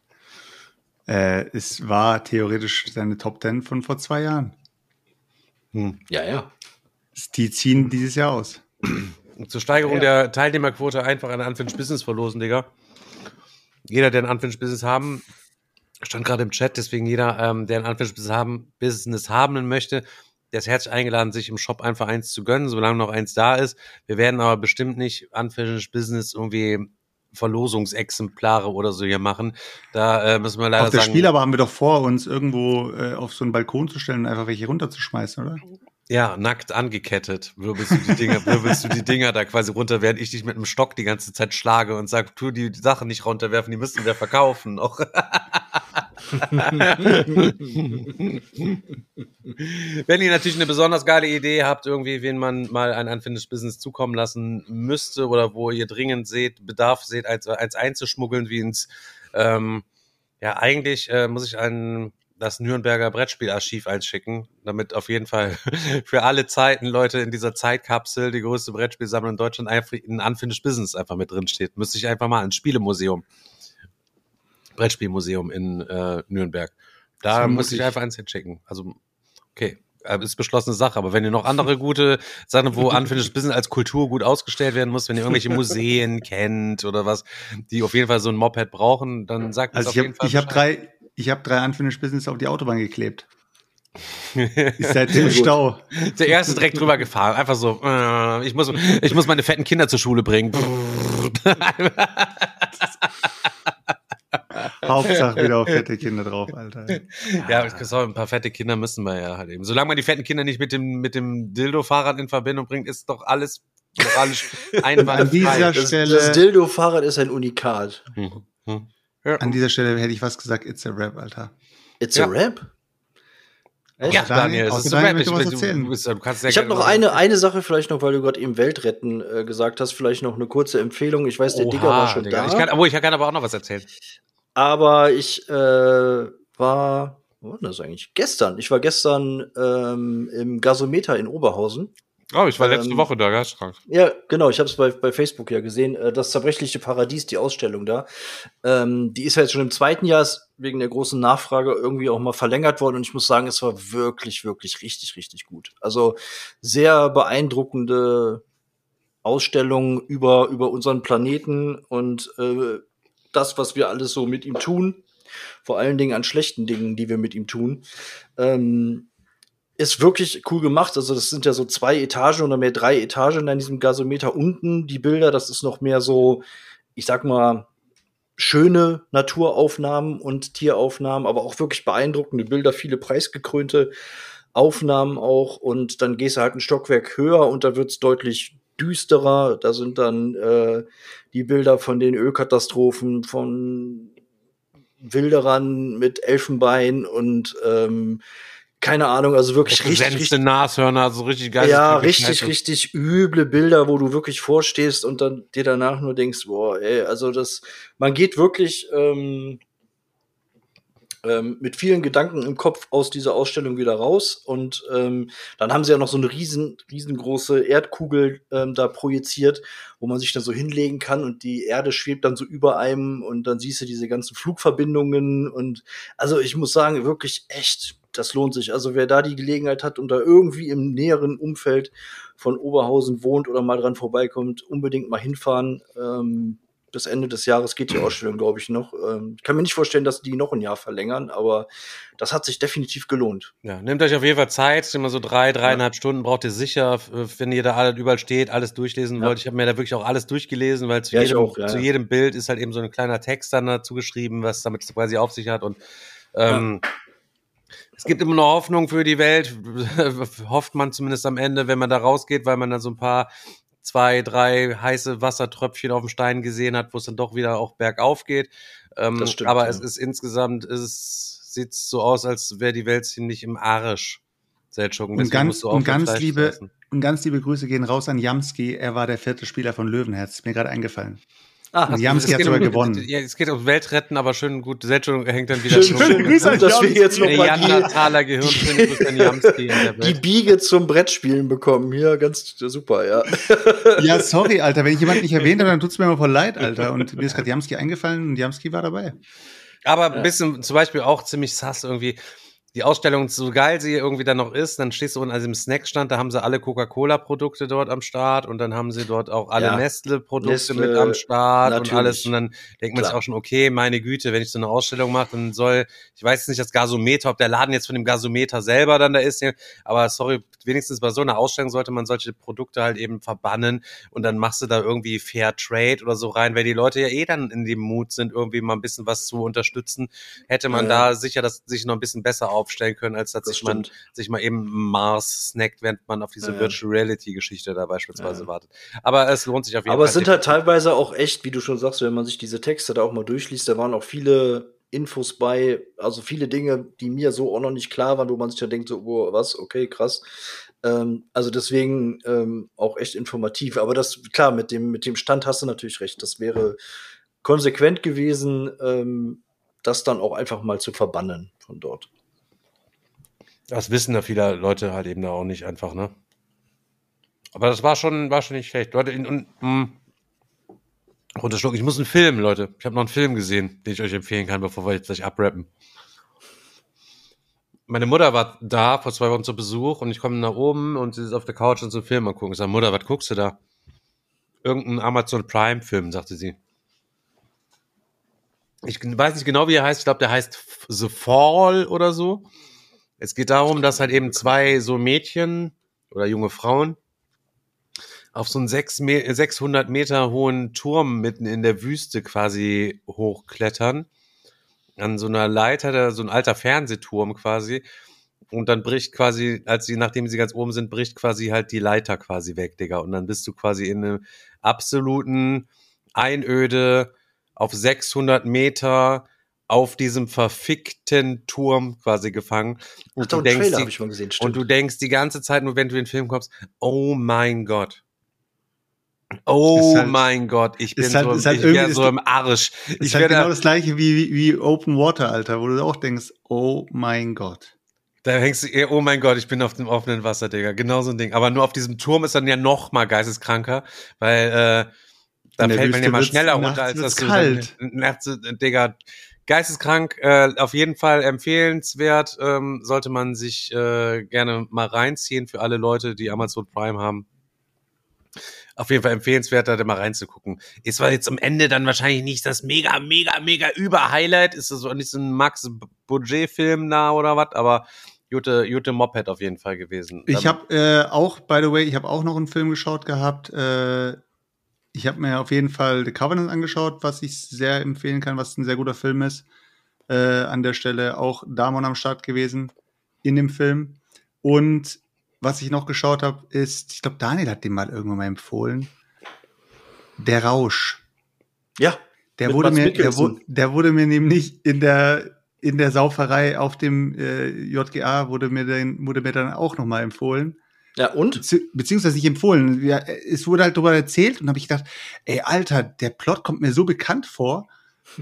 Äh, es war theoretisch seine Top 10 von vor zwei Jahren. Hm. Ja, ja. Die ziehen dieses Jahr aus. Und zur Steigerung der Teilnehmerquote einfach ein Unfinished Business verlosen, Digga. Jeder, der ein Unfinished Business haben, stand gerade im Chat, deswegen jeder, ähm, der ein Unfinished Business haben, Business haben möchte, der ist herzlich eingeladen, sich im Shop einfach eins zu gönnen, solange noch eins da ist. Wir werden aber bestimmt nicht Unfinished Business irgendwie Verlosungsexemplare oder so hier machen. Da äh, müssen wir leider auf der sagen. Spiel aber haben wir doch vor, uns irgendwo äh, auf so einen Balkon zu stellen und einfach welche runterzuschmeißen, oder? Ja, nackt angekettet. Wirbelst du die Dinger, wirbelst du die Dinger da quasi runter, während ich dich mit einem Stock die ganze Zeit schlage und sag, tu die Sachen nicht runterwerfen, die müssen wir verkaufen noch. [LAUGHS] [LAUGHS] Wenn ihr natürlich eine besonders geile Idee habt, irgendwie, wen man mal ein Unfinished Business zukommen lassen müsste oder wo ihr dringend seht, Bedarf seht, als, als einzuschmuggeln, wie ins, ähm, ja, eigentlich äh, muss ich ein, das Nürnberger Brettspielarchiv einschicken, damit auf jeden Fall [LAUGHS] für alle Zeiten Leute in dieser Zeitkapsel, die größte Brettspielsammlung in Deutschland, einfach ein Unfinished Business einfach mit drin steht. Müsste ich einfach mal ins Spielemuseum. Brettspielmuseum in äh, Nürnberg. Da So muss ich einfach eins hinschicken. Also, okay. äh, Ist beschlossene Sache, aber wenn ihr noch andere [LAUGHS] gute Sachen, wo Unfinished Business als Kultur gut ausgestellt werden muss, wenn ihr irgendwelche [LAUGHS] Museen kennt oder was, die auf jeden Fall so ein Moped brauchen, dann sagt Also auf ich jeden habe Fall ich hab Bescheid. drei, ich drei Unfinished Business auf die Autobahn geklebt. [LAUGHS] Ist seitdem im gut. Stau. Der erste ist direkt drüber gefahren, einfach so, äh, ich muss, ich muss meine fetten Kinder zur Schule bringen. [LAUGHS] Hauptsache wieder auf fette [LAUGHS] Kinder drauf, Alter. Ja, es soll- ein paar fette Kinder müssen wir ja halt eben. Solange man die fetten Kinder nicht mit dem, mit dem Dildo-Fahrrad in Verbindung bringt, ist doch alles moralisch [LAUGHS] An dieser einwandfrei. Das, Stelle, das Dildo-Fahrrad ist ein Unikat. Mhm. Mhm. Ja. an dieser Stelle hätte ich fast gesagt, it's a rap, Alter. It's Ja. a Rap? Echt? Ja, Daniel, es ist so Daniel Ich, was du, erzählen. du, bist, ja- du kannst ja Ich habe noch eine, eine Sache vielleicht noch, weil du gerade eben Weltretten äh, gesagt hast, vielleicht noch eine kurze Empfehlung. Ich weiß, der Oha, Digger war schon Digga. da. Ich kann, obwohl, ich kann aber auch noch was erzählen. Aber ich äh, war, wo war das eigentlich? Gestern. Ich war gestern ähm, im Gasometer in Oberhausen. Oh, ich war letzte Ähm, Woche da, geisteskrank. Ja, genau, ich habe es bei, bei Facebook ja gesehen. Äh, das zerbrechliche Paradies, die Ausstellung da. Ähm, die ist ja jetzt schon im zweiten Jahr wegen der großen Nachfrage irgendwie auch mal verlängert worden. Und ich muss sagen, es war wirklich, wirklich richtig, richtig gut. Also sehr beeindruckende Ausstellung über, über unseren Planeten und äh, das, was wir alles so mit ihm tun. Vor allen Dingen an schlechten Dingen, die wir mit ihm tun. Ähm, ist wirklich cool gemacht. Also das sind ja so zwei Etagen oder mehr drei Etagen an diesem Gasometer unten. Die Bilder, das ist noch mehr so, ich sag mal, schöne Naturaufnahmen und Tieraufnahmen, aber auch wirklich beeindruckende Bilder, viele preisgekrönte Aufnahmen auch. Und dann gehst du halt ein Stockwerk höher und da wird's deutlich düsterer. Da sind dann äh, die Bilder von den Ölkatastrophen, von Wilderern mit Elfenbein und ähm, keine Ahnung, also wirklich richtig, richtig Nashörner, so richtig geil. ja, richtig, richtig üble Bilder, wo du wirklich vorstehst und dann dir danach nur denkst, boah, ey, also das, man geht wirklich ähm, ähm, mit vielen Gedanken im Kopf aus dieser Ausstellung wieder raus und ähm, dann haben sie ja noch so eine riesen, riesengroße Erdkugel ähm, da projiziert, wo man sich dann so hinlegen kann und die Erde schwebt dann so über einem und dann siehst du diese ganzen Flugverbindungen und also ich muss sagen, wirklich echt, das lohnt sich. Also wer da die Gelegenheit hat und da irgendwie im näheren Umfeld von Oberhausen wohnt oder mal dran vorbeikommt, unbedingt mal hinfahren. Ähm, bis Ende des Jahres geht die Ausstellung, glaube ich, noch. Ähm, ich kann mir nicht vorstellen, dass die noch ein Jahr verlängern, aber das hat sich definitiv gelohnt. Ja, nehmt euch auf jeden Fall Zeit, immer so drei, dreieinhalb Stunden braucht ihr sicher, f- wenn ihr da überall steht, alles durchlesen Ja. wollt. Ich habe mir da wirklich auch alles durchgelesen, weil zu, Ja, jedem, auch, ja, zu ja. jedem Bild ist halt eben so ein kleiner Text dann dazu geschrieben, was damit quasi auf sich hat. Und ähm, es gibt immer noch Hoffnung für die Welt, [LAUGHS] hofft man zumindest am Ende, wenn man da rausgeht, weil man dann so ein paar zwei, drei heiße Wassertröpfchen auf dem Stein gesehen hat, wo es dann doch wieder auch bergauf geht. Ähm, Das stimmt, aber ja. es ist insgesamt, es sieht so aus, als wäre die Welt ziemlich im Arsch. Seltschuk. Und ganz, und ganz liebe, und ganz liebe Grüße gehen raus an Jamski. Er war der vierte Spieler von Löwenherz. Ist mir gerade eingefallen. Ah, Und Jamski Es hat geht sogar um- gewonnen. Ja, es geht ums Weltretten, aber schön gut. Seltschuk hängt dann wieder schön, schön Grüße an dass wir jetzt noch Der mal die, die Welt. Biege zum Brettspielen bekommen. Hier, ganz super, ja. Ja, sorry, Alter. Wenn ich jemanden nicht erwähnt habe, dann tut's mir immer voll leid, Alter. [LAUGHS] Und mir ist gerade Jamski eingefallen und Jamski war dabei. Aber ein bisschen zum Beispiel auch ziemlich sass irgendwie. Die Ausstellung, so geil sie irgendwie dann noch ist, dann stehst du unten an diesem Snackstand, da haben sie alle Coca-Cola-Produkte dort am Start und dann haben sie dort auch alle Ja. Nestle-Produkte Nestle, mit am Start und natürlich. alles. Und dann denkt man sich Klar. auch schon, okay, meine Güte, wenn ich so eine Ausstellung mache, dann soll, ich weiß jetzt nicht das Gasometer, ob der Laden jetzt von dem Gasometer selber dann da ist, aber sorry, wenigstens bei so einer Ausstellung sollte man solche Produkte halt eben verbannen und dann machst du da irgendwie Fair Trade oder so rein, weil die Leute ja eh dann in dem Mut sind, irgendwie mal ein bisschen was zu unterstützen, hätte man Ja, da sicher das sich noch ein bisschen besser aufstellen können, als dass Das sich man sich mal eben Mars snackt, während man auf diese Ja. Virtual Reality Geschichte da beispielsweise Ja. wartet. Aber es lohnt sich auf jeden Aber Fall. es sind halt teilweise auch echt, wie du schon sagst, wenn man sich diese Texte da auch mal durchliest, da waren auch viele Infos bei, also viele Dinge, die mir so auch noch nicht klar waren, wo man sich ja denkt, so, oh, was, okay, krass. Ähm, also deswegen ähm, auch echt informativ. Aber das, klar, mit dem, mit dem Stand hast du natürlich recht. Das wäre konsequent gewesen, ähm, das dann auch einfach mal zu verbannen von dort. Das wissen da viele Leute halt eben da auch nicht einfach, ne? Aber das war schon, war schon nicht schlecht. Leute, in, und, mh, runterschlucken. Ich muss einen Film, Leute. Ich habe noch einen Film gesehen, den ich euch empfehlen kann, bevor wir jetzt gleich abrappen. Meine Mutter war da vor zwei Wochen zu Besuch und ich komme nach oben und sie ist auf der Couch und so einen Film angucken. Ich sage, Mutter, was guckst du da? Irgendein Amazon Prime-Film, sagte sie. Ich weiß nicht genau, wie er heißt. Ich glaube, der heißt The Fall oder so. Es geht darum, dass halt eben zwei so Mädchen oder junge Frauen auf so einen 600 Meter hohen Turm mitten in der Wüste quasi hochklettern. An so einer Leiter, so ein alter Fernsehturm quasi. Und dann bricht quasi, als sie, nachdem sie ganz oben sind, bricht quasi halt die Leiter quasi weg, Digga. Und dann bist du quasi in einem absoluten Einöde auf 600 Meter auf diesem verfickten Turm quasi gefangen. Und, Ach, du, denkst, Trailer die, hab ich mal gesehen, und du denkst die ganze Zeit nur, wenn du in den Film kommst, oh mein Gott. Oh Ist halt- mein Gott, ich bin ist halt- so, ist halt ich wär so im Arsch. Ist Ich halt werde, genau das gleiche wie, wie, wie Open Water, Alter, wo du auch denkst, oh mein Gott. da hängst du, oh mein Gott, ich bin auf dem offenen Wasser, Digga. Genau so ein Ding. Aber nur auf diesem Turm ist dann ja noch mal geisteskranker, weil äh, da fällt man ja mal schneller runter, als du kalt. Nachts, äh, Digga, geisteskrank, äh, auf jeden Fall empfehlenswert, ähm, sollte man sich äh, gerne mal reinziehen für alle Leute, die Amazon Prime haben. Auf jeden Fall empfehlenswert, da mal reinzugucken. Ist zwar jetzt am Ende dann wahrscheinlich nicht das mega, mega, mega Über-Highlight, ist das so nicht so ein Max-Budget-Film da oder was, aber Jute, Jute Moped auf jeden Fall gewesen. Ich habe äh, auch, by the way, ich habe auch noch einen Film geschaut gehabt. Äh, ich habe mir auf jeden Fall The Covenant angeschaut, was ich sehr empfehlen kann, was ein sehr guter Film ist. Äh, an der Stelle auch Damon am Start gewesen in dem Film. Und was ich noch geschaut habe, ist, ich glaube, Daniel hat den mal irgendwann mal empfohlen. Der Rausch. Ja, Der wurde, mir, der, der wurde mir nämlich in der, in der Sauferei auf dem äh, JGA wurde mir, den, wurde mir dann auch noch mal empfohlen. ja und? Bezieh- beziehungsweise nicht empfohlen. Ja, es wurde halt darüber erzählt und habe ich gedacht, ey, Alter, der Plot kommt mir so bekannt vor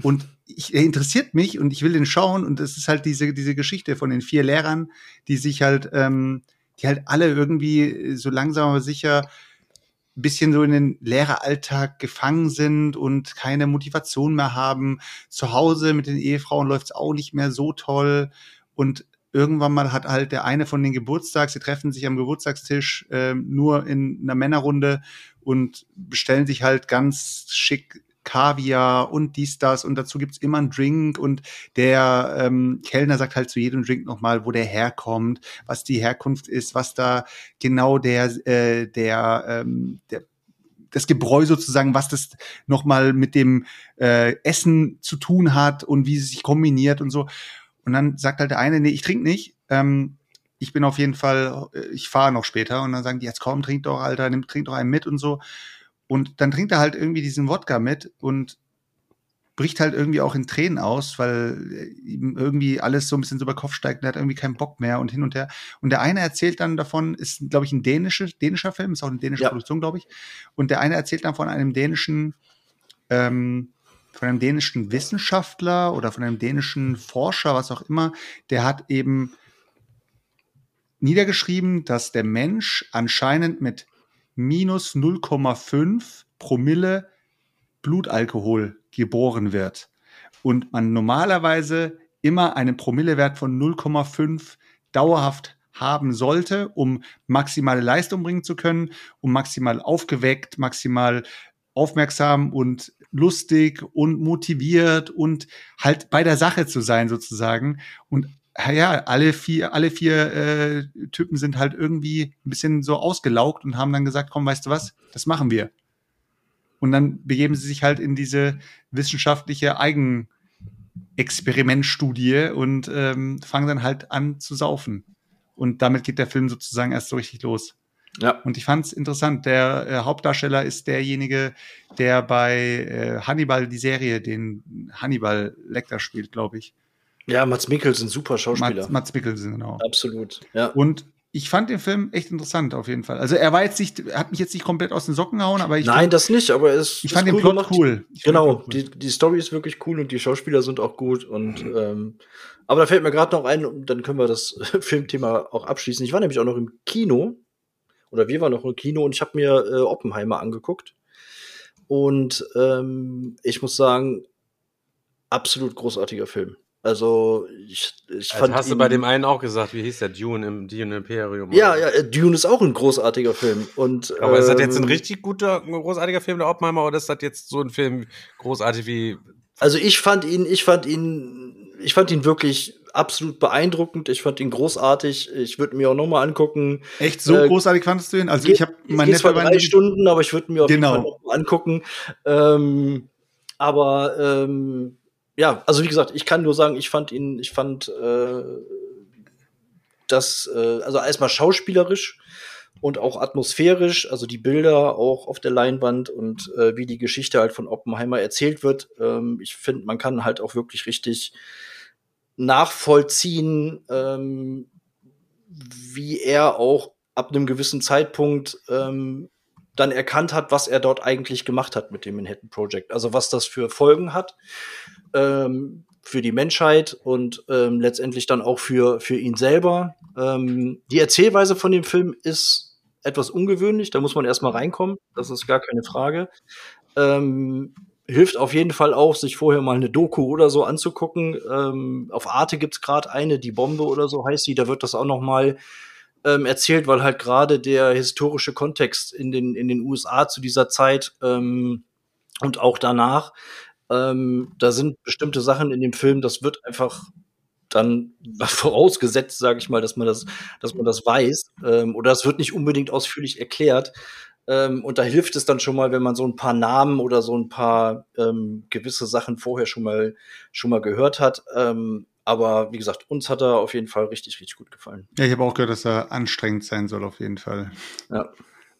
und ich, er interessiert mich und ich will den schauen und es ist halt diese, diese Geschichte von den vier Lehrern, die sich halt, ähm, die halt alle irgendwie so langsam aber sicher ein bisschen so in den Lehreralltag gefangen sind und keine Motivation mehr haben. Zu Hause mit den Ehefrauen läuft's auch nicht mehr so toll und irgendwann mal hat halt der eine von den Geburtstags, sie treffen sich am Geburtstagstisch ähm, nur in einer Männerrunde und bestellen sich halt ganz schick Kaviar und dies, das und dazu gibt's immer einen Drink und der ähm, Kellner sagt halt zu jedem Drink nochmal, wo der herkommt, was die Herkunft ist, was da genau der, äh, der, ähm, der das Gebräu sozusagen, was das nochmal mit dem äh, Essen zu tun hat und wie es sich kombiniert und so. Und dann sagt halt der eine, nee, ich trinke nicht. Ähm, ich bin auf jeden Fall, äh, ich fahre noch später. Und dann sagen die, jetzt komm, trink doch, Alter, nimm, trink doch einen mit und so. Und dann trinkt er halt irgendwie diesen Wodka mit und bricht halt irgendwie auch in Tränen aus, weil äh, ihm irgendwie alles so ein bisschen so über Kopf steigt und er hat irgendwie keinen Bock mehr und hin und her. Und der eine erzählt dann davon, ist, glaube ich, ein dänische, dänischer Film, ist auch eine dänische Ja. Produktion, glaube ich. Und der eine erzählt dann von einem dänischen, ähm, von einem dänischen Wissenschaftler oder von einem dänischen Forscher, was auch immer, der hat eben niedergeschrieben, dass der Mensch anscheinend mit minus 0,5 Promille Blutalkohol geboren wird. Und man normalerweise immer einen Promillewert von 0,5 dauerhaft haben sollte, um maximale Leistung bringen zu können, um maximal aufgeweckt, maximal aufmerksam und lustig und motiviert und halt bei der Sache zu sein sozusagen. Und ja, alle vier, alle vier äh, Typen sind halt irgendwie ein bisschen so ausgelaugt und haben dann gesagt, komm, weißt du was, das machen wir. Und dann begeben sie sich halt in diese wissenschaftliche Eigenexperimentstudie und ähm, fangen dann halt an zu saufen. Und damit geht der Film sozusagen erst so richtig los. Ja. Und ich fand es interessant. Der äh, Hauptdarsteller ist derjenige, der bei äh, Hannibal die Serie, den Hannibal Lecter spielt, glaube ich. Ja, Mats Mikkelsen, super Schauspieler. Mats, Mats Mikkelsen, genau. Absolut. Ja. Und ich fand den Film echt interessant auf jeden Fall. Also er war jetzt nicht, hat mich jetzt nicht komplett aus den Socken gehauen, aber ich Nein, fand, das nicht, aber es ich ist fand den cool Plot gemacht. cool. Ich fand Genau, Plot cool. die, die Story ist wirklich cool und die Schauspieler sind auch gut. Und ähm, aber da fällt mir gerade noch ein, und dann können wir das [LAUGHS] Filmthema auch abschließen. Ich war nämlich auch noch im Kino, oder wir waren noch im Kino und ich habe mir äh, Oppenheimer angeguckt. Und ähm, ich muss sagen, absolut großartiger Film. Also ich, ich Das fand hast du ihn- bei dem einen auch gesagt, wie hieß der Dune im Dune Imperium? ja, oder? ja, äh, Dune ist auch ein großartiger Film. Und, Aber ist das jetzt ein ähm, richtig guter, großartiger Film, der Oppenheimer, oder ist das jetzt so ein Film großartig wie. Also ich fand ihn, ich fand ihn, ich fand ihn wirklich absolut beeindruckend. Ich fand ihn großartig. Ich würde mir auch noch mal angucken. Echt so äh, großartig fandest du ihn? Also Geht- ich habe mein Neffe war drei Stunden, aber ich würde mir auf Genau. jeden Fall noch mal angucken. Ähm, aber ähm, ja, also wie gesagt, ich kann nur sagen, ich fand ihn, ich fand äh, das, äh, also erstmal schauspielerisch und auch atmosphärisch, also die Bilder auch auf der Leinwand und äh, wie die Geschichte halt von Oppenheimer erzählt wird. Ähm, ich finde, man kann halt auch wirklich richtig nachvollziehen, ähm, wie er auch ab einem gewissen Zeitpunkt ähm, dann erkannt hat, was er dort eigentlich gemacht hat mit dem Manhattan Project. Also was das für Folgen hat ähm, für die Menschheit und ähm, letztendlich dann auch für, für ihn selber. Ähm, die Erzählweise von dem Film ist etwas ungewöhnlich, da muss man erstmal reinkommen, das ist gar keine Frage. Ähm, hilft auf jeden Fall auch, sich vorher mal eine Doku oder so anzugucken. Ähm, auf Arte gibt's gerade eine, die Bombe oder so heißt sie, da wird das auch noch mal ähm, erzählt, weil halt gerade der historische Kontext in den, in den USA zu dieser Zeit ähm, und auch danach, ähm, da sind bestimmte Sachen in dem Film, das wird einfach dann [LAUGHS] vorausgesetzt, sage ich mal, dass man das, dass man das weiß, ähm, oder es wird nicht unbedingt ausführlich erklärt. Ähm, und da hilft es dann schon mal, wenn man so ein paar Namen oder so ein paar ähm, gewisse Sachen vorher schon mal schon mal gehört hat. Ähm, aber wie gesagt, uns hat er auf jeden Fall richtig, richtig gut gefallen. Ja, ich habe auch gehört, dass er anstrengend sein soll auf jeden Fall. Ja.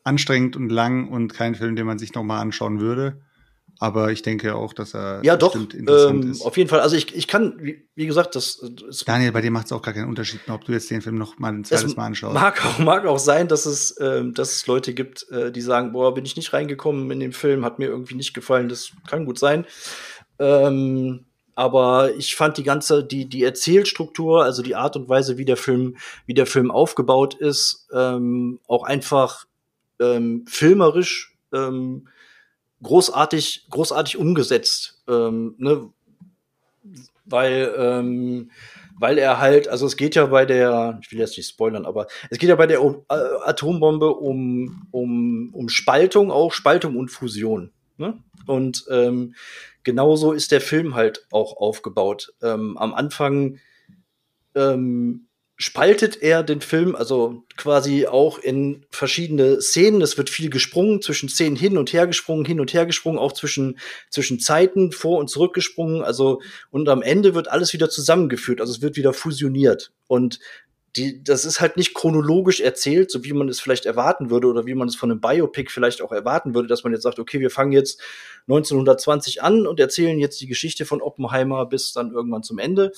Anstrengend und lang und kein Film, den man sich noch mal anschauen würde. Aber ich denke auch, dass er Ja, doch. Ähm, ist. auf jeden Fall. Also ich, ich kann, wie, wie gesagt, das, das Daniel, bei dir macht es auch gar keinen Unterschied mehr, ob du jetzt den Film noch mal ein zweites Es Mal anschaust. Mag auch, mag auch sein, dass es, ähm, dass es Leute gibt, äh, die sagen, boah, bin ich nicht reingekommen in den Film, hat mir irgendwie nicht gefallen. Das kann gut sein. Ähm, aber ich fand die ganze, die, die Erzählstruktur, also die Art und Weise, wie der Film, wie der Film aufgebaut ist, ähm, auch einfach ähm, filmerisch ähm, großartig, großartig umgesetzt. Ähm, ne? Weil, ähm, weil er halt, also es geht ja bei der, ich will jetzt nicht spoilern, aber es geht ja bei der äh, Atombombe um, um, um Spaltung, auch Spaltung und Fusion. Ne? Und ähm, genauso ist der Film halt auch aufgebaut. Ähm, am Anfang ähm, spaltet er den Film, also quasi auch in verschiedene Szenen. Es wird viel gesprungen, zwischen Szenen hin und her gesprungen, hin und her gesprungen, auch zwischen, zwischen Zeiten vor und zurück gesprungen. Also, und am Ende wird alles wieder zusammengeführt, also es wird wieder fusioniert. Und die, das ist halt nicht chronologisch erzählt, so wie man es vielleicht erwarten würde oder wie man es von einem Biopic vielleicht auch erwarten würde, dass man jetzt sagt, okay, wir fangen jetzt 1920 an und erzählen jetzt die Geschichte von Oppenheimer bis dann irgendwann zum Ende.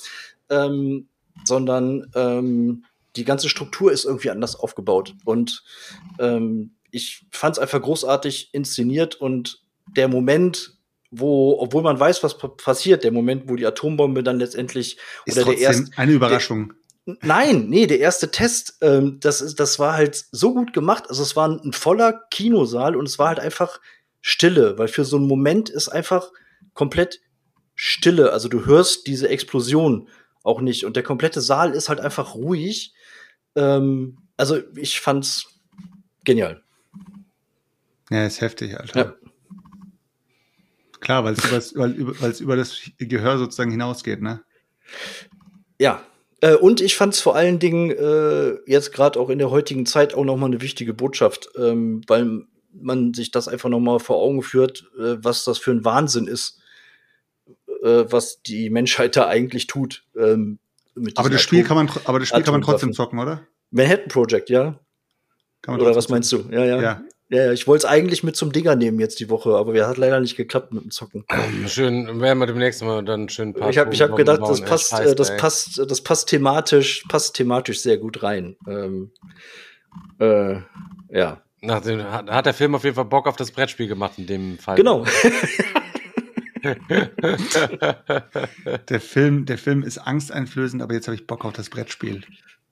Ähm, sondern ähm, die ganze Struktur ist irgendwie anders aufgebaut. Und ähm, ich fand es einfach großartig inszeniert und der Moment, wo, obwohl man weiß, was pa- passiert, der Moment, wo die Atombombe dann letztendlich ist oder der erste eine Überraschung. Nein, nee, der erste Test, ähm, das, ist, das war halt so gut gemacht. Also es war ein, ein voller Kinosaal und es war halt einfach Stille, weil für so einen Moment ist einfach komplett Stille. Also du hörst diese Explosion auch nicht und der komplette Saal ist halt einfach ruhig. Ähm, also ich fand's genial. Ja, ist heftig, Alter. Ja. Klar, weil es über, weil's über das Gehör sozusagen hinausgeht, ne? Ja. Äh, und ich fand's vor allen Dingen äh, jetzt gerade auch in der heutigen Zeit auch noch mal eine wichtige Botschaft, ähm, weil man sich das einfach noch mal vor Augen führt, äh, was das für ein Wahnsinn ist, äh, was die Menschheit da eigentlich tut. Ähm, mit Aber das Spiel Atom- kann man, aber das Spiel kann man trotzdem zocken, oder? Manhattan Project, ja. Kann man Oder was meinst du? Ja, ja. Ja. Ja, ich wollte es eigentlich mit zum Dinger nehmen jetzt die Woche, aber wir hat leider nicht geklappt mit dem Zocken. [CLEARS THROAT] Schön, werden wir demnächst mal dann schön ein paar Ich habe ich hab gedacht, das passt, äh, das ey. passt, das passt thematisch, passt thematisch sehr gut rein. Ähm, äh, ja, Nachdem, hat, hat der Film auf jeden Fall Bock auf das Brettspiel gemacht in dem Fall. genau. [LAUGHS] Der Film, der Film ist angsteinflößend, aber jetzt habe ich Bock auf das Brettspiel.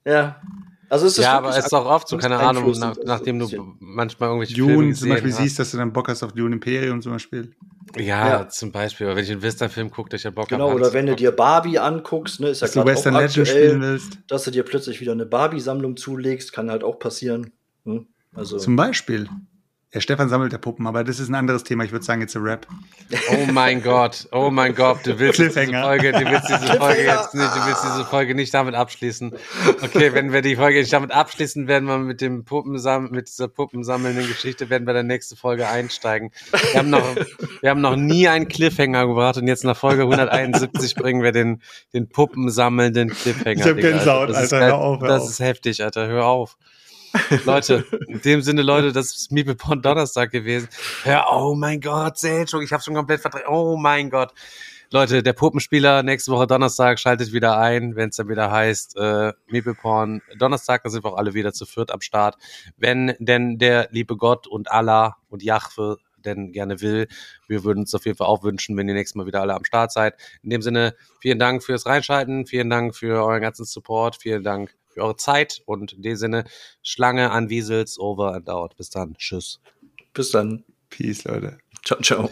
ja. Also es ist ja, aber es ist auch oft so, keine Ahnung, nach, angsteinflößend, nachdem also du manchmal irgendwelche Filme Dune gesehen zum Beispiel hast. siehst, dass du dann Bock hast auf Dune Imperium zum Beispiel. Ja, Ja. zum Beispiel, aber wenn ich einen Western-Film gucke, der ich ja Bock Genau, habe. oder wenn du dir Barbie anguckst, ne, ist ja Dass du gerade auch Legend spielen aktuell, willst. dass du dir plötzlich wieder eine Barbie-Sammlung zulegst, kann halt auch passieren. Hm? Also, Zum Beispiel. Ja, Stefan sammelt der Puppen, aber das ist ein anderes Thema. Ich würde sagen, jetzt ein Rap. Oh mein Gott, oh mein Gott, du willst diese. Folge, du willst diese Folge jetzt nicht, du willst diese Folge nicht damit abschließen. Okay, wenn wir die Folge nicht damit abschließen, werden wir mit dem Puppensam mit dieser puppensammelnden Geschichte werden wir in der nächste Folge einsteigen. Wir haben noch, wir haben noch nie einen Cliffhanger gebracht und jetzt nach Folge 171 bringen wir den, den puppensammelnden Cliffhanger. Ich hab Digga, Gänsehaut, Das ist Alter, geil. hör auf, hör Das auf. ist heftig, Alter, hör auf. Leute, in dem Sinne, Leute, das ist Meeple Pond Donnerstag gewesen. Ja, oh mein Gott, Selchuk, ich habe schon komplett verdreht. Oh mein Gott. Leute, der Puppenspieler nächste Woche Donnerstag schaltet wieder ein, wenn es dann wieder heißt, äh, Meeple Porn Donnerstag, da sind wir auch alle wieder zu viert am Start. Wenn denn der liebe Gott und Allah und Jahwe denn gerne will. Wir würden uns auf jeden Fall auch wünschen, wenn ihr nächstes Mal wieder alle am Start seid. In dem Sinne, vielen Dank fürs Reinschalten, vielen Dank für euren ganzen Support, vielen Dank für eure Zeit und in dem Sinne, Schlange an Wiesels, over and out. Bis dann. Tschüss. bis dann. Peace, Leute. Ciao, ciao.